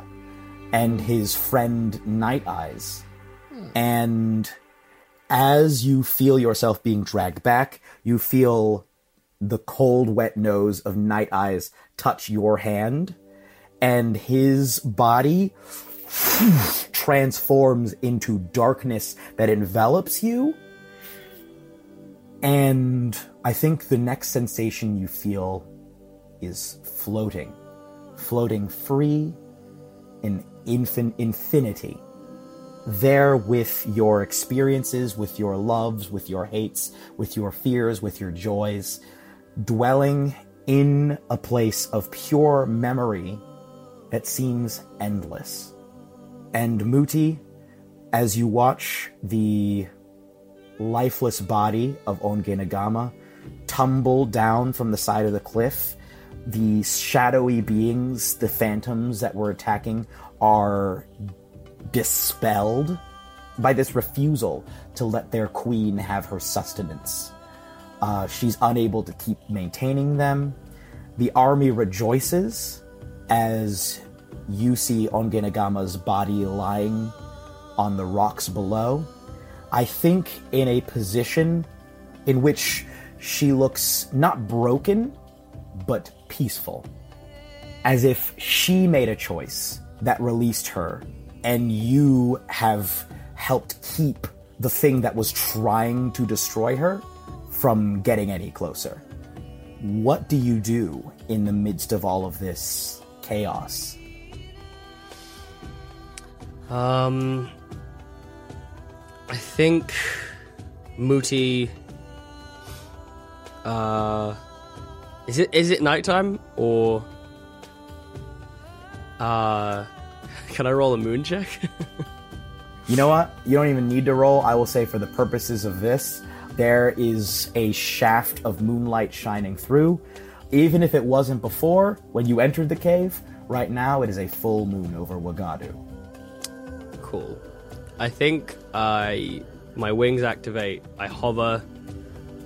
S4: and his friend Night Eyes. Hmm. And as you feel yourself being dragged back, you feel the cold, wet nose of Night Eyes touch your hand, and his body transforms into darkness that envelops you. And I think the next sensation you feel is floating, floating free in infin- infinity. There with your experiences, with your loves, with your hates, with your fears, with your joys, dwelling in a place of pure memory that seems endless. And Mooti, as you watch the lifeless body of Ongenagama tumble down from the side of the cliff, the shadowy beings, the phantoms that were attacking, are dispelled by this refusal to let their queen have her sustenance. Uh, she's unable to keep maintaining them. The army rejoices as you see Ongenagama's body lying on the rocks below. I think in a position in which she looks not broken, but peaceful. As if she made a choice that released her, and you have helped keep the thing that was trying to destroy her from getting any closer. What do you do in the midst of all of this chaos?
S5: Um, I think Mooti. Uh, is it is it nighttime or? Uh, can I roll a moon check?
S4: You know what? You don't even need to roll. I will say, for the purposes of this, there is a shaft of moonlight shining through. Even if it wasn't before, when you entered the cave, right now it is a full moon over Wagadu.
S5: cool. I think I my wings activate. I hover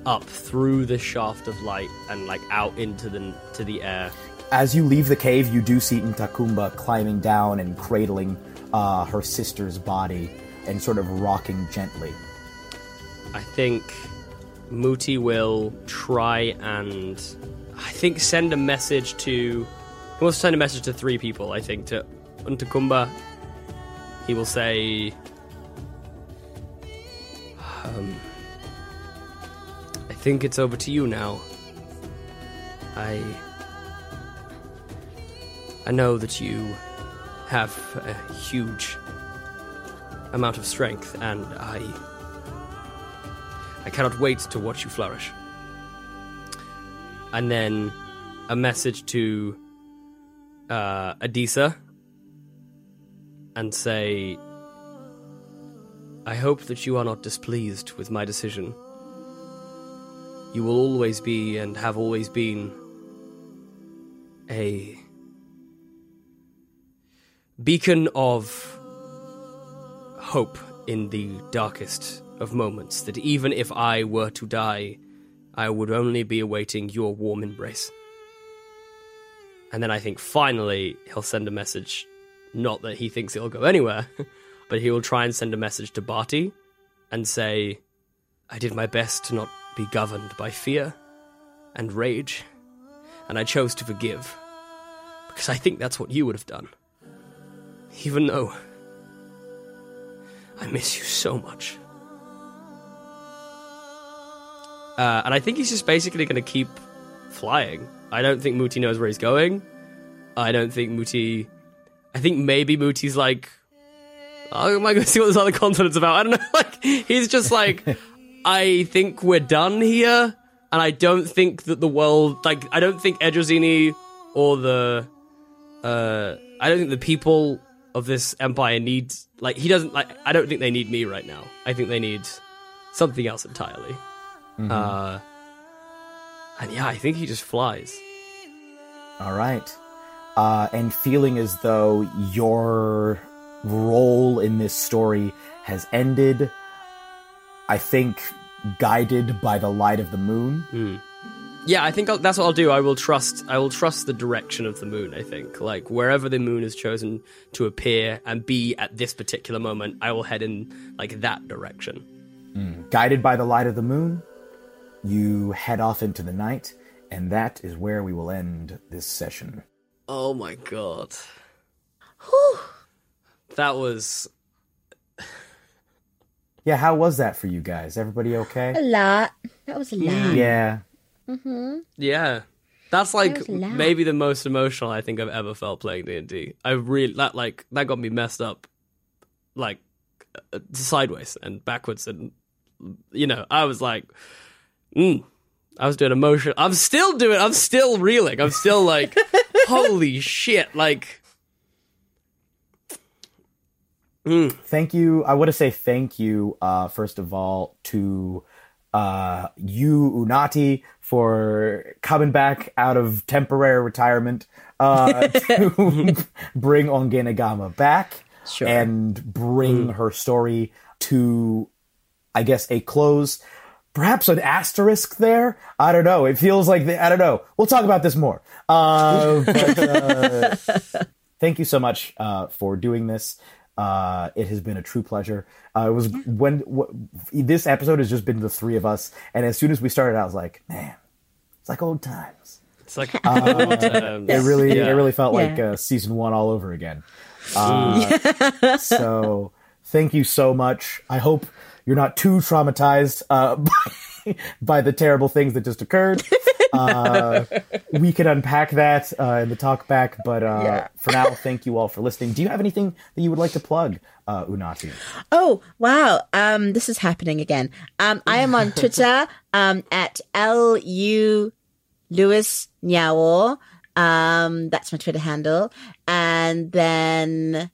S5: up through the shaft of light and like out into the to the air.
S4: As you leave the cave, you do see Ntakumba climbing down and cradling uh, her sister's body and sort of rocking gently.
S5: I think Mooti will try and I think send a message to he wants to send a message to three people, I think, to Ntakumba. He will say think it's over to you now. I I know that you have a huge amount of strength and I I cannot wait to watch you flourish. And then a message to uh, Adisa and say, I hope that you are not displeased with my decision. You will always be and have always been a beacon of hope in the darkest of moments, that even if I were to die, I would only be awaiting your warm embrace. And then I think finally he'll send a message, not that he thinks it'll go anywhere, but he will try and send a message to Bati and say, I did my best to not be governed by fear and rage, and I chose to forgive, because I think that's what you would have done. Even though I miss you so much. Uh, and I think he's just basically going to keep flying. I don't think Mooti knows where he's going. I don't think Mooti. I think maybe Mooti's like, oh, am I going to see what this other continent's about? I don't know. Like he's just like, I think we're done here, and I don't think that the world, like, I don't think Ejozini or the, uh, I don't think the people of this empire need, like, he doesn't like. I don't think they need me right now. I think they need something else entirely. Uh, and yeah, I think he just flies.
S4: All right. Uh, and feeling as though your role in this story has ended, I think guided by the light of the moon, hmm.
S5: Yeah, I think I'll, that's what I'll do. I will trust. I will trust the direction of the moon. I think, like wherever the moon has chosen to appear and be at this particular moment, I will head in like that direction. Hmm.
S4: Guided by the light of the moon, you head off into the night, and that is where we will end this session.
S5: Oh my god, that was
S4: Yeah, how was that for you guys? Everybody okay?
S6: A lot. That was a lot.
S4: Yeah.
S5: yeah. That's like
S6: was a lot.
S5: maybe the most emotional I think I've ever felt playing D and D. I really that like that got me messed up, like uh, sideways and backwards, and you know I was like, mm, I was doing emotion. I'm still doing. I'm still reeling. I'm still like, holy shit! Like,
S4: Thank you. I want to say thank you, uh, first of all, to uh, you, Unati, for coming back out of temporary retirement uh, to bring Ongenagama back
S6: Sure.
S4: and bring her story to, I guess, a close. Perhaps an asterisk there. I don't know. It feels like the, I don't know. We'll talk about this more. Uh, but, uh, thank you so much uh, for doing this. Uh, it has been a true pleasure. Uh, it was when w- this episode has just been the three of us, and as soon as we started, I was like, man, it's like old times.
S5: it's like old times.
S4: It really,
S5: Yeah.
S4: it really felt like uh, season one all over again. Uh, so, thank you so much. I hope you're not too traumatized uh, by, by the terrible things that just occurred. Uh, we can unpack that uh, in the talk back, but uh,
S6: Yeah.
S4: for now, thank you all for listening. Do you have anything that you would like to plug, uh, Unati?
S6: Oh wow! Um, this is happening again. Um, I am on Twitter um, at l u Lewis Nyawo. Um, that's my Twitter handle, and then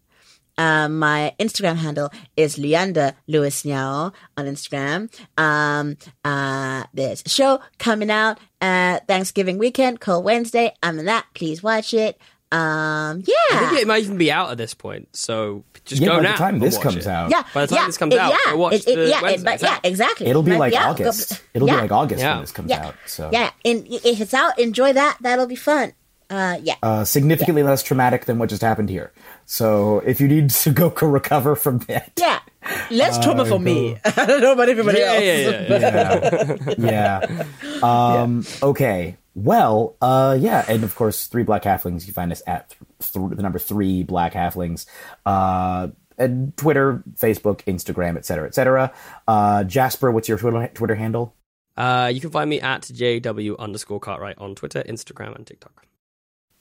S6: um, my Instagram handle is Luyanda Lewis Nyawo on Instagram. Um, uh, there's a show coming out uh, Thanksgiving weekend called Wednesday. I'm in that. Please watch it. Um,
S5: I
S6: yeah.
S5: think it might even be out at this point. So just
S4: Yeah,
S5: go
S4: by
S5: now.
S4: the time
S5: and
S4: this comes
S5: it.
S4: out,
S6: Yeah,
S5: By the time
S6: yeah,
S5: this comes
S6: it-
S5: out,
S6: yeah,
S5: go watch
S6: it- it-
S5: the
S6: yeah, it-
S5: Wednesday.
S6: but yeah, exactly.
S4: it'll be like August. It'll be like August when this comes
S6: Yeah.
S4: out. So,
S6: Yeah, and if it's out, enjoy that. That'll be fun. Uh, yeah.
S4: uh, significantly less traumatic than what just happened here. So, if you need to go recover from that,
S6: yeah. Less trauma for me. I don't know about everybody
S5: Yeah,
S6: else.
S5: yeah, yeah, yeah.
S4: yeah. Um, Okay. Well, uh, yeah, and of course, three black halflings. You find us at th- th- the number three black halflings. Uh, and Twitter, Facebook, Instagram, etc., etc. Uh, Jasper, what's your Twitter, Twitter handle?
S5: Uh, you can find me at JW underscore Cartwright on Twitter, Instagram, and TikTok.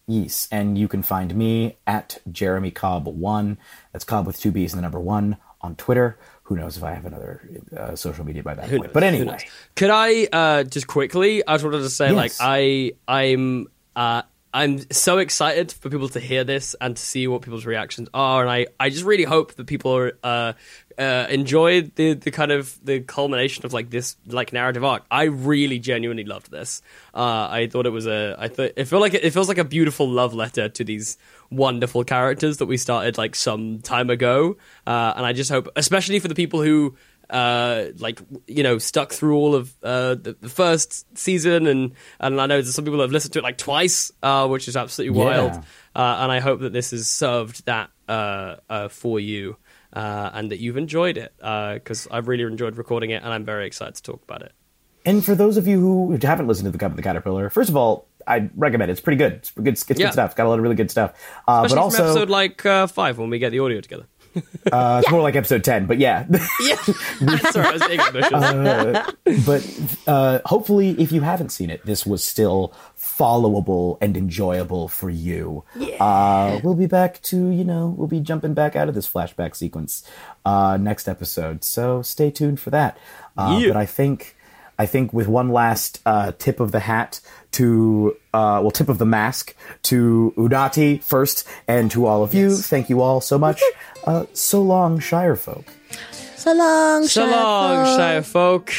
S4: Yes, and you can find me at Jeremy Cobb one. That's Cobb with two B's and the number one on Twitter. Who knows if I have another uh, social media by that point? But anyway.
S5: Could I uh, just quickly? I just wanted to say, like, I I'm uh, I'm so excited for people to hear this and to see what people's reactions are, and I, I just really hope that people are, uh, uh, enjoyed the the kind of the culmination of like this like narrative arc. I really genuinely loved this. Uh, I thought it was a I thought it felt like it feels like a beautiful love letter to these wonderful characters that we started like some time ago, uh, and I just hope, especially for the people who uh like you know stuck through all of uh the, the first season and and i know there's some people that have listened to it like twice uh which is absolutely
S4: Yeah.
S5: wild uh and i hope that this has served that uh uh for you uh and that you've enjoyed it uh because i've really enjoyed recording it and i'm very excited to talk about it
S4: And for those of you who haven't listened to the Cub and the Caterpillar, first of all, I recommend it. It's pretty good. It's good. It's good
S5: Yeah.
S4: stuff. It's got a lot of really good stuff. Uh, but
S5: Especially
S4: also,
S5: from episode like uh, five when we get the audio together
S4: uh, it's more like episode ten. But yeah,
S5: yeah sorry i was being ambitious
S4: but uh, hopefully, if you haven't seen it, this was still followable and enjoyable for you. Uh, we'll be back to you know we'll be jumping back out of this flashback sequence uh, next episode. So stay tuned for that. Uh,
S5: Yeah.
S4: But I think I think with one last uh, tip of the hat to uh, well tip of the mask to Unati first and to all of you. Thank you all so much. Uh, so long, Shire folk.
S6: So long,
S5: so long
S6: folk.
S5: shire folk